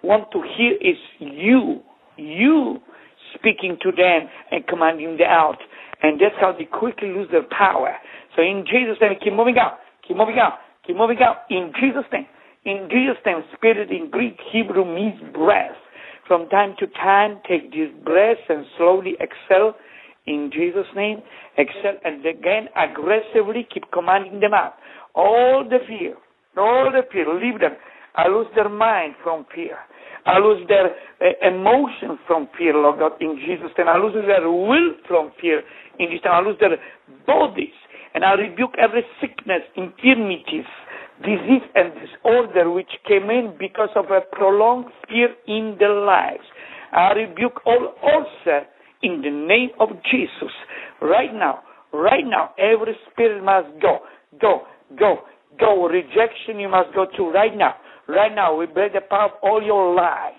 want to hear is you, you speaking to them and commanding them out. And that's how they quickly lose their power. So in Jesus' name, keep moving out, keep moving out, keep moving out. In Jesus' name, in Jesus' name, spirit in Greek, Hebrew means breath. From time to time, take this breath and slowly exhale in Jesus' name. Exhale and again aggressively keep commanding them out. All the fear, all the fear, leave them. I lose their mind from fear. I lose their uh, emotions from fear, Lord God, in Jesus' name. I lose their will from fear in Jesus' name. I lose their bodies. And I rebuke every sickness, infirmities, disease, and disorder which came in because of a prolonged fear in their lives. I rebuke all ulcer in the name of Jesus. Right now, right now, every spirit must go, go, go, go. Rejection you must go to right now. Right now, we break the power of all your lies.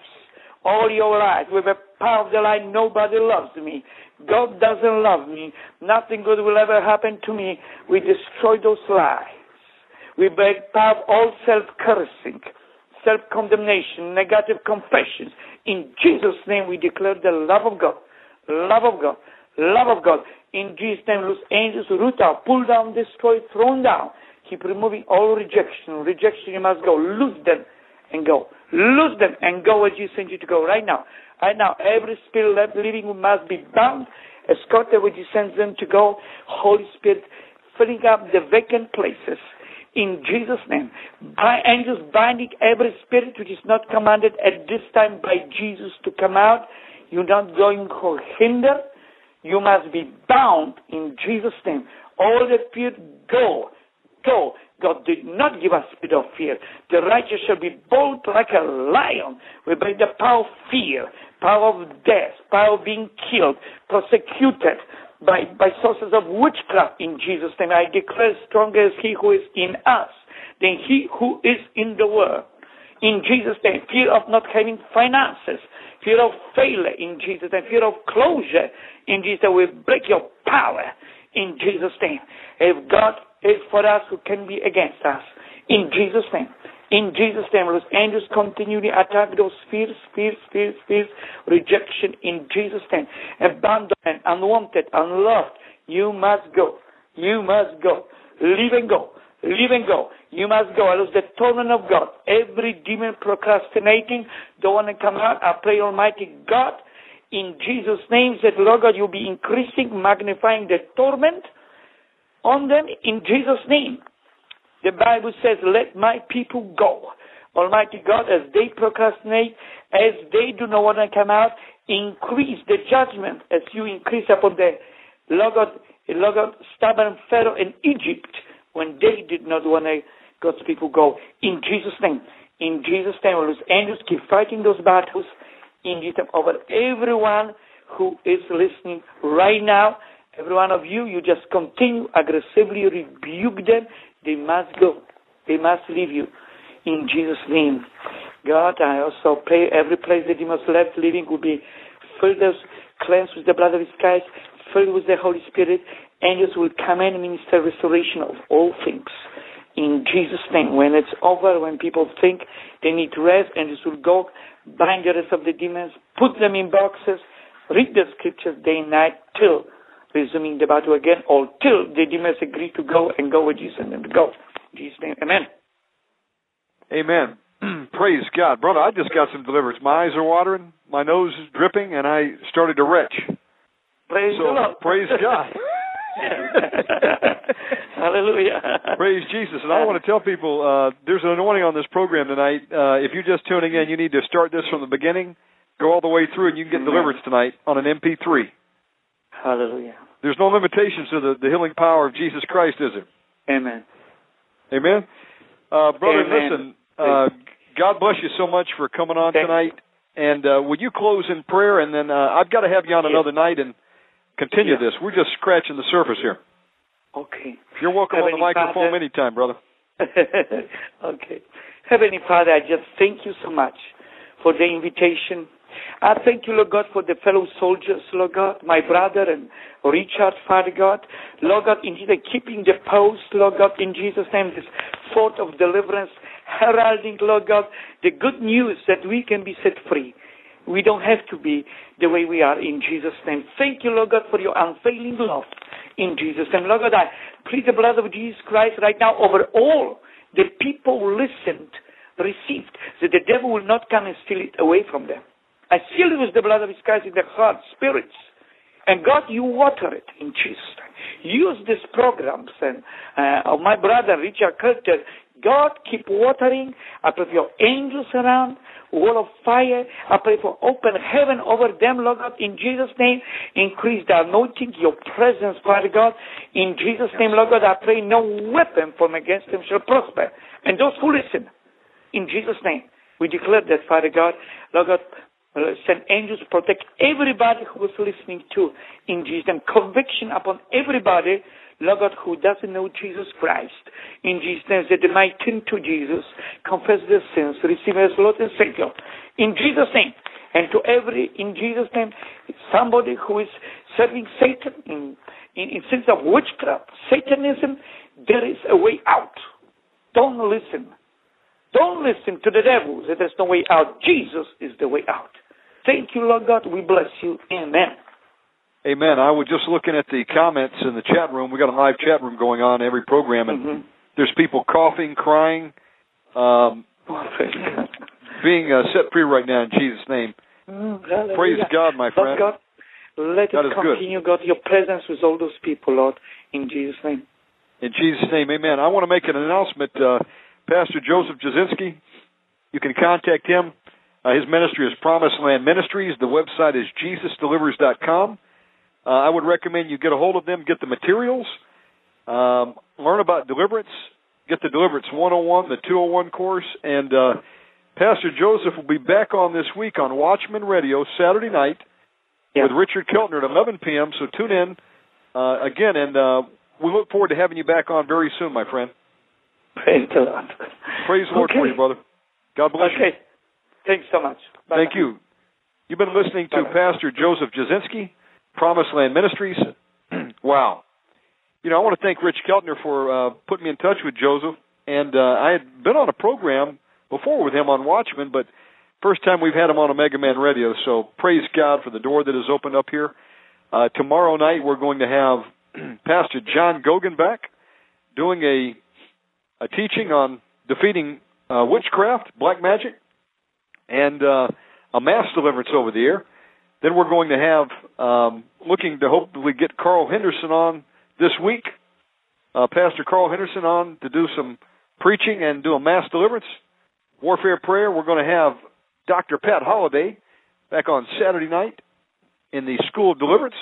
All your lies. With the power of the lie, nobody loves me. God doesn't love me. Nothing good will ever happen to me. We destroy those lies. We break power of all self-cursing, self-condemnation, negative confessions. In Jesus' name, we declare the love of God, love of God, love of God. In Jesus' name, loose angels, root out, pull down, destroy, thrown down. Keep removing all rejection. Rejection, you must go. Lose them and go. Lose them and go as you send you to go right now. Right now, every spirit left living must be bound, escorted where you send them to go. Holy Spirit, filling up the vacant places in Jesus' name. By angels binding every spirit which is not commanded at this time by Jesus to come out. You're not going to hinder. You must be bound in Jesus' name. All the fear go. Go. God did not give us spirit of fear. The righteous shall be bold like a lion. We break the power of fear, power of death, power of being killed, persecuted, by, by sources of witchcraft in Jesus' name. I declare stronger is he who is in us than he who is in the world. In Jesus' name, fear of not having finances, fear of failure in Jesus' name, fear of closure in Jesus' name. We break your power in Jesus' name. If God is for us, who can be against us? In Jesus' name. In Jesus' name, those angels continually attack those fears, fears, fears, fears, rejection in Jesus' name. Abandonment, unwanted, unloved. You must go. You must go. Leave and go. Leave and go. You must go. I lose the torment of God. Every demon procrastinating, don't want to come out. I pray, Almighty God, in Jesus' name, that Lord God, you'll be increasing, magnifying the torment on them in Jesus' name. The Bible says, let my people go. Almighty God, as they procrastinate, as they do not want to come out, increase the judgment as you increase upon the Logos, Logos stubborn Pharaoh in Egypt when they did not want to, God's people go. In Jesus' name. In Jesus' name, those angels keep fighting those battles in Jesus' over everyone who is listening right now. Every one of you, you just continue aggressively rebuke them they must go. They must leave you. In Jesus' name. God, I also pray every place that you must left living will be filled, cleansed with the blood of His Christ, filled with the Holy Spirit. Angels will come and minister restoration of all things. In Jesus' name. When it's over, when people think they need rest, angels will go, bind the rest of the demons, put them in boxes, read the scriptures day and night till resuming the battle again until the demons agree to go and go with Jesus and then go. In Jesus' name, amen. Amen. Praise God. Brother, I just got some deliverance. My eyes are watering, my nose is dripping, and I started to retch. Praise so, Lord. Praise God. Hallelujah. Praise Jesus. And I want to tell people uh, there's an anointing on this program tonight. Uh, if you're just tuning in, you need to start this from the beginning, go all the way through, and you can get deliverance tonight on an MP3. Hallelujah. There's no limitations to the, the healing power of Jesus Christ, is there? Amen. Amen. Uh, brother, Amen. listen. Uh, God bless you so much for coming on Thank tonight. And uh, would you close in prayer? And then uh, I've got to have you on Yes. another night and continue Yeah. this. We're just scratching the surface here. Okay. You're welcome on the microphone Father- anytime, brother. okay. Heavenly Father, I just thank you so much for the invitation. I thank you, Lord God, for the fellow soldiers, Lord God, my brother and Richard, Father God. Lord God, in Jesus, keeping the post, Lord God, in Jesus' name, this fort of deliverance, heralding, Lord God, the good news that we can be set free. We don't have to be the way we are in Jesus' name. Thank you, Lord God, for your unfailing love in Jesus' name. Lord God, I plead the blood of Jesus Christ right now over all the people who listened, received, that the devil will not come and steal it away from them. I seal it with the blood of Jesus Christ in their hearts, spirits. And God, you water it in Jesus' name. Use these programs and uh, my brother Richard Carter. God, keep watering. I pray for your angels around, wall of fire. I pray for open heaven over them, Lord God, in Jesus' name. Increase the anointing, your presence, Father God. In Jesus' name, Lord God, I pray no weapon formed against them shall prosper. And those who listen, in Jesus' name, we declare that, Father God, Lord God, Uh, send angels to protect everybody who is listening to in Jesus' name. Conviction upon everybody, Lord God, who doesn't know Jesus Christ. In Jesus' name, that they might turn to Jesus, confess their sins, receive as Lord and Savior. In Jesus' name. And to every, in Jesus' name, somebody who is serving Satan in, in, in sense of witchcraft, Satanism, there is a way out. Don't listen. Don't listen to the devil. That there's no way out. Jesus is the way out. Thank you, Lord God. We bless you. Amen. Amen. I was just looking at the comments in the chat room. We got a live chat room going on every program, and Mhm. there's people coughing, crying, um, being uh, set free right now in Jesus' name. Mm. Praise God, my friend. God, let God it is good. continue, God, your presence with all those people, Lord, in Jesus' name. In Jesus' name, amen. I want to make an announcement. Uh, Pastor Joseph Jasinski, you can contact him. Uh, his ministry is Promised Land Ministries. The website is JesusDelivers.com. Uh, I would recommend you get a hold of them, get the materials, um, learn about deliverance, get the Deliverance 101, the 201 course, and uh, Pastor Joseph will be back on this week on Watchman Radio Saturday night Yeah. with Richard Keltner at 11 p.m. So tune in uh, again, and uh, we look forward to having you back on very soon, my friend. Praise the Lord. Praise the Lord for you, brother. God bless you. Thanks so much. Bye-bye. Thank you. You've been listening to Bye-bye. Pastor Joseph Jasinski, Promised Land Ministries. wow. You know, I want to thank Rich Keltner for uh, putting me in touch with Joseph. And uh, I had been on a program before with him on Watchmen, but first time we've had him on Omega Man Radio. So praise God for the door that has opened up here. Uh, tomorrow night we're going to have Pastor John Gogan back doing a a teaching on defeating uh, witchcraft, black magic, and uh, a mass deliverance over the air. Then we're going to have um, looking to hopefully get Carl Henderson on this week. Uh, Pastor Carl Henderson on to do some preaching and do a mass deliverance, warfare prayer. We're going to have Dr. Pat Holliday back on Saturday night in the School of Deliverance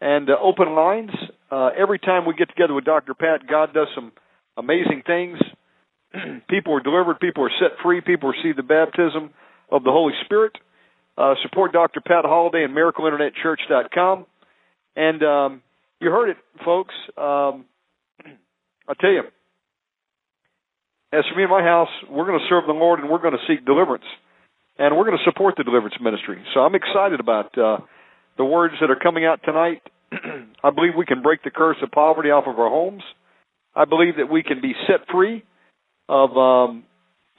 and uh, open lines. Uh, every time we get together with Dr. Pat, God does some amazing things. people are delivered, people are set free, people receive the baptism of the Holy Spirit. Uh, support Dr. Pat Holliday and MiracleInternetChurch.com. And um, you heard it, folks. Um, I tell you, as for me and my house, we're going to serve the Lord and we're going to seek deliverance. And we're going to support the deliverance ministry. So I'm excited about uh, the words that are coming out tonight. I believe we can break the curse of poverty off of our homes. I believe that we can be set free of um,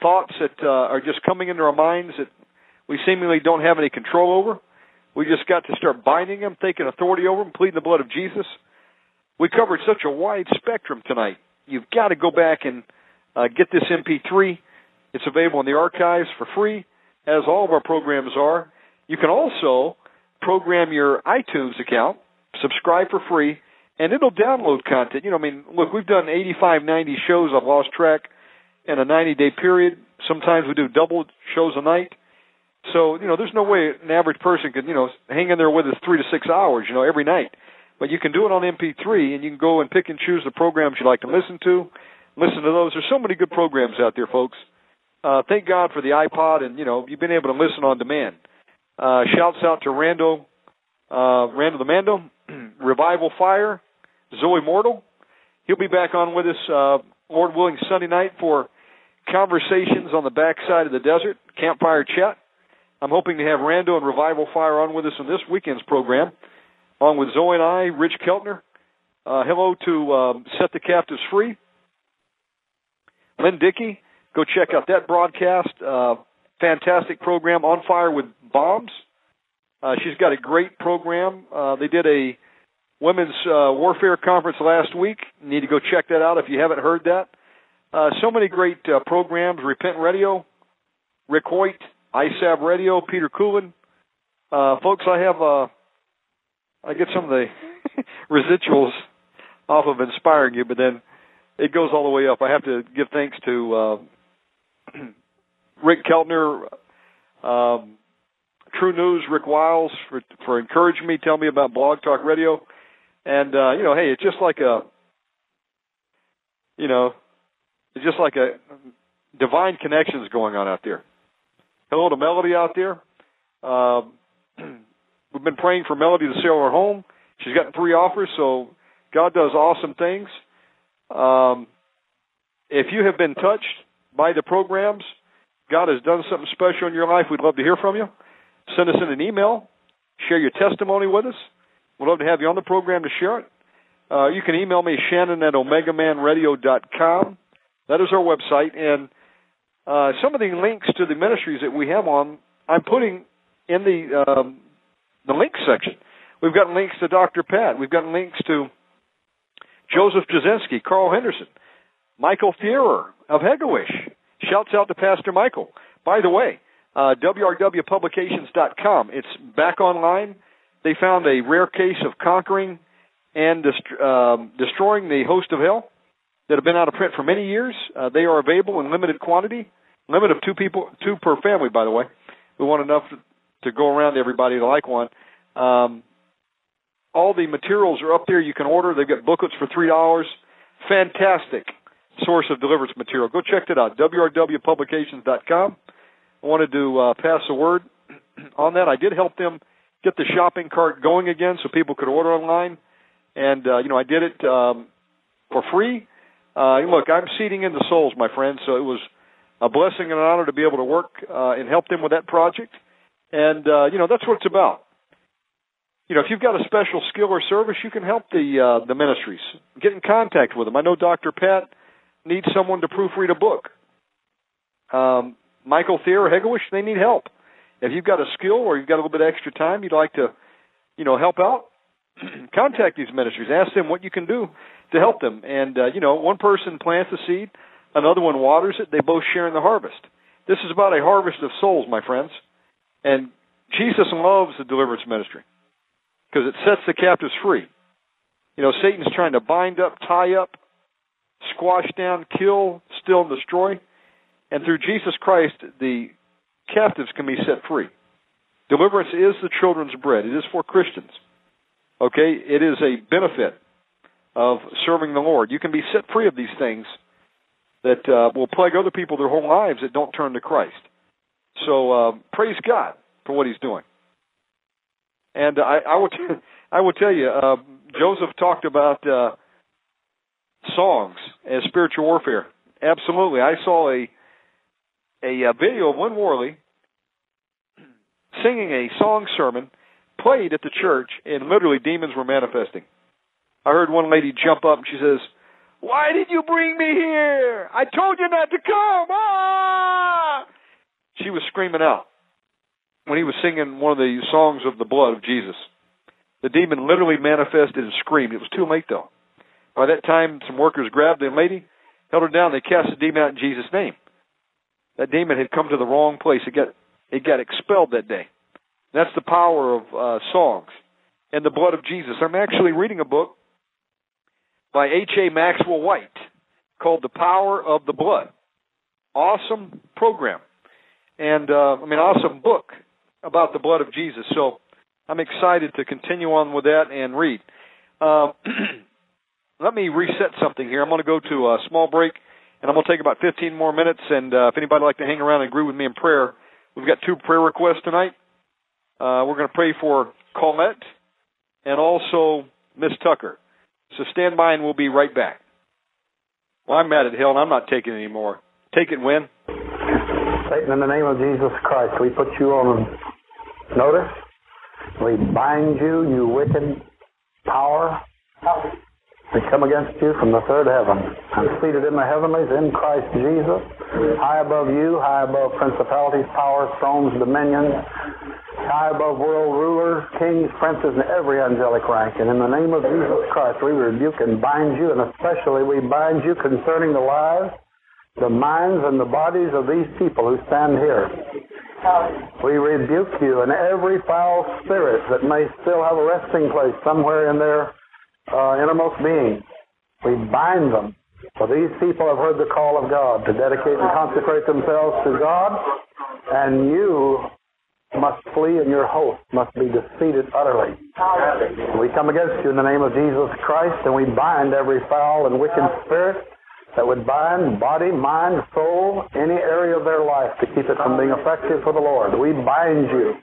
thoughts that uh, are just coming into our minds that we seemingly don't have any control over. We just got to start binding them, taking authority over them, pleading the blood of Jesus. We covered such a wide spectrum tonight. You've got to go back and uh, get this MP3. It's available in the archives for free, as all of our programs are. You can also program your iTunes account, subscribe for free, and it'll download content. You know, I mean, look, we've done 85, 90 shows. I've lost track in a 90 day period. Sometimes we do double shows a night. So, you know, there's no way an average person can, you know, hang in there with us three to six hours, you know, every night. But you can do it on MP3 and you can go and pick and choose the programs you like to listen to. Listen to those. There's so many good programs out there, folks. Uh, thank God for the iPod, and you know you've been able to listen on demand. Uh, shouts out to Randall, uh, Rando the Mando, Revival Fire, Zoe Mortal. He'll be back on with us, uh, Lord willing, Sunday night for conversations on the backside of the desert, campfire chat. I'm hoping to have Rando and Revival Fire on with us in this weekend's program, along with Zoe and I, Rich Keltner. Uh, hello to um, Set the Captives Free. Lynn Dickey, go check out that broadcast. Uh, fantastic program, On Fire with Bombs. Uh, she's got a great program. Uh, they did a women's uh, warfare conference last week. Need to go check that out if you haven't heard that. Uh, so many great uh, programs. Repent Radio, Rick Hoyt, ISAB Radio, Peter Coolin. Uh, folks, I have uh, I get some of the residuals off of inspiring you, but then it goes all the way up. I have to give thanks to uh, Rick Keltner, um, True News, Rick Wiles for for encouraging me, tell me about Blog Talk Radio, and uh, you know, hey, it's just like a, you know, it's just like a divine connections going on out there. Hello to Melody out there. Um, we've been praying for Melody to sell her home. She's gotten three offers, so God does awesome things. Um, if you have been touched by the programs, God has done something special in your life, we'd love to hear from you. Send us in an email. Share your testimony with us. We'd love to have you on the program to share it. Uh, you can email me, Shannon at OmegaManRadio.com. That is our website. And uh, some of the links to the ministries that we have on, I'm putting in the um, the links section. We've got links to Dr. Pat. We've got links to Joseph Jasinski, Carl Henderson, Michael Fuhrer of Hegewisch. Shouts out to Pastor Michael. By the way, uh, WRWPublications.com. It's back online. They found a rare case of conquering and dest- um, destroying the host of hell that have been out of print for many years. Uh, they are available in limited quantity, limit of two people, two per family. By the way, we want enough to, go around to everybody to like one. Um, all the materials are up there. You can order. They've got booklets for three dollars. Fantastic source of deliverance material. Go check it out. WRWPublications.com. I wanted to uh, pass a word on that. I did help them get the shopping cart going again, so people could order online. And uh, you know, I did it um, for free. Uh, look, I'm seeding into souls, my friends. So it was a blessing and an honor to be able to work uh, and help them with that project. And uh, you know, that's what it's about you know, if you've got a special skill or service, you can help the uh, the ministries. Get in contact with them. I know Dr. Pat needs someone to proofread a book. Um, Michael Thayer or Hegewisch, they need help. If you've got a skill or you've got a little bit of extra time, you'd like to, you know, help out. contact these ministries. Ask them what you can do to help them. And uh, you know, one person plants the seed, another one waters it. They both share in the harvest. This is about a harvest of souls, my friends. And Jesus loves the deliverance ministry because it sets the captives free. You know, Satan's trying to bind up, tie up, squash down, kill, steal, and destroy. And through Jesus Christ, the captives can be set free. Deliverance is the children's bread. It is for Christians. Okay? It is a benefit of serving the Lord. You can be set free of these things that uh, will plague other people their whole lives that don't turn to Christ. So uh, praise God for what He's doing. And I, I will, t- I will tell you, uh, Joseph talked about uh, songs as spiritual warfare. Absolutely, I saw a a, a video of Win Worley singing a song sermon played at the church, and literally demons were manifesting. I heard one lady jump up and she says, "Why did you bring me here? I told you not to come!" Ah! She was screaming out when he was singing one of the songs of the blood of Jesus. The demon literally manifested and screamed. It was too late though. By that time, some workers grabbed the lady, held her down. They cast the demon out in Jesus' name. That demon had come to the wrong place. It got it got expelled that day. That's the power of uh, songs and the blood of Jesus. I'm actually reading a book by H. A. Maxwell Whyte called "The Power of the Blood." Awesome program, and uh, I mean awesome book about the blood of Jesus. So I'm excited to continue on with that and read. Uh, let me reset something here. I'm going to go to a small break, and I'm going to take about 15 more minutes. And uh, if anybody would like to hang around and agree with me in prayer, we've got two prayer requests tonight. Uh, we're going to pray for Colette and also Miss Tucker. So stand by, and we'll be right back. Well, I'm mad at hell, and I'm not taking it anymore. Take it when? Satan, in the name of Jesus Christ, we put you on notice. We bind you, you wicked power. We come against you from the third heaven. I'm seated in the heavenlies in Christ Jesus, high above you, high above principalities, powers, thrones, dominions, high above world rulers, kings, princes, and every angelic rank. And in the name of Jesus Christ, we rebuke and bind you, and especially we bind you concerning the lives, the minds, and the bodies of these people who stand here. We rebuke you and every foul spirit that may still have a resting place somewhere in their uh, innermost being. We bind them. For these people have heard the call of God to dedicate and consecrate themselves to God, and you must flee and your host must be defeated utterly. We come against you in the name of Jesus Christ, and we bind every foul and wicked spirit that would bind body, mind, soul, any area of their life to keep it from being effective for the Lord. We bind you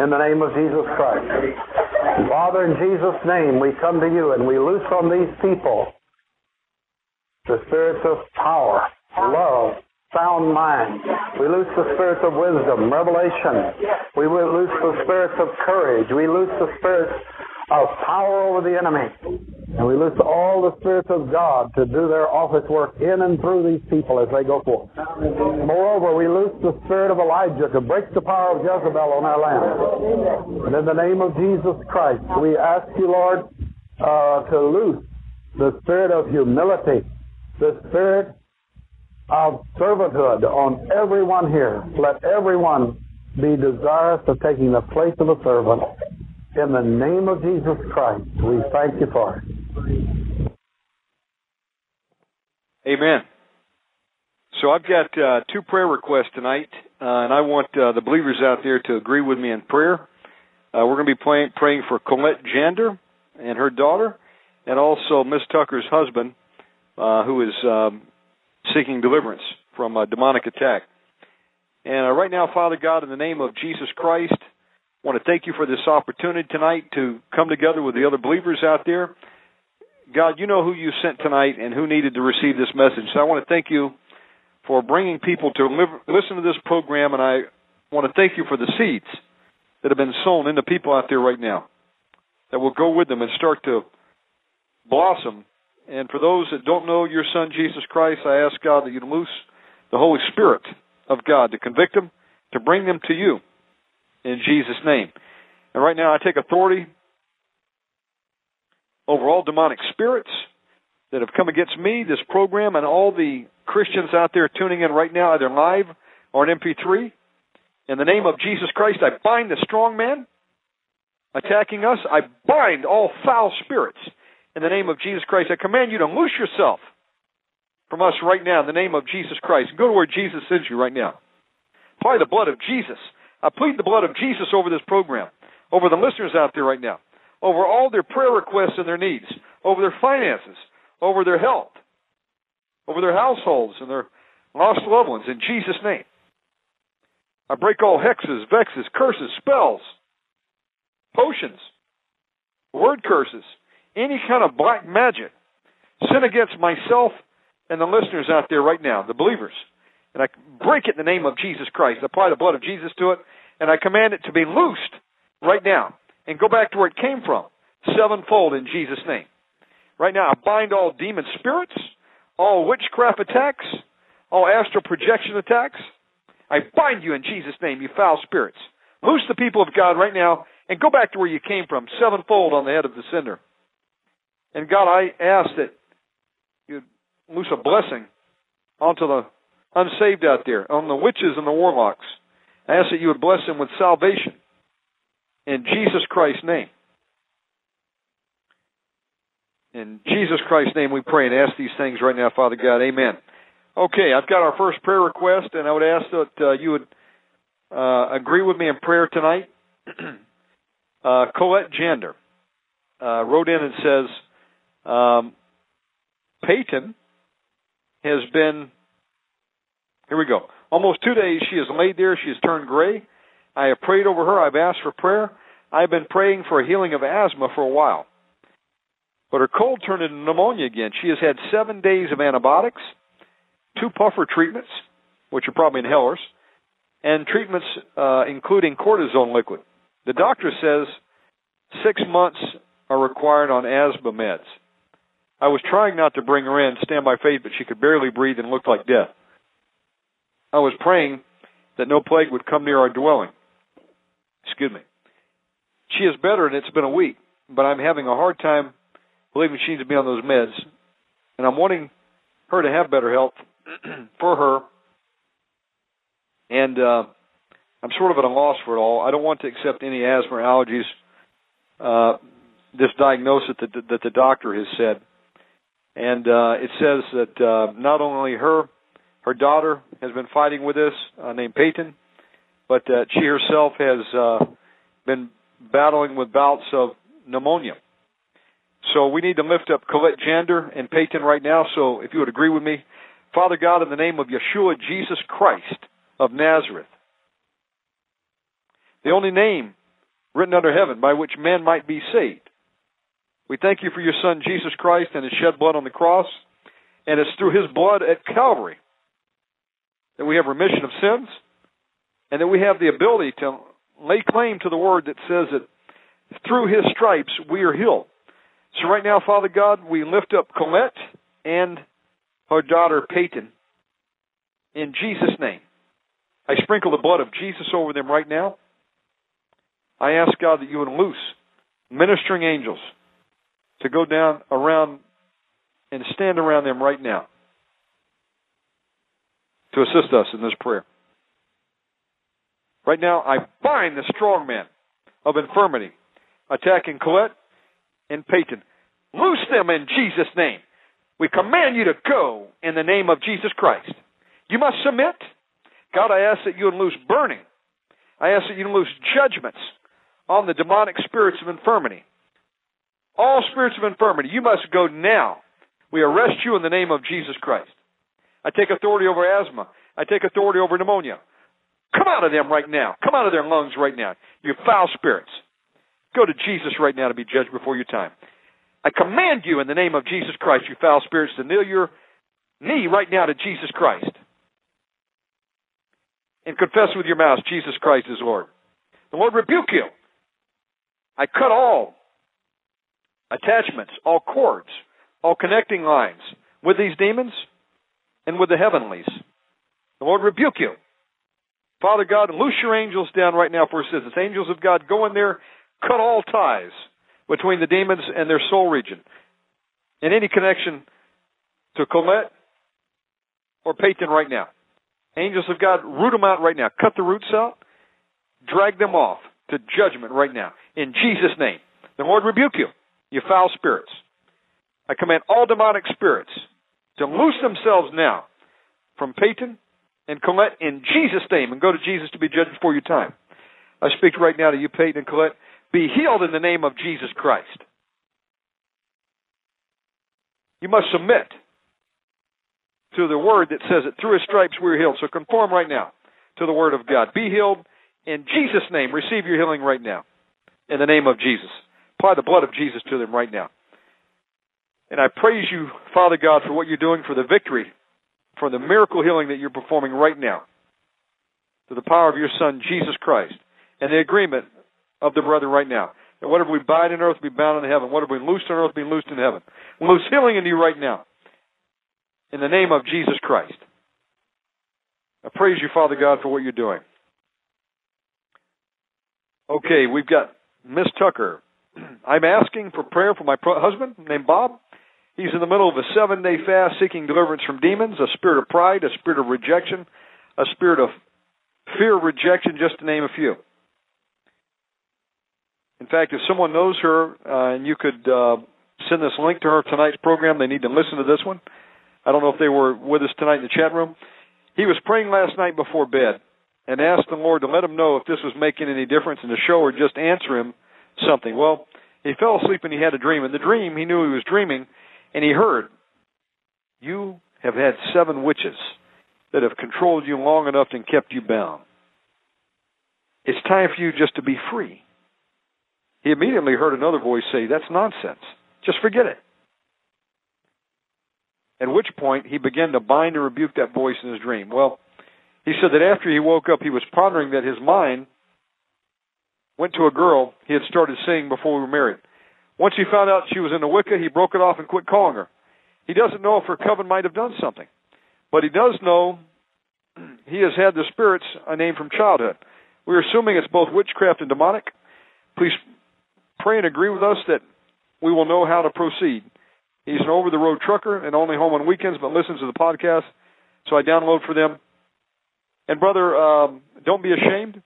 in the name of Jesus Christ. Father, in Jesus' name, we come to you and we loose from these people the spirits of power, love, sound mind. We loose the spirits of wisdom, revelation. We loose the spirits of courage. We loose the spirits of power over the enemy. And we loose all the spirits of God to do their office work in and through these people as they go forth. Moreover, we loose the spirit of Elijah to break the power of Jezebel on our land. And in the name of Jesus Christ, we ask you, Lord, uh, to loose the spirit of humility, the spirit of servanthood on everyone here. Let everyone be desirous of taking the place of a servant. In the name of Jesus Christ, we thank you for it. Amen. So I've got uh, two prayer requests tonight, uh, and I want uh, the believers out there to agree with me in prayer. Uh, we're going to be praying for Colette Jander and her daughter, and also Miss Tucker's husband, uh, who is um, seeking deliverance from a demonic attack. And uh, right now, Father God, in the name of Jesus Christ, want to thank you for this opportunity tonight to come together with the other believers out there God, you know who you sent tonight and who needed to receive this message. So I want to thank you for bringing people to listen to this program, and I want to thank you for the seeds that have been sown into people out there right now that will go with them and start to blossom. And for those that don't know your Son, Jesus Christ, I ask God that you loose the Holy Spirit of God to convict them, to bring them to you in Jesus' name. And right now, I take authority over all demonic spirits that have come against me, this program, and all the Christians out there tuning in right now, either live or on MP3. In the name of Jesus Christ, I bind the strong man attacking us. I bind all foul spirits. In the name of Jesus Christ, I command you to loose yourself from us right now in the name of Jesus Christ. Go to where Jesus sends you right now. Apply the blood of Jesus. Uh, I plead the blood of Jesus over this program, over the listeners out there right now over all their prayer requests and their needs, over their finances, over their health, over their households and their lost loved ones in Jesus' name. I break all hexes, vexes, curses, spells, potions, word curses, any kind of black magic, sin against myself and the listeners out there right now, the believers. And I break it in the name of Jesus Christ. I apply the blood of Jesus to it, and I command it to be loosed right now and go back to where it came from, sevenfold in Jesus' name. Right now, I bind all demon spirits, all witchcraft attacks, all astral projection attacks. I bind you in Jesus' name, you foul spirits. Loose the people of God right now and go back to where you came from, sevenfold on the head of the sender. And God, I ask that you loose a blessing onto the unsaved out there, on the witches and the warlocks. I ask that you would bless them with salvation in Jesus Christ's name. In Jesus Christ's name we pray and ask these things right now, Father God. Amen. Okay, I've got our first prayer request, and I would ask that uh, you would uh, agree with me in prayer tonight. uh, Colette Jander uh, wrote in and says, um, Peyton has been, here we go, almost two days she has laid there. She has turned gray. I have prayed over her. I've asked for prayer. I've been praying for a healing of asthma for a while. But her cold turned into pneumonia again. She has had seven days of antibiotics, two puffer treatments, which are probably inhalers, and treatments uh, including cortisone liquid. The doctor says six months are required on asthma meds. I was trying not to bring her in, stand by faith, but she could barely breathe and looked like death. I was praying that no plague would come near our dwelling. Excuse me. She is better, and it's been a week, but I'm having a hard time believing she needs to be on those meds, and I'm wanting her to have better health for her. And uh, I'm sort of at a loss for it all. I don't want to accept any asthma or allergies. Uh, this diagnosis that the, that the doctor has said, and uh, it says that uh, not only her, her daughter has been fighting with this, uh, named Peyton, but that she herself has uh, been battling with bouts of pneumonia. So we need to lift up Colette Jander and Peyton right now. So if you would agree with me, Father God, in the name of Yeshua Jesus Christ of Nazareth, the only name written under heaven by which man might be saved. We thank you for your Son Jesus Christ and his shed blood on the cross, and it's through his blood at Calvary that we have remission of sins, and that we have the ability to lay claim to the word that says that through his stripes we are healed. So right now, Father God, we lift up Colette and her daughter Peyton in Jesus' name. I sprinkle the blood of Jesus over them right now. I ask God that you would loose ministering angels to go down around and stand around them right now to assist us in this prayer. Right now, I bind the strong man of infirmity attacking Colette and Peyton. Loose them in Jesus' name. We command you to go in the name of Jesus Christ. You must submit. God, I ask that you would loose burning. I ask that you would loose judgments on the demonic spirits of infirmity. All spirits of infirmity, you must go now. We arrest you in the name of Jesus Christ. I take authority over asthma. I take authority over pneumonia. Come out of them right now. Come out of their lungs right now. You foul spirits. Go to Jesus right now to be judged before your time. I command you in the name of Jesus Christ, you foul spirits, to kneel your knee right now to Jesus Christ. And confess with your mouth Jesus Christ is Lord. The Lord rebuke you. I cut all attachments, all cords, all connecting lines with these demons and with the heavenlies. The Lord rebuke you. Father God, loose your angels down right now for assistance. Angels of God, go in there, cut all ties between the demons and their soul region. And any connection to Colette or Peyton right now. Angels of God, root them out right now. Cut the roots out. Drag them off to judgment right now. In Jesus' name. The Lord rebuke you, you foul spirits. I command all demonic spirits to loose themselves now from Peyton and Colette in Jesus' name and go to Jesus to be judged before your time. I speak right now to you, Peyton and Colette. Be healed in the name of Jesus Christ. You must submit to the word that says that through his stripes we are healed. So conform right now to the word of God. Be healed in Jesus' name. Receive your healing right now in the name of Jesus. Apply the blood of Jesus to them right now. And I praise you, Father God, for what you're doing for the victory, for the miracle healing that you're performing right now. through the power of your Son, Jesus Christ, and the agreement of the brother right now. And whatever we bind in earth be bound in heaven. Whatever we loose on earth be loosed in heaven. We loose healing in you right now. In the name of Jesus Christ. I praise you, Father God, for what you're doing. Okay, we've got Miss Tucker. I'm asking for prayer for my husband named Bob. He's in the middle of a seven day fast seeking deliverance from demons, a spirit of pride, a spirit of rejection, a spirit of fear, of rejection, just to name a few. In fact, if someone knows her uh, and you could uh, send this link to her tonight's program, they need to listen to this one. I don't know if they were with us tonight in the chat room. He was praying last night before bed and asked the Lord to let him know if this was making any difference in the show or just answer him something. Well, he fell asleep and he had a dream. In the dream, he knew he was dreaming, and he heard, You have had seven witches that have controlled you long enough and kept you bound. It's time for you just to be free. He immediately heard another voice say, That's nonsense. Just forget it. At which point he began to bind and rebuke that voice in his dream. Well, he said that after he woke up, he was pondering that his mind went to a girl he had started seeing before we were married. Once he found out she was in the Wicca, he broke it off and quit calling her. He doesn't know if her coven might have done something, but he does know he has had the spirits a name from childhood. We're assuming it's both witchcraft and demonic. Please pray and agree with us that we will know how to proceed. He's an over the road trucker and only home on weekends, but listens to the podcast, so I download for them. And brother, um, don't be ashamed.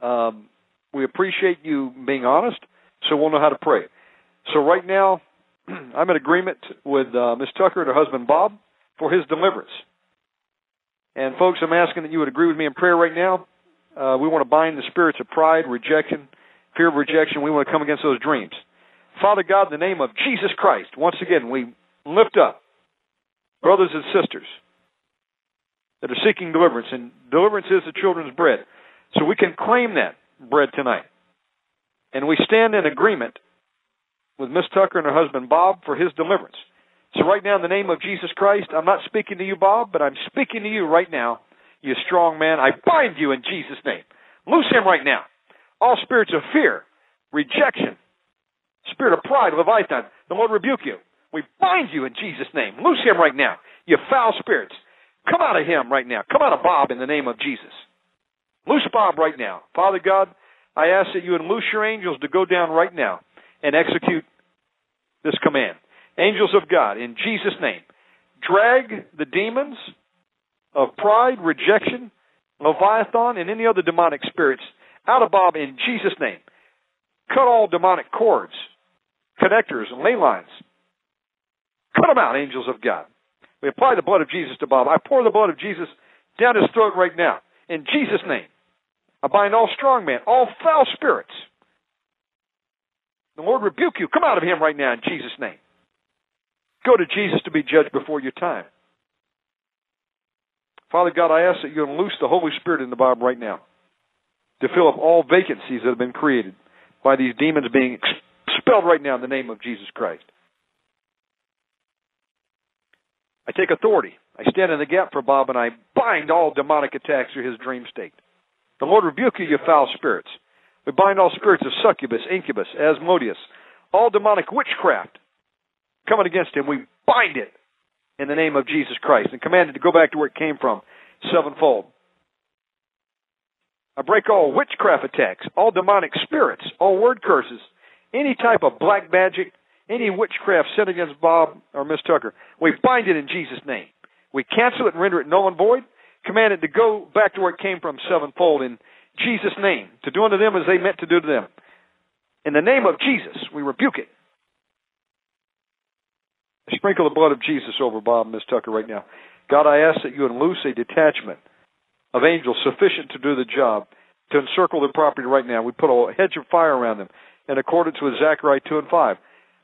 Um, we appreciate you being honest, so we'll know how to pray. So right now, I'm in agreement with uh, Miss Tucker and her husband Bob for his deliverance. And folks, I'm asking that you would agree with me in prayer right now. Uh, we want to bind the spirits of pride, rejection, fear of rejection. We want to come against those dreams. Father God, in the name of Jesus Christ, once again, we lift up brothers and sisters that are seeking deliverance, and deliverance is the children's bread. So we can claim that bread tonight. And we stand in agreement with Miss Tucker and her husband Bob for his deliverance. So right now, in the name of Jesus Christ, I'm not speaking to you, Bob, but I'm speaking to you right now, you strong man. I bind you in Jesus' name. Loose him right now. All spirits of fear, rejection, spirit of pride, Leviathan, the Lord rebuke you. We bind you in Jesus' name. Loose him right now. You foul spirits. Come out of him right now. Come out of Bob in the name of Jesus. Loose Bob right now. Father God, I ask that you would loose your angels to go down right now and execute this command. Angels of God, in Jesus' name, drag the demons of pride, rejection, Leviathan, and any other demonic spirits out of Bob in Jesus' name. Cut all demonic cords, connectors, and ley lines. Cut them out, angels of God. We apply the blood of Jesus to Bob. I pour the blood of Jesus down his throat right now. In Jesus' name. I bind all strong men, all foul spirits. The Lord rebuke you. Come out of him right now in Jesus' name. Go to Jesus to be judged before your time. Father God, I ask that you unloose the Holy Spirit in the Bob right now to fill up all vacancies that have been created by these demons being expelled right now in the name of Jesus Christ. I take authority. I stand in the gap for Bob and I bind all demonic attacks through his dream state. The Lord rebuke you, you foul spirits. We bind all spirits of succubus, incubus, Asmodeus, all demonic witchcraft coming against him. We bind it in the name of Jesus Christ and command it to go back to where it came from sevenfold. I break all witchcraft attacks, all demonic spirits, all word curses, any type of black magic, any witchcraft sent against Bob or Miss Tucker. We bind it in Jesus' name. We cancel it and render it null and void. Command it to go back to where it came from sevenfold in Jesus' name, to do unto them as they meant to do to them. In the name of Jesus, we rebuke it. Sprinkle the blood of Jesus over Bob and Miss Tucker right now. God, I ask that you unloose a detachment of angels sufficient to do the job, to encircle their property right now. We put a hedge of fire around them in accordance with Zechariah 2 and 5.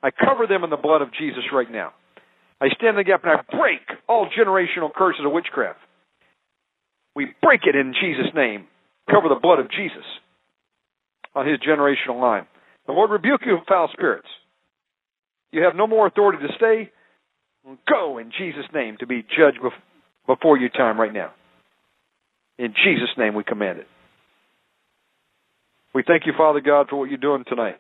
I cover them in the blood of Jesus right now. I stand in the gap and I break all generational curses of witchcraft. We break it in Jesus' name. Cover the blood of Jesus on his generational line. The Lord rebuke you, foul spirits. You have no more authority to stay. Go in Jesus' name to be judged before your time right now. In Jesus' name we command it. We thank you, Father God, for what you're doing tonight.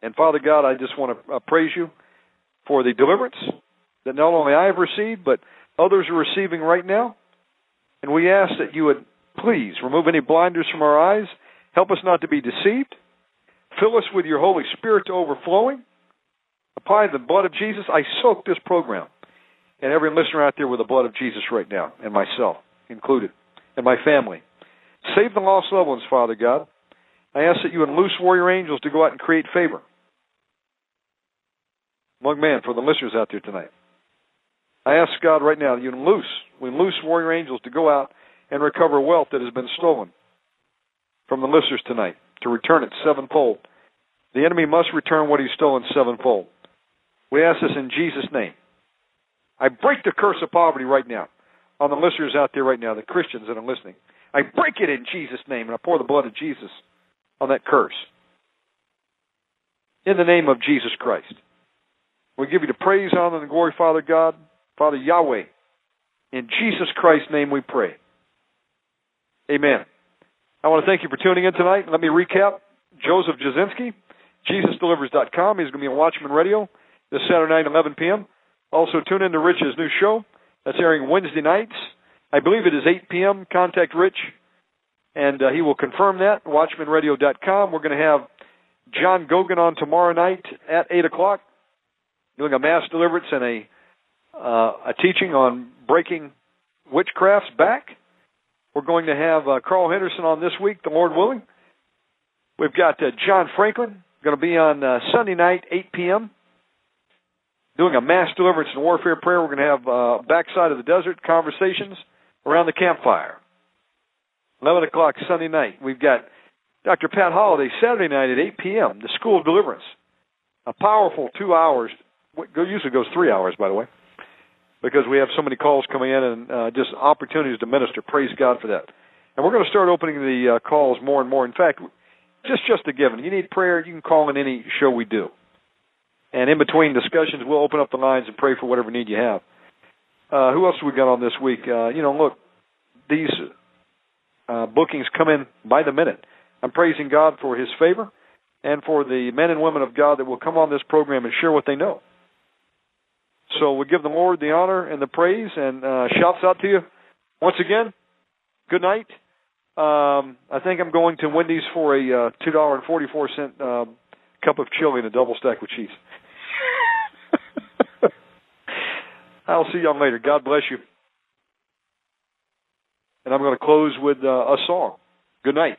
And Father God, I just want to uh, praise you for the deliverance that not only I have received, but others are receiving right now. And we ask that you would please remove any blinders from our eyes, help us not to be deceived, fill us with your Holy Spirit to overflowing. Apply the blood of Jesus. I soak this program and every listener out there with the blood of Jesus right now, and myself included, and my family. Save the lost loved ones, Father God. I ask that you unloose warrior angels to go out and create favor. Young man, for the listeners out there tonight. I ask God right now that you loose, we loose warrior angels to go out and recover wealth that has been stolen from the listeners tonight, to return it sevenfold. The enemy must return what he's stolen sevenfold. We ask this in Jesus' name. I break the curse of poverty right now on the listeners out there right now, the Christians that are listening. I break it in Jesus' name, and I pour the blood of Jesus on that curse. In the name of Jesus Christ. We give you the praise, honor, and glory, Father God, Father Yahweh. In Jesus Christ's name we pray. Amen. I want to thank you for tuning in tonight. Let me recap. Jozef Jasinski, JesusDelivers.com. He's going to be on Watchman Radio this Saturday night, 11 p.m. Also, tune in to Rich's new show. That's airing Wednesday nights. I believe it is 8 p.m. Contact Rich, and uh, he will confirm that. WatchmanRadio.com. We're going to have John Gogan on tomorrow night at 8 o'clock, doing a mass deliverance and a uh, a teaching on breaking witchcraft's back. We're going to have uh, Carl Henderson on this week, the Lord willing. We've got uh, John Franklin going to be on uh, Sunday night, 8 p.m doing a mass deliverance and warfare prayer. We're going to have uh, backside of the desert conversations around the campfire. 11 o'clock Sunday night. We've got Dr. Pat Holliday Saturday night at 8 p.m. The School of Deliverance. A powerful two hours. Usually goes three hours, by the way, because we have so many calls coming in and uh, just opportunities to minister. Praise God for that. And we're going to start opening the uh, calls more and more. In fact, just just a given. You need prayer, you can call in any show we do. And in between discussions, we'll open up the lines and pray for whatever need you have. Uh, who else we got on this week? Uh, you know, look, these uh, bookings come in by the minute. I'm praising God for His favor and for the men and women of God that will come on this program and share what they know. So we give the Lord the honor and the praise, and uh, shouts out to you once again. Good night. Um, I think I'm going to Wendy's for a uh, two dollar and forty four cent uh, cup of chili and a double stack with cheese. I'll see y'all later. God bless you. And I'm going to close with uh, a song. Good night.